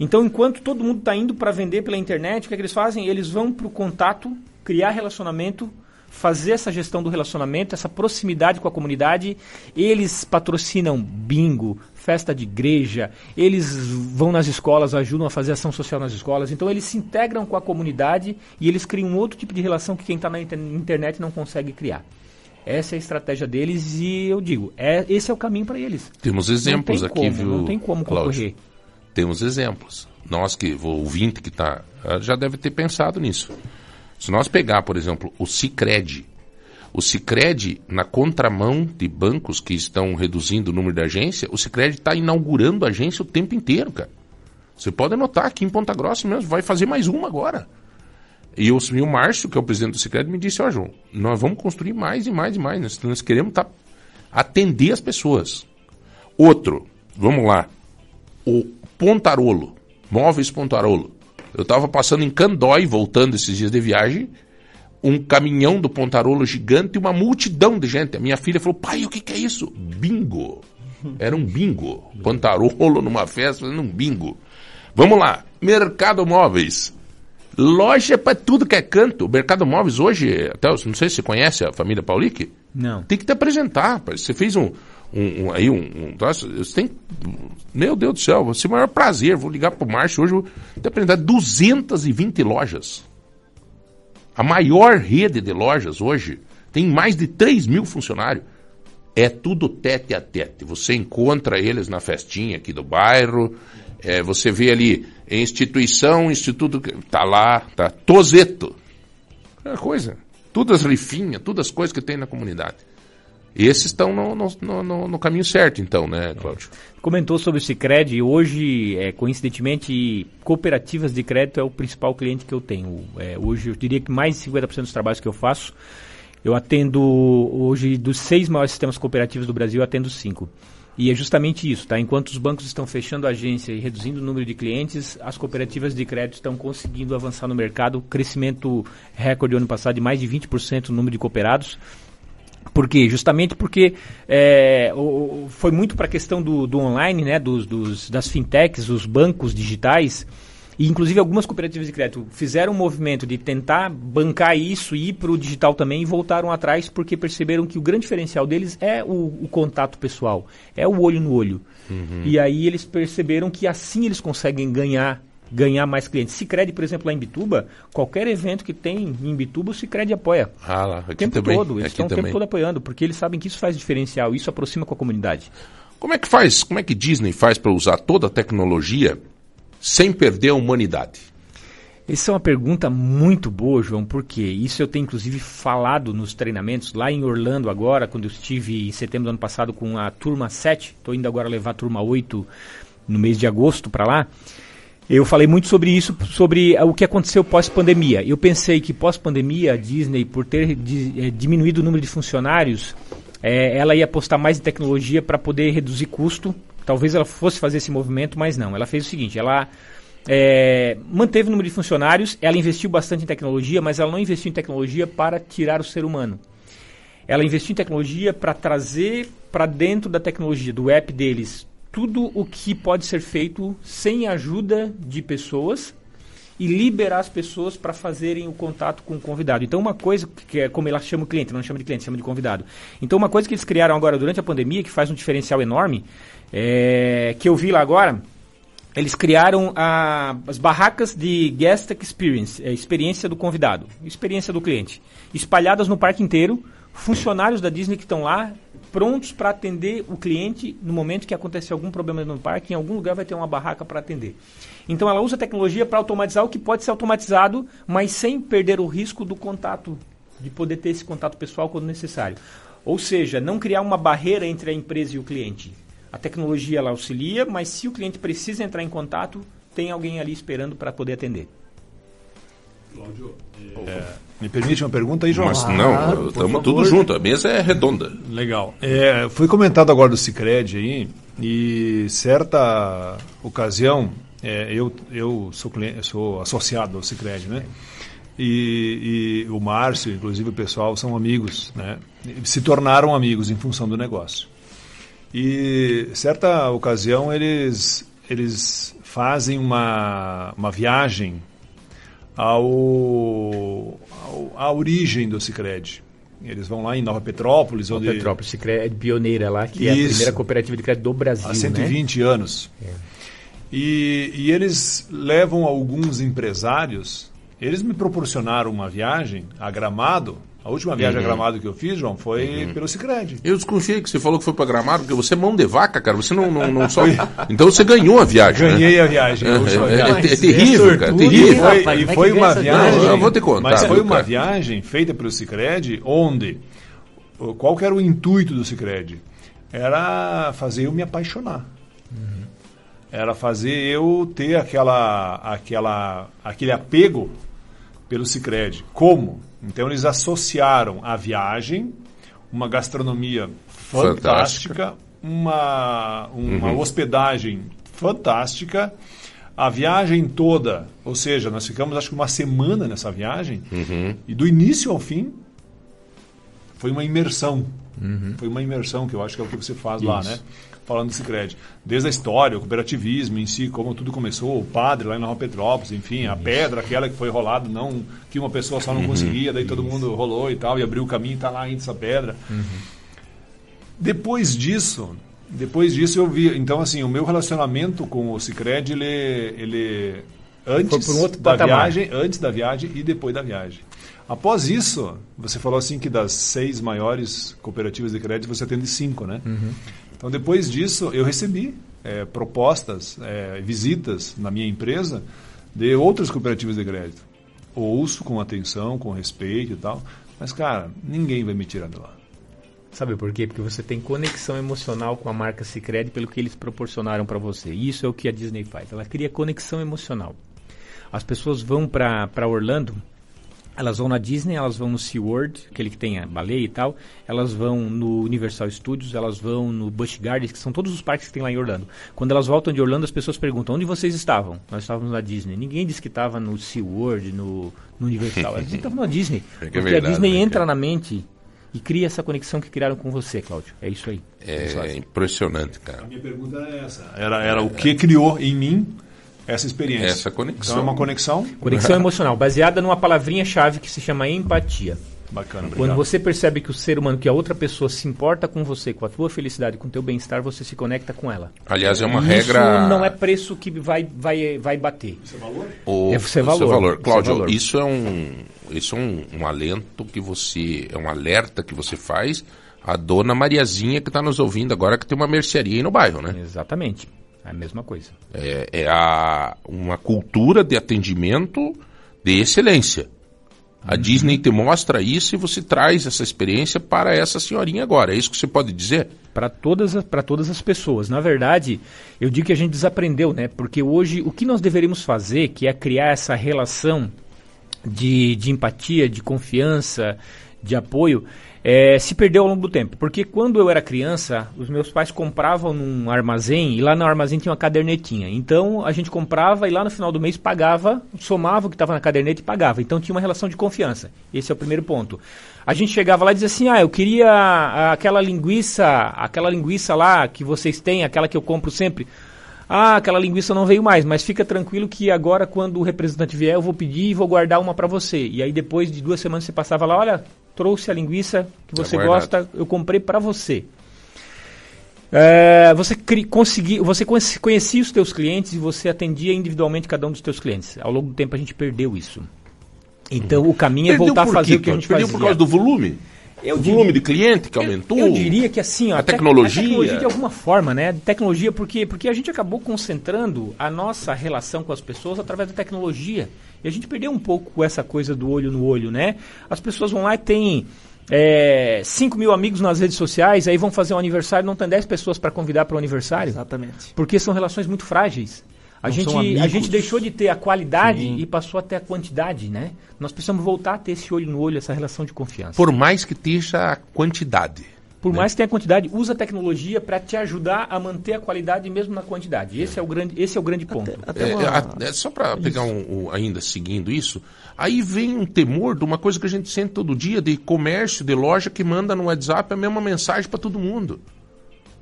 Então, enquanto todo mundo está indo para vender pela internet, o que, é que eles fazem? Eles vão para o contato, criar relacionamento, fazer essa gestão do relacionamento, essa proximidade com a comunidade. Eles patrocinam bingo, festa de igreja, eles vão nas escolas, ajudam a fazer ação social nas escolas. Então, eles se integram com a comunidade e eles criam outro tipo de relação que quem está na inter- internet não consegue criar. Essa é a estratégia deles e eu digo, é, esse é o caminho para eles. Temos exemplos aqui, como, viu? Não tem como Cláudio? concorrer. Temos exemplos. Nós que, o ouvinte que está, já deve ter pensado nisso. Se nós pegar, por exemplo, o Cicred, o Cicred, na contramão de bancos que estão reduzindo o número de agência, o Cicred está inaugurando agência o tempo inteiro, cara. Você pode notar aqui em Ponta Grossa mesmo, vai fazer mais uma agora. E o, e o Márcio, que é o presidente do Cicred, me disse, ó João, nós vamos construir mais e mais e mais. Nós, nós queremos tá, atender as pessoas. Outro, vamos lá. O Pontarolo, Móveis Pontarolo. Eu estava passando em Candói, voltando esses dias de viagem, um caminhão do Pontarolo gigante e uma multidão de gente. A minha filha falou, pai, o que, que é isso? Bingo. Era um bingo. Pontarolo numa festa fazendo um bingo. Vamos lá. Mercado Móveis. Loja para tudo que é canto. O Mercado Móveis hoje, até, não sei se você conhece a família Paulic. Não. Tem que te apresentar. rapaz. Você fez um, um, um- aí um, um você tem, meu Deus do céu, vai ser o maior prazer. Vou ligar pro Márcio hoje, vou te apresentar 220 lojas. A maior rede de lojas hoje tem mais de 3 mil funcionários. É tudo tete a tete. Você encontra eles na festinha aqui do bairro. é, você vê ali instituição, instituto. Tá lá, tá. Tozeto. É coisa. Todas as rifinhas, todas as coisas que tem na comunidade. Esses estão no, no, no- no- caminho certo, então, né, Cláudio? Comentou sobre o Cicred hoje, é, coincidentemente, cooperativas de crédito é o principal cliente que eu tenho. É, hoje eu diria que mais de 50% dos trabalhos que eu faço, eu atendo hoje dos seis maiores sistemas cooperativos do Brasil, eu atendo cinco. E é justamente isso, tá? Enquanto os bancos estão fechando a agência e reduzindo o número de clientes, as cooperativas de crédito estão conseguindo avançar no mercado. Crescimento recorde ano passado de mais de 20% no número de cooperados. Por quê? Justamente porque é, o- foi muito para a questão do, do online, né, dos, dos- das fintechs, os bancos digitais, e inclusive algumas cooperativas de crédito fizeram um movimento de tentar bancar isso e ir para o digital também e voltaram atrás porque perceberam que o grande diferencial deles é o, o contato pessoal, é o olho no olho. Uhum. E aí eles perceberam que assim eles conseguem ganhar ganhar mais clientes. Cicred, por exemplo, lá em Bituba, qualquer evento que tem em Bituba, o Cicred apoia. Ah lá, aqui O tempo também. todo, eles aqui estão o também. tempo todo apoiando, porque eles sabem que isso faz diferencial, isso aproxima com a comunidade. Como é que faz? Como é que Disney faz para usar toda a tecnologia sem perder a humanidade? Essa é uma pergunta muito boa, João, porque isso eu tenho inclusive falado nos treinamentos lá em Orlando agora, quando eu estive em setembro do ano passado com a turma 7, estou indo agora levar a turma 8 no mês de agosto para lá. Eu falei muito sobre isso, sobre ah, o que aconteceu pós-pandemia. Eu pensei que pós-pandemia a Disney, por ter eh, diminuído o número de funcionários, eh, ela ia apostar mais em tecnologia para poder reduzir custo. Talvez ela fosse fazer esse movimento, mas não. Ela fez o seguinte: ela é, manteve o número de funcionários, ela investiu bastante em tecnologia, mas ela não investiu em tecnologia para tirar o ser humano. Ela investiu em tecnologia para trazer para dentro da tecnologia, do app deles, tudo o que pode ser feito sem ajuda de pessoas e liberar as pessoas para fazerem o contato com o convidado. Então, uma coisa que é como ela chama o cliente, não chama de cliente, chama de convidado. Então, uma coisa que eles criaram agora durante a pandemia, que faz um diferencial enorme, é, que eu vi lá agora, eles criaram a, as barracas de guest experience, é, experiência do convidado, experiência do cliente, espalhadas no parque inteiro, funcionários da Disney que estão lá prontos para atender o cliente no momento que acontecer algum problema no parque, em algum lugar vai ter uma barraca para atender. Então ela usa a tecnologia para automatizar o que pode ser automatizado, mas sem perder o risco do contato, de poder ter esse contato pessoal quando necessário. Ou seja, não criar uma barreira entre a empresa e o cliente. A tecnologia ela auxilia, mas se o cliente precisa entrar em contato, tem alguém ali esperando para poder atender. Cláudio, é, me permite uma pergunta aí, João? Mas não, estamos tudo junto, a mesa é redonda. Legal. É, foi comentado agora do Cicred aí, e certa ocasião, é, eu, eu sou, cliente, sou associado ao Cicred, né? E, e, o Márcio, inclusive o pessoal, são amigos, né? Se tornaram amigos em função do negócio. E certa ocasião eles, eles fazem uma, uma viagem ao, à origem do Cicred. Eles vão lá em Nova Petrópolis. Nova onde... Petrópolis, Cicred é pioneira lá, que Isso. é a primeira cooperativa de crédito do Brasil. Há 120 né? anos. É. E, e eles levam alguns empresários. Eles me proporcionaram uma viagem a Gramado a última viagem uhum. a Gramado que eu fiz, João, foi uhum. pelo Cicred. Eu desconfiei que você falou que foi para Gramado, porque você é mão de vaca, cara. Você não, não, não só. então você ganhou a viagem. Né? Ganhei né? a viagem. É. É, é, terrível, cara. Terrível. E foi, e foi uma viagem. Não, eu vou te contar. Mas foi uma viagem feita pelo Cicred, onde. Qual que era o intuito do Cicred? Era fazer eu me apaixonar. Uhum. Era fazer eu ter aquela, aquela, aquele apego pelo Cicred. Como? Então eles associaram a viagem, uma gastronomia fantástica, fantástica. uma, uma uhum. hospedagem fantástica, a viagem toda, ou seja, nós ficamos acho que uma semana nessa viagem, uhum. e do início ao fim foi uma imersão. Uhum. Foi uma imersão que eu acho que é o que você faz Isso. lá, né? Falando do Cicred. Desde a história, o cooperativismo em si, como tudo começou, o padre lá em Nova Petrópolis, enfim, a pedra, aquela que foi rolada, não que uma pessoa só não uhum. conseguia, daí todo mundo rolou e tal, e abriu o caminho e está lá ainda essa pedra. Uhum. Depois disso, depois disso eu vi, então assim, o meu relacionamento com o Cicred, ele, ele antes um da patamar. viagem, antes da viagem e depois da viagem. Após isso, você falou assim que das seis maiores cooperativas de crédito você atende cinco, né? Uhum. Então, depois disso, eu recebi é, propostas, é, visitas na minha empresa de outras cooperativas de crédito. Ouço com atenção, com respeito e tal, mas, cara, ninguém vai me tirar de lá. Sabe por quê? Porque você tem conexão emocional com a marca Sicredi pelo que eles proporcionaram para você. E isso é o que a Disney faz. Ela cria conexão emocional. As pessoas vão para Orlando elas vão na Disney, elas vão no SeaWorld, aquele que tem a baleia e tal. Elas vão no Universal Studios, elas vão no Busch Gardens, que são todos os parques que tem lá em Orlando. Quando elas voltam de Orlando, as pessoas perguntam, onde vocês estavam? Nós estávamos na Disney. Ninguém disse que estava no SeaWorld, no, no Universal. Elas estavam na Disney. É porque verdade, a Disney né, entra na mente e cria essa conexão que criaram com você, Cláudio. É isso aí. É, impressionante, cara. A minha pergunta é essa. Era, era o que criou em mim essa experiência. Essa conexão. Então é uma conexão. Conexão emocional, baseada numa palavrinha-chave que se chama empatia. Bacana, obrigado. Quando você percebe que o ser humano, que a outra pessoa se importa com você, com a tua felicidade, com o teu bem-estar, você se conecta com ela. Aliás, é uma Isso regra. não é preço que vai, vai, vai bater. Isso é valor? O, é, isso é valor. Isso é valor. Cláudio, isso é, isso é um, isso é um, um alento que você. É um alerta que você faz à dona Mariazinha que está nos ouvindo agora, que tem uma mercearia aí no bairro, né? Exatamente. É a mesma coisa. É, é a, uma cultura de atendimento de excelência. A uhum. Disney te mostra isso e você traz essa experiência para essa senhorinha agora. É isso que você pode dizer? Para todas, para todas as pessoas. Na verdade, eu digo que a gente desaprendeu, né? Porque hoje o que nós deveríamos fazer, que é criar essa relação de, de empatia, de confiança, de apoio, é, se perdeu ao longo do tempo. Porque quando eu era criança, os meus pais compravam num armazém e lá no armazém tinha uma cadernetinha. Então a gente comprava e lá no final do mês pagava, somava o que estava na caderneta e pagava. Então tinha uma relação de confiança. Esse é o primeiro ponto. A gente chegava lá e dizia assim: ah, eu queria aquela linguiça, aquela linguiça lá que vocês têm, aquela que eu compro sempre. Ah, aquela linguiça não veio mais, mas fica tranquilo que agora quando o representante vier eu vou pedir e vou guardar uma para você. E aí depois de duas semanas você passava lá, olha, trouxe a linguiça que Tá você guardado. gosta, eu comprei para você. É, você cri, consegui, você conheci- conhecia os teus clientes e você atendia individualmente cada um dos teus clientes. Ao longo do tempo a gente perdeu isso. Então o caminho é Perdeu voltar a fazer quê, o que a gente Perdeu fazia. por causa do volume? Eu o volume de cliente que aumentou? Eu diria que assim, ó, a tec- tecnologia. A tecnologia de alguma forma, né? Tecnologia porque porque a gente acabou concentrando a nossa relação com as pessoas através da tecnologia. E a gente perdeu um pouco essa coisa do olho no olho, né? As pessoas vão lá e têm é, 5 mil amigos nas redes sociais, aí vão fazer um aniversário, não tem 10 pessoas para convidar para o aniversário. Exatamente. Porque são relações muito frágeis. A Não gente, a gente deixou de ter a qualidade Sim. e passou a ter a quantidade, né? Nós precisamos voltar a ter esse olho no olho, essa relação de confiança. Por mais que esteja a quantidade. Por mais que tenha quantidade, usa a tecnologia para te ajudar a manter a qualidade mesmo na quantidade. Esse é o grande, esse é o grande ponto. É, é, é só para pegar um, um- ainda seguindo isso, aí vem um temor de uma coisa que a gente sente todo dia de comércio, de loja que manda no WhatsApp a mesma mensagem para todo mundo.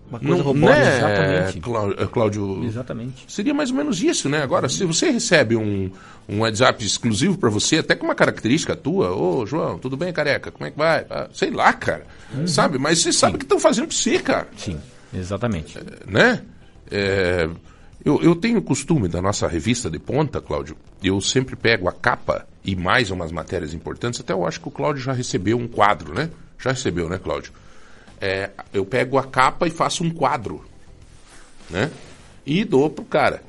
Uma coisa Não, robótica. né, Exatamente. Clá- eh, Cláudio? Exatamente. Seria mais ou menos isso, né? Agora, se você recebe um, um WhatsApp exclusivo para você, até com uma característica tua, ô João, tudo bem, careca? Como é que vai? Ah, sei lá, cara. Sabe? Mas você sabe o que estão fazendo para você, cara. Sim, exatamente. Né? É, eu, eu tenho o costume da nossa revista de ponta, Cláudio, eu sempre pego a capa e mais umas matérias importantes, até eu acho que o Cláudio já recebeu um quadro, né? Já recebeu, né, Cláudio? É, eu pego a capa e faço um quadro, né? E dou pro cara.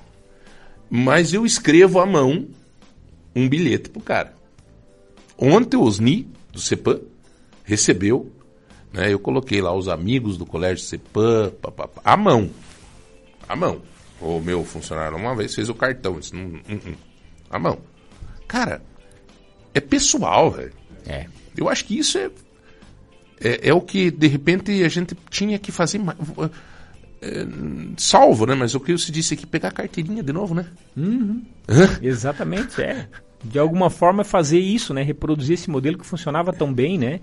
Mas eu escrevo à mão um bilhete pro cara. Ontem o Osni, do CEPAM, recebeu, né? Eu coloquei lá os amigos do colégio CEPAM, papapá, à mão. À mão. O meu funcionário uma vez fez o cartão, disse, "Hum, hum, hum." à mão. Cara, é pessoal, velho. É. Eu acho que isso é, é, é o que, de repente, a gente tinha que fazer mais. é, salvo, né? Mas o que você disse aqui, pegar a carteirinha de novo, né? Uhum. Exatamente, é. De alguma forma fazer isso, né? Reproduzir esse modelo que funcionava tão bem, né?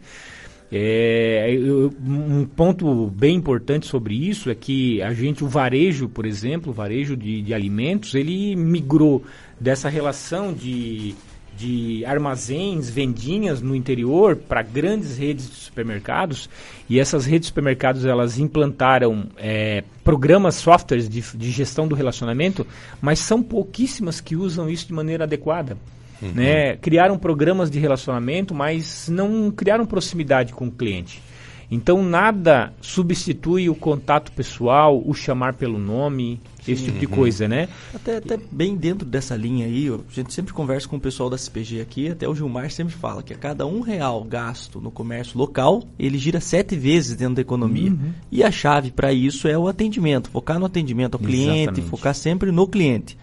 É, eu- um ponto bem importante sobre isso é que a gente, o varejo, por exemplo, o varejo de, de alimentos, ele migrou dessa relação de, de armazéns, vendinhas no interior para grandes redes de supermercados e essas redes de supermercados elas implantaram é, programas, softwares de, de gestão do relacionamento, mas são pouquíssimas que usam isso de maneira adequada. Uhum. Né? Criaram programas de relacionamento, mas não criaram proximidade com o cliente. Então nada substitui o contato pessoal, o chamar pelo nome, esse tipo de Uhum. coisa, né? Até, até bem dentro dessa linha aí, a gente sempre conversa com o pessoal da CPG aqui, até o Gilmar sempre fala que a cada um real gasto no comércio local, ele gira sete vezes dentro da economia. Uhum. E a chave para isso é o atendimento, focar no atendimento ao cliente, Exatamente. focar sempre no cliente.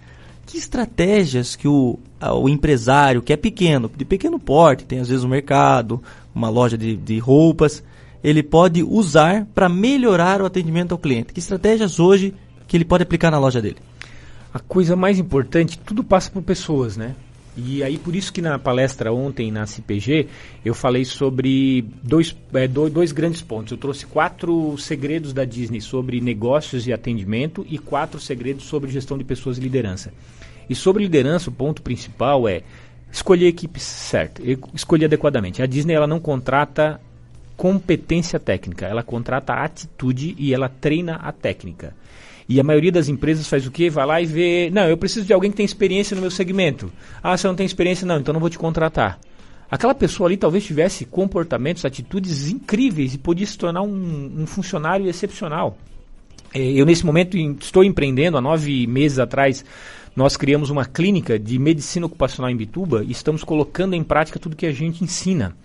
Que estratégias que o, o empresário, que é pequeno, de pequeno porte, tem às vezes um mercado, uma loja de, de roupas, ele pode usar para melhorar o atendimento ao cliente? Que estratégias hoje que ele pode aplicar na loja dele? A coisa mais importante, tudo passa por pessoas, né? E aí por isso que na palestra ontem na CPG eu falei sobre dois, é, do- dois grandes pontos. Eu trouxe quatro segredos da Disney sobre negócios e atendimento e quatro segredos sobre gestão de pessoas e liderança. E sobre liderança, o ponto principal é escolher a equipe certa, escolher adequadamente. A Disney ela não contrata competência técnica, ela contrata atitude e ela treina a técnica. E a maioria das empresas faz o quê? Vai lá e vê, não, eu preciso de alguém que tem experiência no meu segmento. Ah, você não tem experiência? Não, então não vou te contratar. Aquela pessoa ali talvez tivesse comportamentos, atitudes incríveis e podia se tornar um, um funcionário excepcional. Eh, Eu, nesse momento, estou empreendendo. Há nove meses atrás, nós criamos uma clínica de medicina ocupacional em Bituba e estamos colocando em prática tudo que a gente ensina.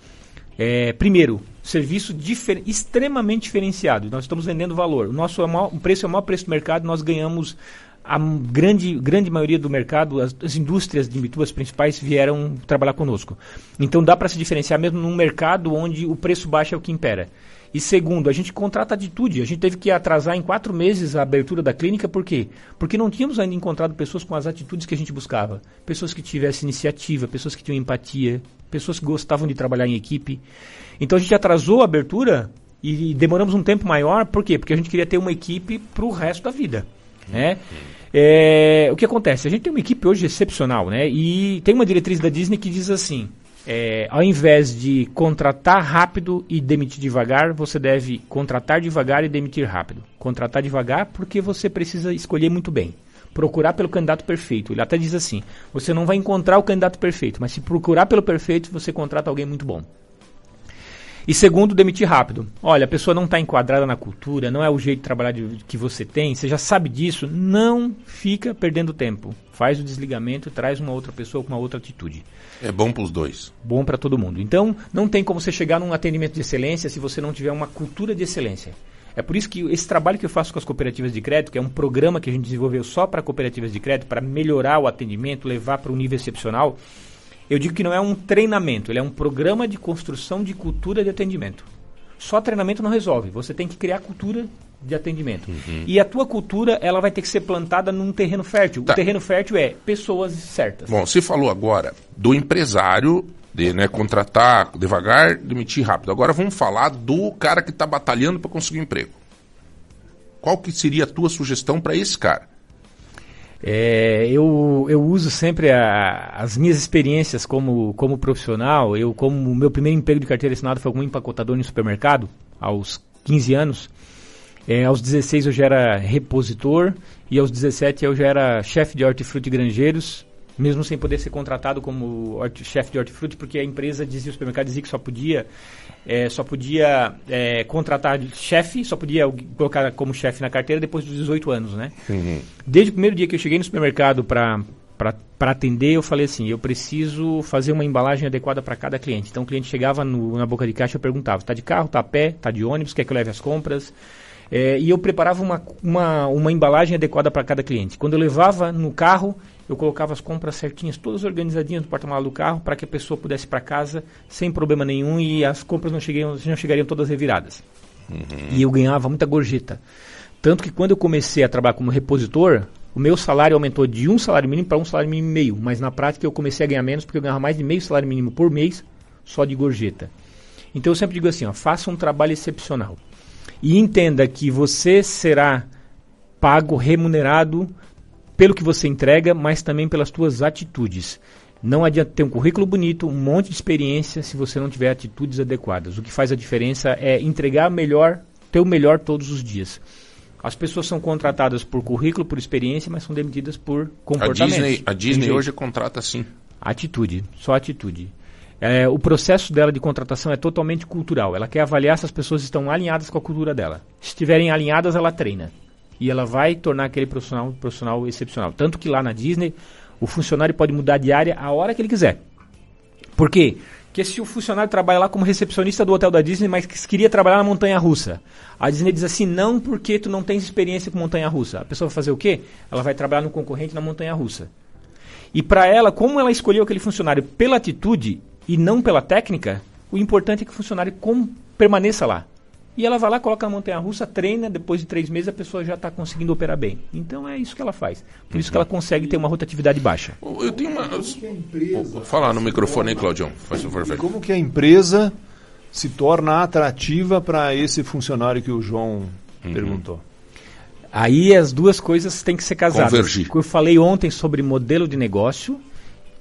É, primeiro, serviço difer- extremamente diferenciado. Nós estamos vendendo valor. O nosso é maior- o preço é o maior preço do mercado. Nós ganhamos a grande, grande maioria do mercado. As, as indústrias de Imbituba, principais, vieram trabalhar conosco. Então dá para se diferenciar mesmo num mercado onde o preço baixo é o que impera. E segundo, a gente contrata atitude. A gente teve que atrasar em quatro meses a abertura da clínica, por quê? Porque não tínhamos ainda encontrado pessoas com as atitudes que a gente buscava. Pessoas que tivessem iniciativa, pessoas que tinham empatia, pessoas que gostavam de trabalhar em equipe. Então a gente atrasou a abertura e demoramos um tempo maior, por quê? Porque a gente queria ter uma equipe para o resto da vida. Né? É, o que acontece? A gente tem uma equipe hoje excepcional, né? E tem uma diretriz da Disney que diz assim: é, ao invés de contratar rápido e demitir devagar, você deve contratar devagar e demitir rápido. Contratar devagar porque você precisa escolher muito bem. Procurar pelo candidato perfeito. Ele até diz assim: você não vai encontrar o candidato perfeito, mas se procurar pelo perfeito, você contrata alguém muito bom. E segundo, demitir rápido. Olha, a pessoa não está enquadrada na cultura, não é o jeito de trabalhar de- que você tem, você já sabe disso, não fica perdendo tempo. Faz o desligamento, traz uma outra pessoa com uma outra atitude. É bom para os dois. Bom para todo mundo. Então, não tem como você chegar num atendimento de excelência se você não tiver uma cultura de excelência. É por isso que esse trabalho que eu faço com as cooperativas de crédito, que é um programa que a gente desenvolveu só para cooperativas de crédito, para melhorar o atendimento, levar para um nível excepcional, eu digo que não é um treinamento, ele é um programa de construção de cultura de atendimento. Só treinamento não resolve, você tem que criar cultura de atendimento. E a tua cultura, ela vai ter que ser plantada num terreno fértil. O terreno fértil é pessoas certas. Bom, você falou agora do empresário de né, contratar devagar, demitir rápido. Agora vamos falar do cara que está batalhando para conseguir um emprego. Qual que seria a tua sugestão para esse cara? É, eu, eu uso sempre a- as minhas experiências como, como profissional. Eu, como o meu primeiro emprego de carteira assinada foi como empacotador em supermercado, aos 15 anos. É, aos 16 eu já era repositor e aos 17 eu já era chefe de hortifruti e granjeiros, mesmo sem poder ser contratado como chefe de hortifruti, porque a empresa dizia, o supermercado dizia que só podia, é, só podia é, contratar chefe, só podia colocar como chefe na carteira depois dos 18 anos, né? Desde o primeiro dia que eu cheguei no supermercado para para atender, eu falei assim, eu preciso fazer uma embalagem adequada para cada cliente. Então o cliente chegava no- na boca de caixa, eu perguntava, está de carro, está a pé, está de ônibus, quer que eu leve as compras? É, e eu preparava uma, uma, uma embalagem adequada para cada cliente. Quando eu levava no carro, eu colocava as compras certinhas, todas organizadinhas no porta-malas do carro, para que a pessoa pudesse ir para casa sem problema nenhum e as compras não, chegariam, não chegariam todas reviradas. E eu ganhava muita gorjeta. Tanto que quando eu comecei a trabalhar como repositor, o meu salário aumentou de um salário mínimo para um salário mínimo e meio. Mas na prática eu comecei a ganhar menos porque eu ganhava mais de meio salário mínimo por mês só de gorjeta. Então eu sempre digo assim, ó, faça um trabalho excepcional. E entenda que você será pago, remunerado pelo que você entrega, mas também pelas suas atitudes. Não adianta ter um currículo bonito, um monte de experiência, se você não tiver atitudes adequadas. O que faz a diferença é entregar melhor, ter o melhor todos os dias. As pessoas são contratadas por currículo, por experiência, mas são demitidas por A comportamento. Disney, a Disney hoje contrata assim. Atitude, só atitude. É, o processo dela de contratação é totalmente cultural. Ela quer avaliar se as pessoas estão alinhadas com a cultura dela. Se estiverem alinhadas, ela treina. E ela vai tornar aquele profissional um profissional excepcional. Tanto que lá na Disney, o funcionário pode mudar de área a hora que ele quiser. Por quê? Porque se o funcionário trabalha lá como recepcionista do hotel da Disney, mas que queria trabalhar na montanha russa, a Disney diz assim: não, porque tu não tens experiência com montanha russa. A pessoa vai fazer o quê? Ela vai trabalhar no concorrente na montanha russa. E para ela, como ela escolheu aquele funcionário pela atitude e não pela técnica, o importante é que o funcionário com- permaneça lá. E ela vai lá, coloca a montanha russa, treina, depois de três meses a pessoa já está conseguindo operar bem. Então é isso que ela faz. Por isso que ela consegue ter uma rotatividade baixa. Eu tenho uma. Vou falar no microfone aí, Claudião. Faz favor, velho. Como que a empresa se torna atrativa para esse funcionário que o João Uhum. perguntou? Aí as duas coisas têm que ser casadas. Convergir. Eu falei ontem sobre modelo de negócio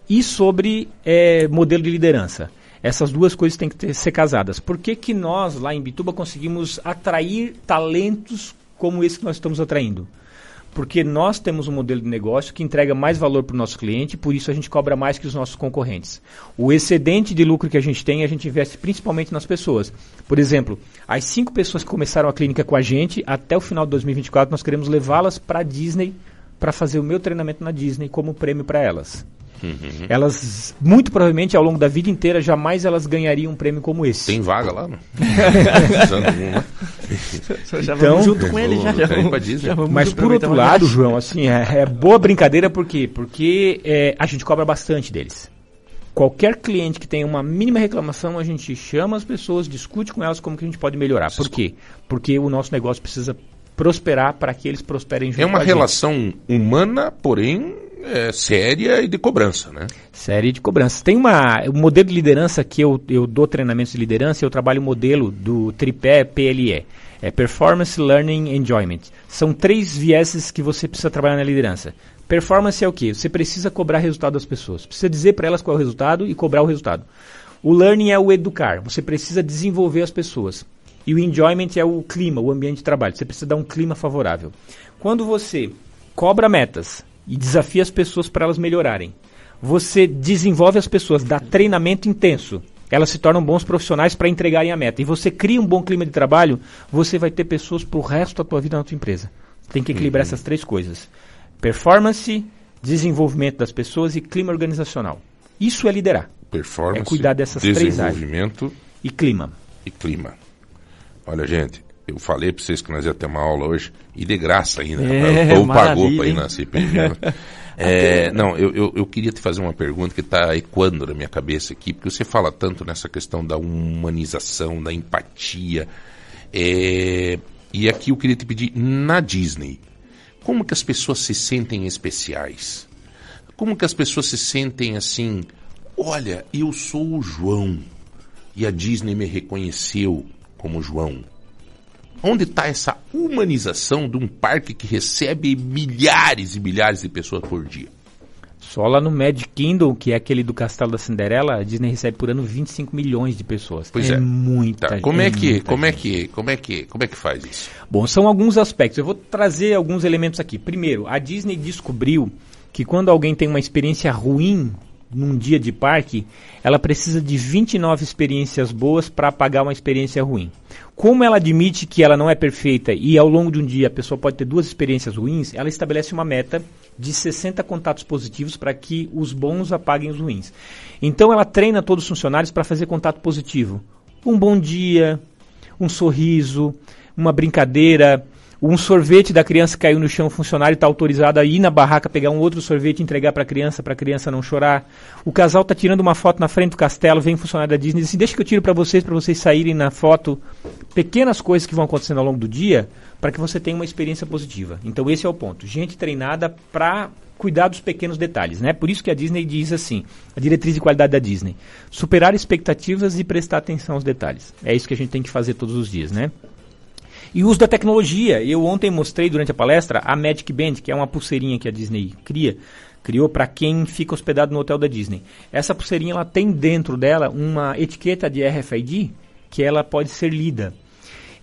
e sobre eh, modelo de liderança. Essas duas coisas têm que ter- ser casadas. Por que, que nós, lá em Bituba, conseguimos atrair talentos como esse que nós estamos atraindo? Porque nós temos um modelo de negócio que entrega mais valor para o nosso cliente, por isso a gente cobra mais que os nossos concorrentes. O excedente de lucro que a gente tem, a gente investe principalmente nas pessoas. Por exemplo, as cinco pessoas que começaram a clínica com a gente, até o final de 2024, nós queremos levá-las para a Disney para fazer o meu treinamento na Disney como prêmio para elas. Uhum. Elas, muito provavelmente, ao longo da vida inteira, jamais elas ganhariam um prêmio como esse. Tem vaga lá? Não? Vamos junto com ele, já, já vamos- já vamos Mas por outro lado. João, assim, é, é boa brincadeira por quê? Porque é, a gente cobra bastante deles. Qualquer cliente que tenha uma mínima reclamação, a gente chama as pessoas, discute com elas como que a gente pode melhorar. Por quê? Porque o nosso negócio precisa prosperar para que eles prosperem junto É com uma relação humana, porém é, séria e de cobrança, né? Série de cobranças. Tem uma, um modelo de liderança que eu, eu dou treinamentos de liderança, eu trabalho o modelo do tripé PLE. É Performance, Learning, Enjoyment. São três vieses que você precisa trabalhar na liderança. Performance é o quê? Você precisa cobrar resultado das pessoas. Precisa dizer para elas qual é o resultado e cobrar o resultado. O learning é o educar. Você precisa desenvolver as pessoas. E o enjoyment é o clima, o ambiente de trabalho. Você precisa dar um clima favorável. Quando você cobra metas e desafia as pessoas para elas melhorarem, você desenvolve as pessoas, dá treinamento intenso. Elas se tornam bons profissionais para entregarem a meta. E você cria um bom clima de trabalho, você vai ter pessoas para o resto da tua vida na tua empresa. Tem que equilibrar Uhum. essas três coisas: performance, desenvolvimento das pessoas e clima organizacional. Isso é liderar. Performance, É cuidar dessas três áreas. desenvolvimento E clima. e clima. Olha, gente, eu falei para vocês que nós ia ter uma aula hoje e de graça ainda. É, o povo pagou para ir na CPG. né? É, não, eu, eu, eu queria te fazer uma pergunta que está ecoando na minha cabeça aqui, porque você fala tanto nessa questão da humanização, da empatia. É, e aqui eu queria te pedir, na Disney, como que as pessoas se sentem especiais? Como que as pessoas se sentem assim, olha, eu sou o João e a Disney me reconheceu como João. Onde está essa humanização de um parque que recebe milhares e milhares de pessoas por dia? Só lá no Magic Kingdom, que é aquele do Castelo da Cinderela, a Disney recebe por ano 25 milhões de pessoas. Pois é. muita Tá, como é que, muita como é que, como é que, como é que faz isso? Bom, são alguns aspectos. Eu vou trazer alguns elementos aqui. Primeiro, a Disney descobriu que quando alguém tem uma experiência ruim num dia de parque, ela precisa de 29 experiências boas para pagar uma experiência ruim. Como ela admite que ela não é perfeita e ao longo de um dia a pessoa pode ter duas experiências ruins, ela estabelece uma meta de 60 contatos positivos para que os bons apaguem os ruins. Então ela treina todos os funcionários para fazer contato positivo. Um bom dia, um sorriso, uma brincadeira, um sorvete da criança caiu no chão, o funcionário está autorizado a ir na barraca pegar um outro sorvete e entregar para a criança, para a criança não chorar. O casal está tirando uma foto na frente do castelo, vem um funcionário da Disney e diz assim, deixa que eu tiro para vocês, para vocês saírem na foto. Pequenas coisas que vão acontecendo ao longo do dia para que você tenha uma experiência positiva. Então esse é o ponto. Gente treinada para cuidar dos pequenos detalhes, né? Por isso que a Disney diz assim, a diretriz de qualidade da Disney, superar expectativas e prestar atenção aos detalhes. É isso que a gente tem que fazer todos os dias, né? E o uso da tecnologia. Eu ontem mostrei durante a palestra a Magic Band, que é uma pulseirinha que a Disney cria, criou para quem fica hospedado no hotel da Disney. Essa pulseirinha ela tem dentro dela uma etiqueta de RFID que ela pode ser lida.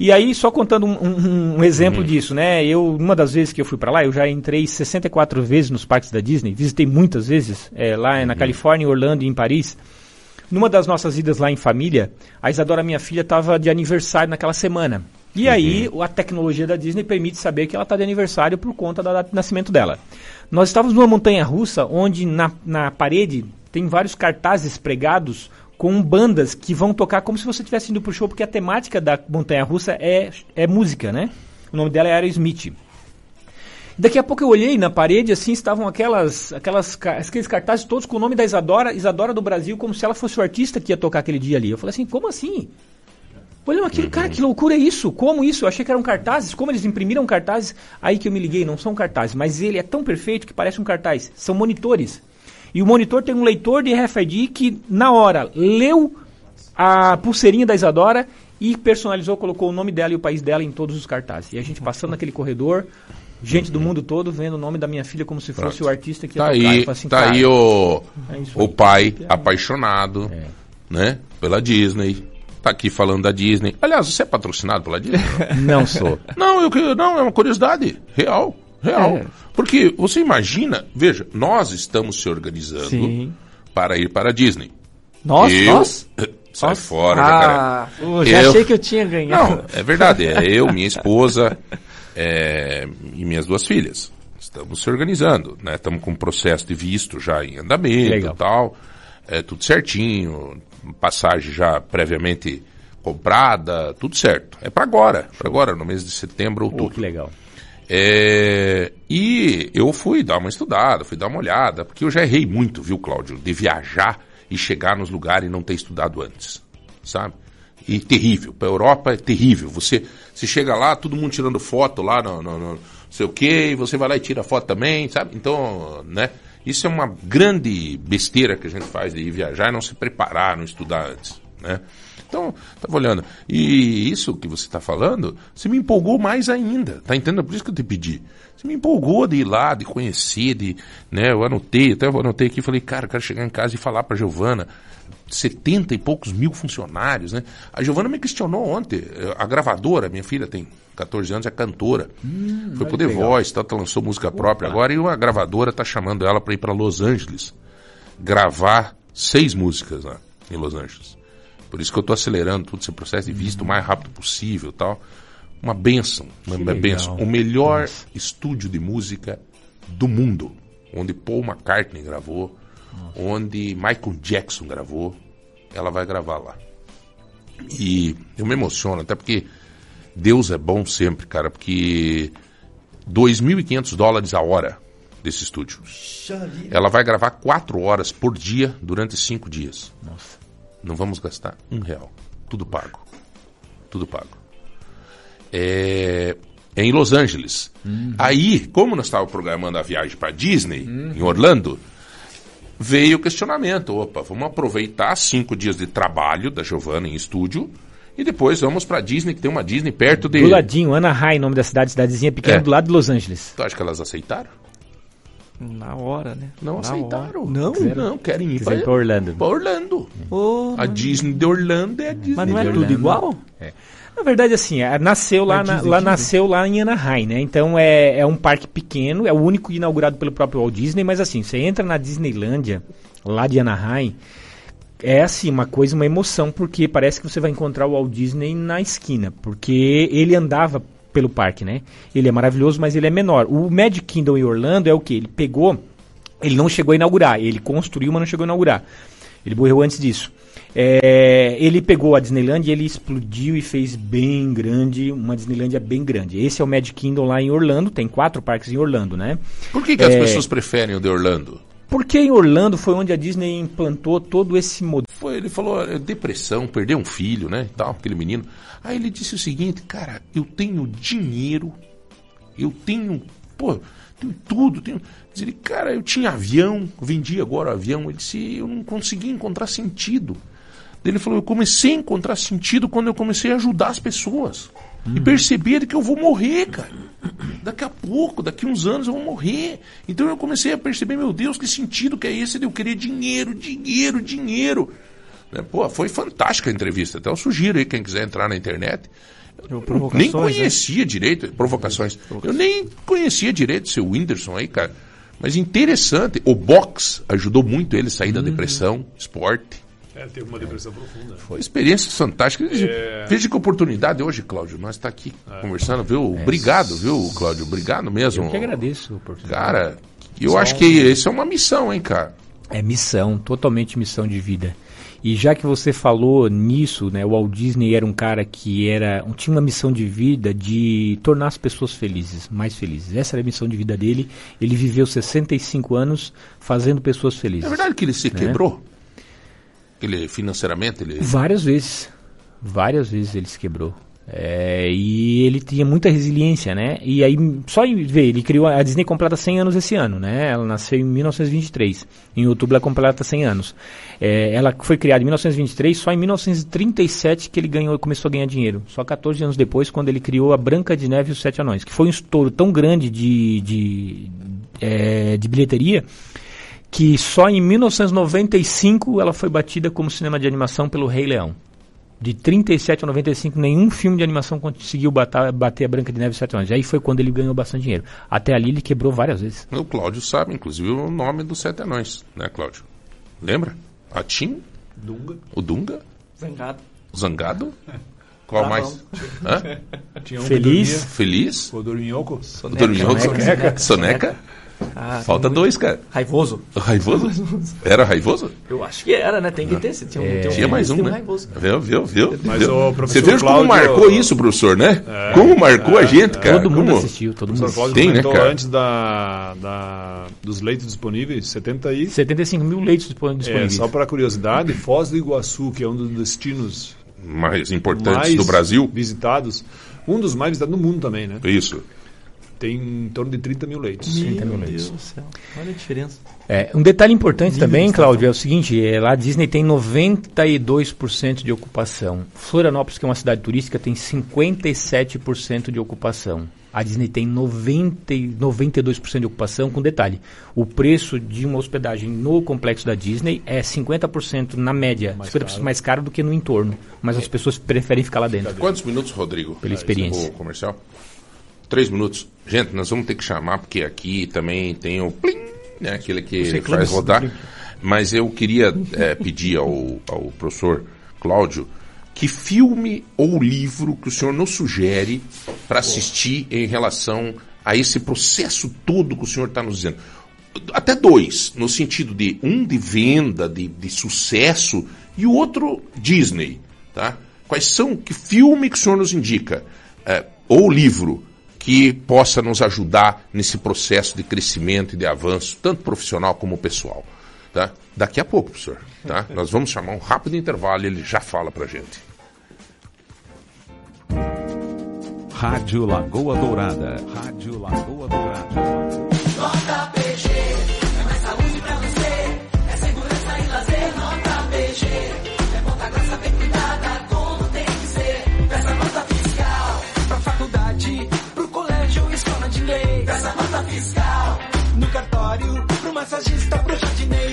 E aí, só contando um, um- um exemplo disso, né? Eu, uma das vezes que eu fui para lá, eu já entrei 64 vezes nos parques da Disney, visitei muitas vezes, é, lá na Califórnia, em Orlando e em Paris. Numa das nossas idas lá em família, a Isadora, minha filha, estava de aniversário naquela semana. E aí, o- a tecnologia da Disney permite saber que ela está de aniversário por conta da data de nascimento dela. Nós estávamos numa montanha russa, onde na, na parede tem vários cartazes pregados com bandas que vão tocar como se você estivesse indo pro show, porque a temática da montanha russa é, é música, né? O nome dela é Aerosmith. Daqui a pouco eu olhei na parede, assim, estavam aquelas, aquelas, aqueles cartazes todos com o nome da Isadora, Isadora do Brasil, como se ela fosse o artista que ia tocar aquele dia ali. Eu falei assim, como assim? Olha aquilo, cara, que loucura é isso? Como isso? Eu achei que eram cartazes, como eles imprimiram cartazes. Aí que eu me liguei, não são cartazes, mas ele é tão perfeito que parece um cartaz. São monitores. E o monitor tem um leitor de RFID que, na hora, leu a pulseirinha da Isadora e personalizou, colocou o nome dela e o país dela em todos os cartazes. E a gente passando naquele corredor, gente do mundo todo vendo o nome da minha filha como se fosse Pronto. o artista que Tá aí, assim, tá aí o, é o pai apaixonado, né, pela Disney. Tá aqui falando da Disney. Aliás, você é patrocinado pela Disney? Não sou. Não, eu, não, é uma curiosidade. Real. Real. É. Porque você imagina, veja, nós estamos se organizando Sim. para ir para a Disney. Nós? Eu- Nós? Sai Nossa. fora, Ah, jacaré. já achei que eu tinha ganhado. Não, é verdade. É eu, minha esposa é, e minhas duas filhas. Estamos se organizando, né? Estamos com um processo de visto já em andamento Legal. e tal. É tudo certinho, passagem já previamente comprada, tudo certo. É para agora, para agora, no mês de setembro, outubro. que legal. É, e eu fui dar uma estudada, fui dar uma olhada, porque eu já errei muito, viu, Cláudio, de viajar e chegar nos lugares e não ter estudado antes, sabe? E terrível, para Europa é terrível. Você, você chega lá, todo mundo tirando foto lá no, no, no sei o quê, e você vai lá e tira foto também, sabe? Então, né? Isso é uma grande besteira que a gente faz de ir viajar e não se preparar, não estudar antes, né? Então, estava olhando. E isso que você está falando, você me empolgou mais ainda. Tá entendendo? Por isso que eu te pedi. Você me empolgou de ir lá, de conhecer, de, né? Eu anotei, até eu anotei aqui e falei, cara, eu quero chegar em casa e falar para Giovana. 70 e poucos mil funcionários, né? A Giovana me questionou ontem. A gravadora, minha filha tem 14 anos, é cantora. Hum, Foi pro The. Voice, tá, lançou música própria agora e a gravadora tá chamando ela para ir para Los Angeles gravar seis músicas lá em Los Angeles. Por isso que eu tô acelerando todo esse processo de visto o mais rápido possível tal. Uma benção, uma Que benção. O melhor estúdio de música do mundo, onde Paul McCartney gravou, onde Michael Jackson gravou, ela vai gravar lá. E eu me emociono, até porque Deus é bom sempre, cara, porque 2.500 dólares a hora desse estúdio. Ela vai gravar quatro horas por dia durante cinco dias. Nossa. Não vamos gastar um real. Tudo pago. Tudo pago. É, é em Los Angeles. Aí, como nós estávamos programando a viagem para Disney, em Orlando, veio o questionamento. Opa, vamos aproveitar cinco dias de trabalho da Giovanna em estúdio e depois vamos para Disney, que tem uma Disney perto de. Do ladinho, Anaheim, nome da cidade, cidadezinha pequena É. do lado de Los Angeles. Tu acha que elas aceitaram? Na hora, né? Não Na aceitaram. hora. Não, Quiseram- não, querem ir para ir pra Orlando. Pra Orlando. Ô, A Disney de Orlando é a Disney Mas não é tudo Orlando. igual? Na verdade, assim, é, nasceu lá, na- lá nasceu lá em Anaheim, né? Então é, é um parque pequeno, é o único inaugurado pelo próprio Walt Disney, mas assim, você entra na Disneylândia, lá de Anaheim, é assim, uma coisa, uma emoção, porque parece que você vai encontrar o Walt Disney na esquina, porque ele andava pelo parque, né? Ele é maravilhoso, mas ele é menor. O Magic Kingdom em Orlando é o que? Ele pegou, ele não chegou a inaugurar, ele construiu, mas não chegou a inaugurar. Ele morreu antes disso. É, ele pegou a Disneyland e ele explodiu e fez bem grande, uma Disneylandia bem grande. Esse é o Magic Kingdom lá em Orlando, tem quatro parques em Orlando, né? Por que, que as É, pessoas preferem o de Orlando? Porque em Orlando foi onde a Disney implantou todo esse modelo. Foi, ele falou, depressão, perdeu um filho, né, tal, aquele menino. Aí ele disse o seguinte, cara, eu tenho dinheiro, eu tenho, pô, tenho tudo, tenho... Diz ele, cara, eu tinha avião, vendi agora o avião. Ele disse, eu não consegui encontrar sentido. Ele falou, eu comecei a encontrar sentido quando eu comecei a ajudar as pessoas. E perceber que eu vou morrer, cara. Daqui a pouco, daqui uns anos eu vou morrer. Então eu comecei a perceber, meu Deus, que sentido que é esse de eu querer dinheiro, dinheiro, dinheiro. Né? Pô, foi fantástica a entrevista. Até eu sugiro aí, quem quiser entrar na internet. Eu nem provocações, conhecia direito, provocações. Eu nem conhecia direito o seu Whindersson aí, cara. Mas interessante. O box ajudou muito ele a sair da depressão, esporte. É, teve uma depressão profunda. Foi experiências fantásticas. É. Veja que oportunidade hoje, Cláudio. Nós está aqui conversando, viu? É. Obrigado, viu, Cláudio? Obrigado mesmo. Eu que agradeço a oportunidade. Cara, eu Só acho que isso é uma missão, hein, cara? É missão, totalmente missão de vida. E já que você falou nisso, né, o Walt Disney era um cara que era tinha uma missão de vida de tornar as pessoas felizes, mais felizes. Essa era a missão de vida dele. Ele viveu 65 anos fazendo pessoas felizes. É verdade que ele se né? quebrou? Ele financeiramente, ele Várias vezes. Várias vezes ele se quebrou. É, e ele tinha muita resiliência, né? E aí, só em ver, ele criou a Disney completa 100 anos esse ano, né? Ela nasceu em 1923. Em outubro ela completa 100 anos. É, ela foi criada em 1923, só em 1937 que ele ganhou, começou a ganhar dinheiro. Só 14 anos depois, quando ele criou a Branca de Neve e os Sete Anões, que foi um estouro tão grande de, de, é, de bilheteria que só em 1995 ela foi batida como cinema de animação pelo Rei Leão. De 37 a 95, nenhum filme de animação conseguiu batar, bater a Branca de Neve e Sete Anões. Aí foi quando ele ganhou bastante dinheiro. Até ali ele quebrou várias vezes. O Cláudio sabe, inclusive, o nome dos sete anões, né, Cláudio? Lembra? Atim? Dunga. O Dunga? Zangado. Zangado? Qual Tá mais? Hã? Tinha um Feliz. Feliz? O Dorminhoco. O Dorminhoco? Soneca. Soneca? Ah, Falta dois, cara. Raivoso. Raivoso? Era raivoso? Eu acho que era, né? Tem que ter. Se tinha, um, um Tinha mais um, né? raivoso. Viu, viu, viu? Mas viu? o Você professor vê como Cláudio- marcou isso, professor, né? É, como marcou a é, gente, é. cara. Todo mundo Como- assistiu, todo O mundo professor Cláudio Tem, né, comentou cara? antes da, da, dos leitos disponíveis, 70 e... 75 mil leitos dispo- É, disponíveis. só para curiosidade, Foz do Iguaçu, que é um dos destinos Mais importantes mais do Brasil. visitados, um dos mais visitados no mundo também, né? Isso. Tem em torno de 30 mil leitos. 30 mil Meu leitos. Deus do céu. Olha a diferença. É, um detalhe importante Nível também, Cláudio, é o seguinte, é, lá a Disney tem 92% de ocupação. Florianópolis, que é uma cidade turística, tem 57% de ocupação. A Disney tem 90, e 92% de ocupação, com detalhe. O preço de uma hospedagem no complexo da Disney é 50% na média, Mais 50% caro. mais caro do que no entorno. Mas as pessoas preferem ficar lá dentro. Quantos minutos, Rodrigo? Pela experiência. O comercial? Três minutos. Gente, nós vamos ter que chamar, porque aqui também tem o plim, né? Aquele que faz rodar. Mas eu queria eh, pedir ao, ao professor Cláudio que filme ou livro que o senhor nos sugere para assistir em relação a esse processo todo que o senhor está nos dizendo. Até dois, no sentido de um de venda, de, de sucesso, e o outro Disney. Tá? Quais são, que filme que o senhor nos indica? eh, ou livro que possa nos ajudar nesse processo de crescimento e de avanço, tanto profissional como pessoal. Tá? Daqui a pouco, professor. Tá? Nós vamos chamar um rápido intervalo e ele já fala pra gente. Rádio Lagoa Dourada. Rádio Lagoa Dourada. Massagista, pro jardineiro.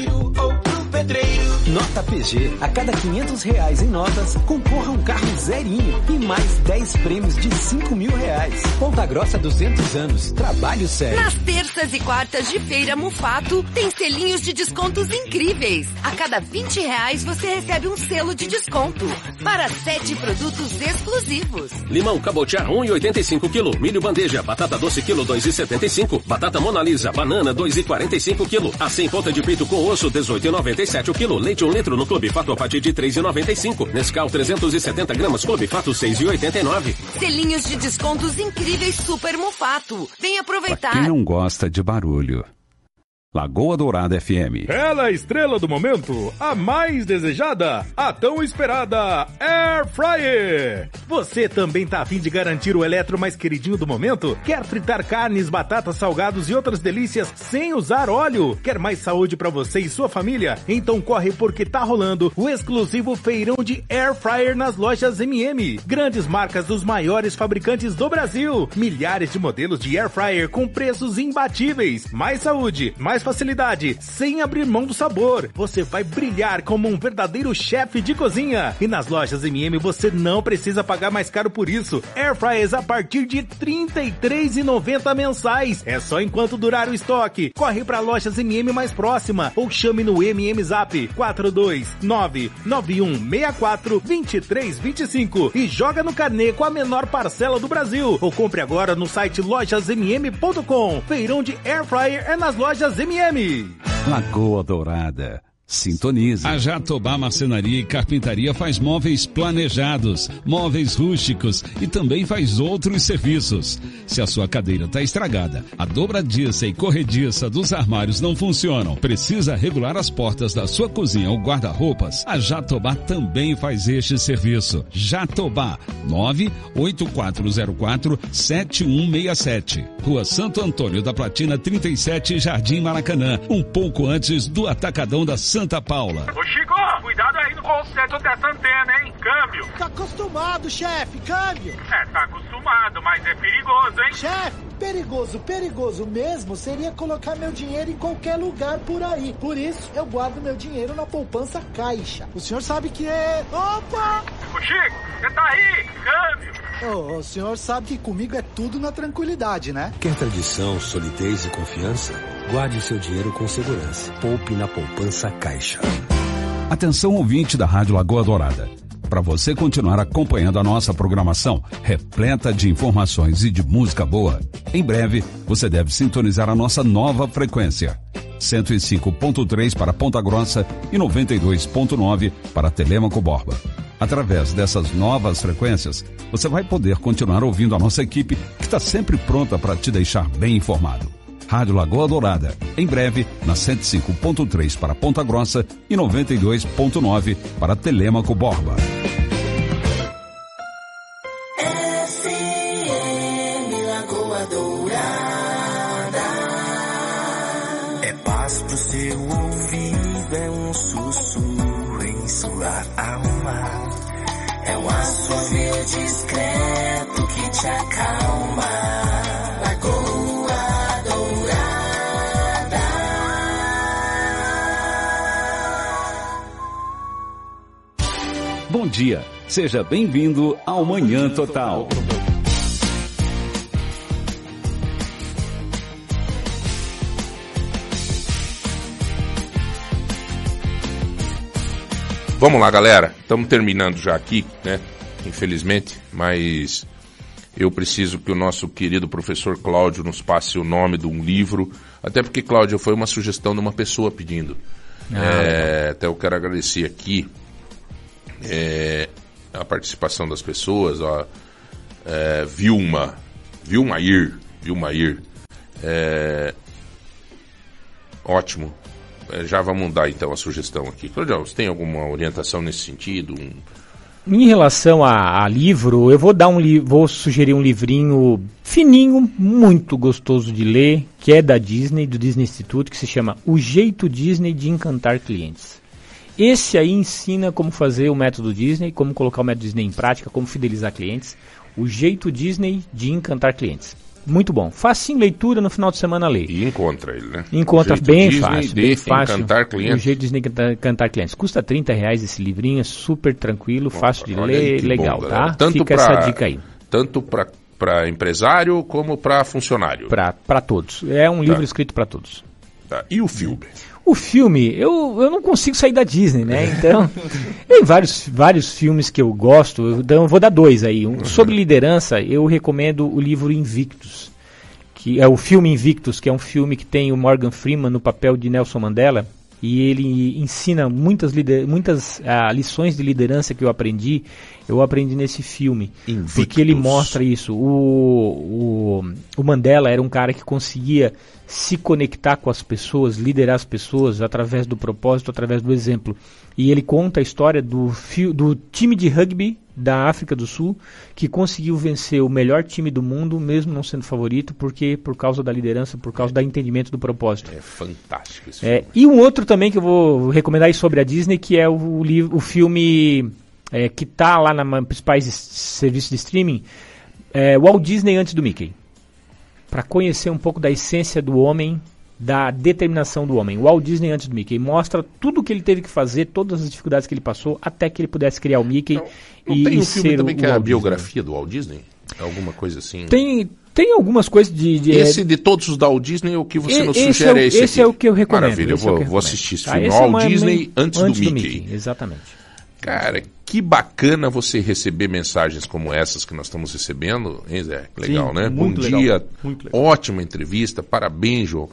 Nota PG, a cada 500 reais em notas, concorra um carro zerinho e mais 10 prêmios de 5 mil reais. Ponta Grossa 200 anos, trabalho sério. Nas terças e quartas de feira Mufato, tem selinhos de descontos incríveis. A cada 20 reais você recebe um selo de desconto para sete produtos exclusivos. Limão cabotiá 1,85 kg. Milho bandeja, batata doce quilo 2,75. Batata Mona Lisa, banana 2,45 kg. Assim ponta de peito com osso 18,97 o quilo. Leite 1 litro no Clube Fato a partir de 3,95. Nescau 370 gramas Clube Fato 6,89. Selinhos de descontos incríveis Super Mufato. Vem Quem aproveitar. não gosta de barulho. Lagoa Dourada FM. Ela é a estrela do momento, a mais desejada, a tão esperada Air Fryer. Você também tá afim de garantir o eletro mais queridinho do momento? Quer fritar carnes, batatas, salgados e outras delícias sem usar óleo? Quer mais saúde pra você e sua família? Então corre porque tá rolando o exclusivo feirão de Air Fryer nas lojas MM. Grandes marcas dos maiores fabricantes do Brasil. Milhares de modelos de Air Fryer com preços imbatíveis. Mais saúde, mais facilidade, sem abrir mão do sabor. Você vai brilhar como um verdadeiro chefe de cozinha. E nas lojas MM você não precisa pagar mais caro por isso. Air Fryers a partir de R$ 33,90 mensais. É só enquanto durar o estoque. Corre para lojas MM mais próxima ou chame no MM Zap 42991642325 e joga no carnê com a menor parcela do Brasil. Ou compre agora no site lojasmm.com. Feirão de Air Fryer é nas lojas MM. Lagoa Dourada. Sintonize. A Jatobá Marcenaria e Carpintaria faz móveis planejados, móveis rústicos e também faz outros serviços. Se a sua cadeira está estragada, a dobradiça e corrediça dos armários não funcionam, precisa regular as portas da sua cozinha ou guarda-roupas, a Jatobá também faz este serviço. Jatobá 98404-7167. Rua Santo Antônio da Platina 37, Jardim Maracanã, um pouco antes do Atacadão da Santa Paula. Ô Chico, cuidado aí no conserto dessa antena, hein? Câmbio. Tá acostumado, chefe, câmbio. É, tá acostumado, mas é perigoso, hein? Chefe, perigoso, perigoso mesmo seria colocar meu dinheiro em qualquer lugar por aí. Por isso, eu guardo meu dinheiro na poupança caixa. O senhor sabe que é. Opa! Ô Chico, você tá aí? Câmbio. Ô, o senhor sabe que comigo é tudo na tranquilidade, né? Quer tradição, solidez e confiança? Guarde seu dinheiro com segurança. Poupe na poupança Caixa. Atenção ouvinte da Rádio Lagoa Dourada. Para você continuar acompanhando a nossa programação, repleta de informações e de música boa, em breve você deve sintonizar a nossa nova frequência. 105.3 para Ponta Grossa e 92.9 para Telêmaco Borba. Através dessas novas frequências, você vai poder continuar ouvindo a nossa equipe que está sempre pronta para te deixar bem informado. Rádio Lagoa Dourada, em breve na 105.3 para Ponta Grossa e 92.9 para Telêmaco Borba. Assovio discreto que te acalma. Lagoa Dourada. Bom dia, seja bem-vindo ao Manhã Total. Vamos lá, galera. Estamos terminando já aqui, né? Infelizmente, mas eu preciso que o nosso querido professor Cláudio nos passe o nome de um livro, até porque, Cláudio, foi uma sugestão de uma pessoa pedindo. Ah, É, até eu quero agradecer aqui é, a participação das pessoas, ó, é, Vilma, Vilmair, Vilmair, é, ótimo. É, já vamos dar então a sugestão aqui. Claudio, você tem alguma orientação nesse sentido? Um- Em relação a, a livro, eu vou dar um vou sugerir um livrinho fininho, muito gostoso de ler, que é da Disney, do Disney Institute, que se chama O Jeito Disney de Encantar Clientes. Esse aí ensina como fazer o método Disney, como colocar o método Disney em prática, como fidelizar clientes. O Jeito Disney de Encantar Clientes. Muito bom. Facinho leitura, no final de semana lê. E encontra ele, né? Encontra bem Disney fácil, de bem fácil. encantar clientes. O jeito de Disney cantar, cantar clientes. Custa 30 reais esse livrinho, é super tranquilo, fácil de ler, legal, bom, tá? Tanto Fica pra- essa dica aí. Tanto para empresário como para funcionário. Para todos. É um Tá. livro escrito para todos. Tá. E o filme? O filme, eu, eu não consigo sair da Disney, né? Então, tem vários, vários filmes que eu gosto. eu- Então, eu vou dar dois aí. Um, sobre liderança, eu recomendo o livro Invictus, que é o filme Invictus, que é um filme que tem o Morgan Freeman no papel de Nelson Mandela. E ele ensina muitas, muitas ah, lições de liderança que eu aprendi. Eu aprendi nesse filme. Porque ele mostra isso. O, o, o Mandela era um cara que conseguia se conectar com as pessoas, liderar as pessoas através do propósito, através do exemplo. E ele conta a história do, do time de rugby da África do Sul que conseguiu vencer o melhor time do mundo, mesmo não sendo favorito, porque por causa da liderança, por causa do entendimento do propósito. É fantástico esse É, e um outro também que eu vou recomendar aí sobre a Disney, que é o, livro, o filme é, que está lá nos principais serviços de streaming, é, Walt Disney antes do Mickey. Para conhecer um pouco da essência do homem, da determinação do homem. Walt Disney antes do Mickey mostra tudo o que ele teve que fazer, todas as dificuldades que ele passou, até que ele pudesse criar o Mickey Não e, tem e um filme ser também o que é a Disney. biografia do Walt Disney? Alguma coisa assim? Tem, tem algumas coisas de... de Esse de todos os da Walt Disney, o que você E- nos sugere é o- é esse esse aqui. é o que eu recomendo, Maravilha, eu é vou, que eu vou assistir esse Tá, filme. esse é Walt uma- Disney antes, antes do do Mickey. Mickey, exatamente. Cara, que bacana você receber mensagens como essas que nós estamos recebendo, hein, Zé? Legal, Sim, né? Bom legal, dia, ótima entrevista, parabéns, João.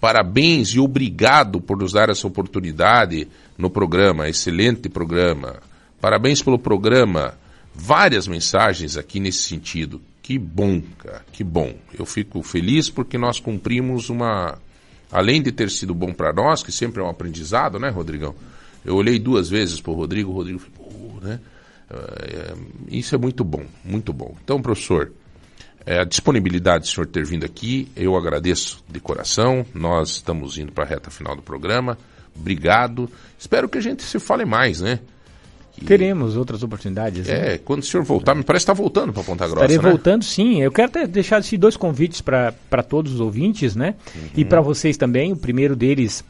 Parabéns e obrigado por nos dar essa oportunidade no programa, excelente programa. Parabéns pelo programa. Várias mensagens aqui nesse sentido. Que bom, cara, que bom. Eu fico feliz porque nós cumprimos uma. Além de ter sido bom para nós, que sempre é um aprendizado, né, Rodrigão? Eu olhei duas vezes para o Rodrigo, o Rodrigo falou, "Pô, né? É, isso é muito bom, muito bom. Então, professor, é, a disponibilidade do senhor ter vindo aqui, eu agradeço de coração. Nós estamos indo para a reta final do programa. Obrigado. Espero que a gente se fale mais, né? Teremos outras oportunidades. né? É, quando o senhor voltar, me parece que está voltando para Ponta Grossa, Estarei né? voltando, sim. Eu quero até deixar assim, dois convites para todos os ouvintes, né? E para vocês também. O primeiro deles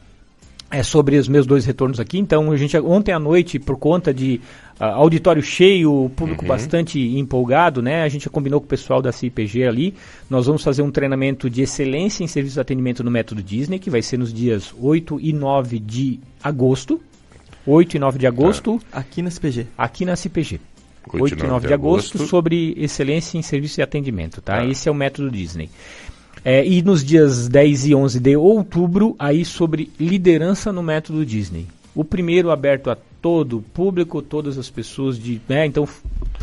é sobre os meus dois retornos aqui. Então, a gente ontem à noite, por conta de ah, auditório cheio, público Uhum. bastante empolgado, né? A gente combinou com o pessoal da CIPG ali. Nós vamos fazer um treinamento de excelência em serviço de atendimento no método Disney, que vai ser nos dias 8 e 9 de agosto. 8 e 9 de agosto. Aqui na CPG. Aqui na CPG. 8 8 e 9 de agosto, sobre excelência em serviço e atendimento, tá? Esse é o método Disney. É, e nos dias 10 e 11 de outubro, aí sobre liderança no método Disney. O primeiro aberto a todo o público, todas as pessoas de. Né, então,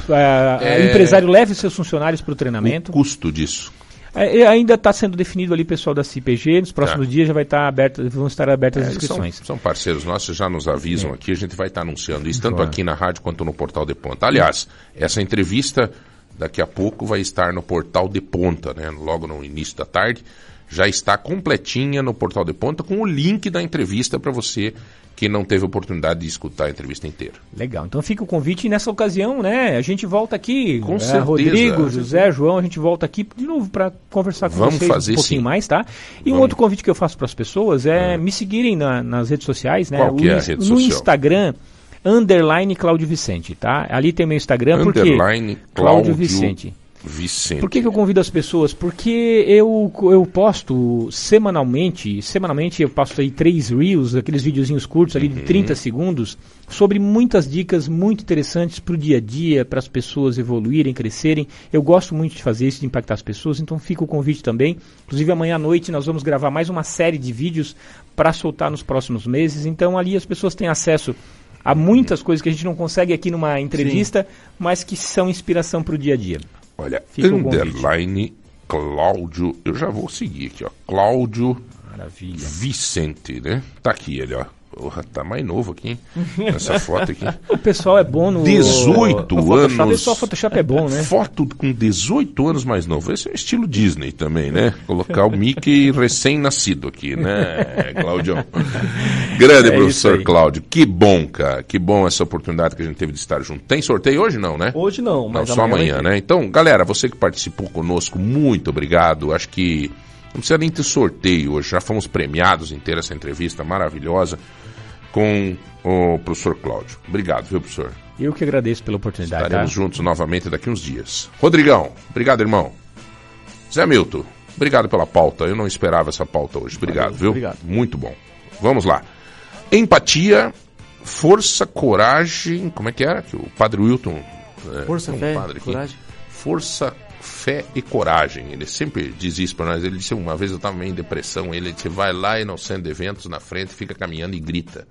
a- É. empresário leve seus funcionários para o treinamento. O custo disso. É, ainda está sendo definido ali pessoal da CPG. Nos próximos Tá. dias já vai estar aberto, vão estar abertas É, as eles são, inscrições. são parceiros nossos, já nos avisam aqui, a gente vai estar anunciando isso, tanto Claro. aqui na rádio quanto no Portal de Ponta. Aliás, essa entrevista daqui a pouco vai estar no portal de ponta, né? Logo no início da tarde. Já está completinha no portal de ponta com o link da entrevista para você que não teve oportunidade de escutar a entrevista inteira. Legal, então fica o convite e nessa ocasião, né? A gente volta aqui. Com é, certeza. Rodrigo, José, João, a gente volta aqui de novo para conversar com Vamos vocês fazer um pouquinho sim. mais, tá? E um Vamos. outro convite que eu faço para as pessoas é me seguirem na- nas redes sociais, né? Qual que O é a rede no social? Instagram, underline Cláudio Vicente, tá? Ali tem meu Instagram, porque Underline Cláudio Cláudio Vicente. Vicente. Por que, que eu convido as pessoas? Porque eu, eu posto semanalmente, semanalmente eu passo aí três reels, aqueles videozinhos curtos ali Uhum. de 30 segundos, sobre muitas dicas muito interessantes para o dia a dia, para as pessoas evoluírem, crescerem. Eu gosto muito de fazer isso, de impactar as pessoas, então fica o convite também. Inclusive amanhã à noite nós vamos gravar mais uma série de vídeos para soltar nos próximos meses, então ali as pessoas têm acesso a muitas coisas que a gente não consegue aqui numa entrevista, mas que são inspiração para o dia a dia. Olha, Fica underline Cláudio, eu já vou seguir aqui, ó. Cláudio Maravilha. Vicente, né? Tá aqui ele, ó. Porra, tá mais novo aqui, hein? Essa foto aqui. O pessoal é bom no 18 no Photoshop, anos. Só Photoshop é bom, né? Foto com 18 anos mais novo. Esse é o estilo Disney também, né? Colocar o Mickey recém-nascido aqui, né, Cláudio? Grande É professor. Cláudio. Que bom, cara. Que bom essa oportunidade que a gente teve de estar junto. Tem sorteio hoje não, né? Hoje não, Não, mas só amanhã amanhã, né? Então, galera, você que participou conosco, muito obrigado. Acho que não precisa nem ter sorteio hoje. Já fomos premiados em ter essa entrevista maravilhosa com o professor Cláudio. Obrigado, viu, professor? Eu que agradeço pela oportunidade. Estaremos tá? juntos novamente daqui uns dias. Rodrigão, obrigado, irmão. Zé Milton, obrigado pela pauta. Eu não esperava essa pauta hoje. Obrigado, viu? obrigado. Muito bom. Vamos lá. Empatia, força, coragem. Como é que era? Que o padre Wilton. é, Força, tem um fé, padre aqui. coragem. Força, fé e coragem. Ele sempre diz isso pra nós. Ele disse uma vez eu estava meio em depressão. Ele disse: vai lá e centro de eventos na frente, fica caminhando e grita.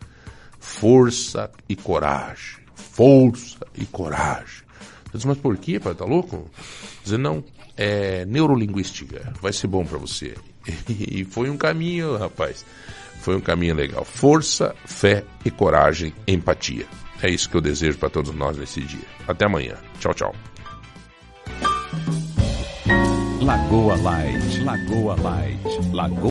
Força e coragem. Força e coragem. Eu disse, mas por quê, pai? Tá louco? Dizer, não, é neurolinguística. Vai ser bom pra você. E foi um caminho, rapaz. Foi um caminho legal. Força, fé e coragem, empatia. É isso que eu desejo para todos nós nesse dia. Até amanhã. Tchau, tchau. Lagoa Light, Lagoa Light, Lagoa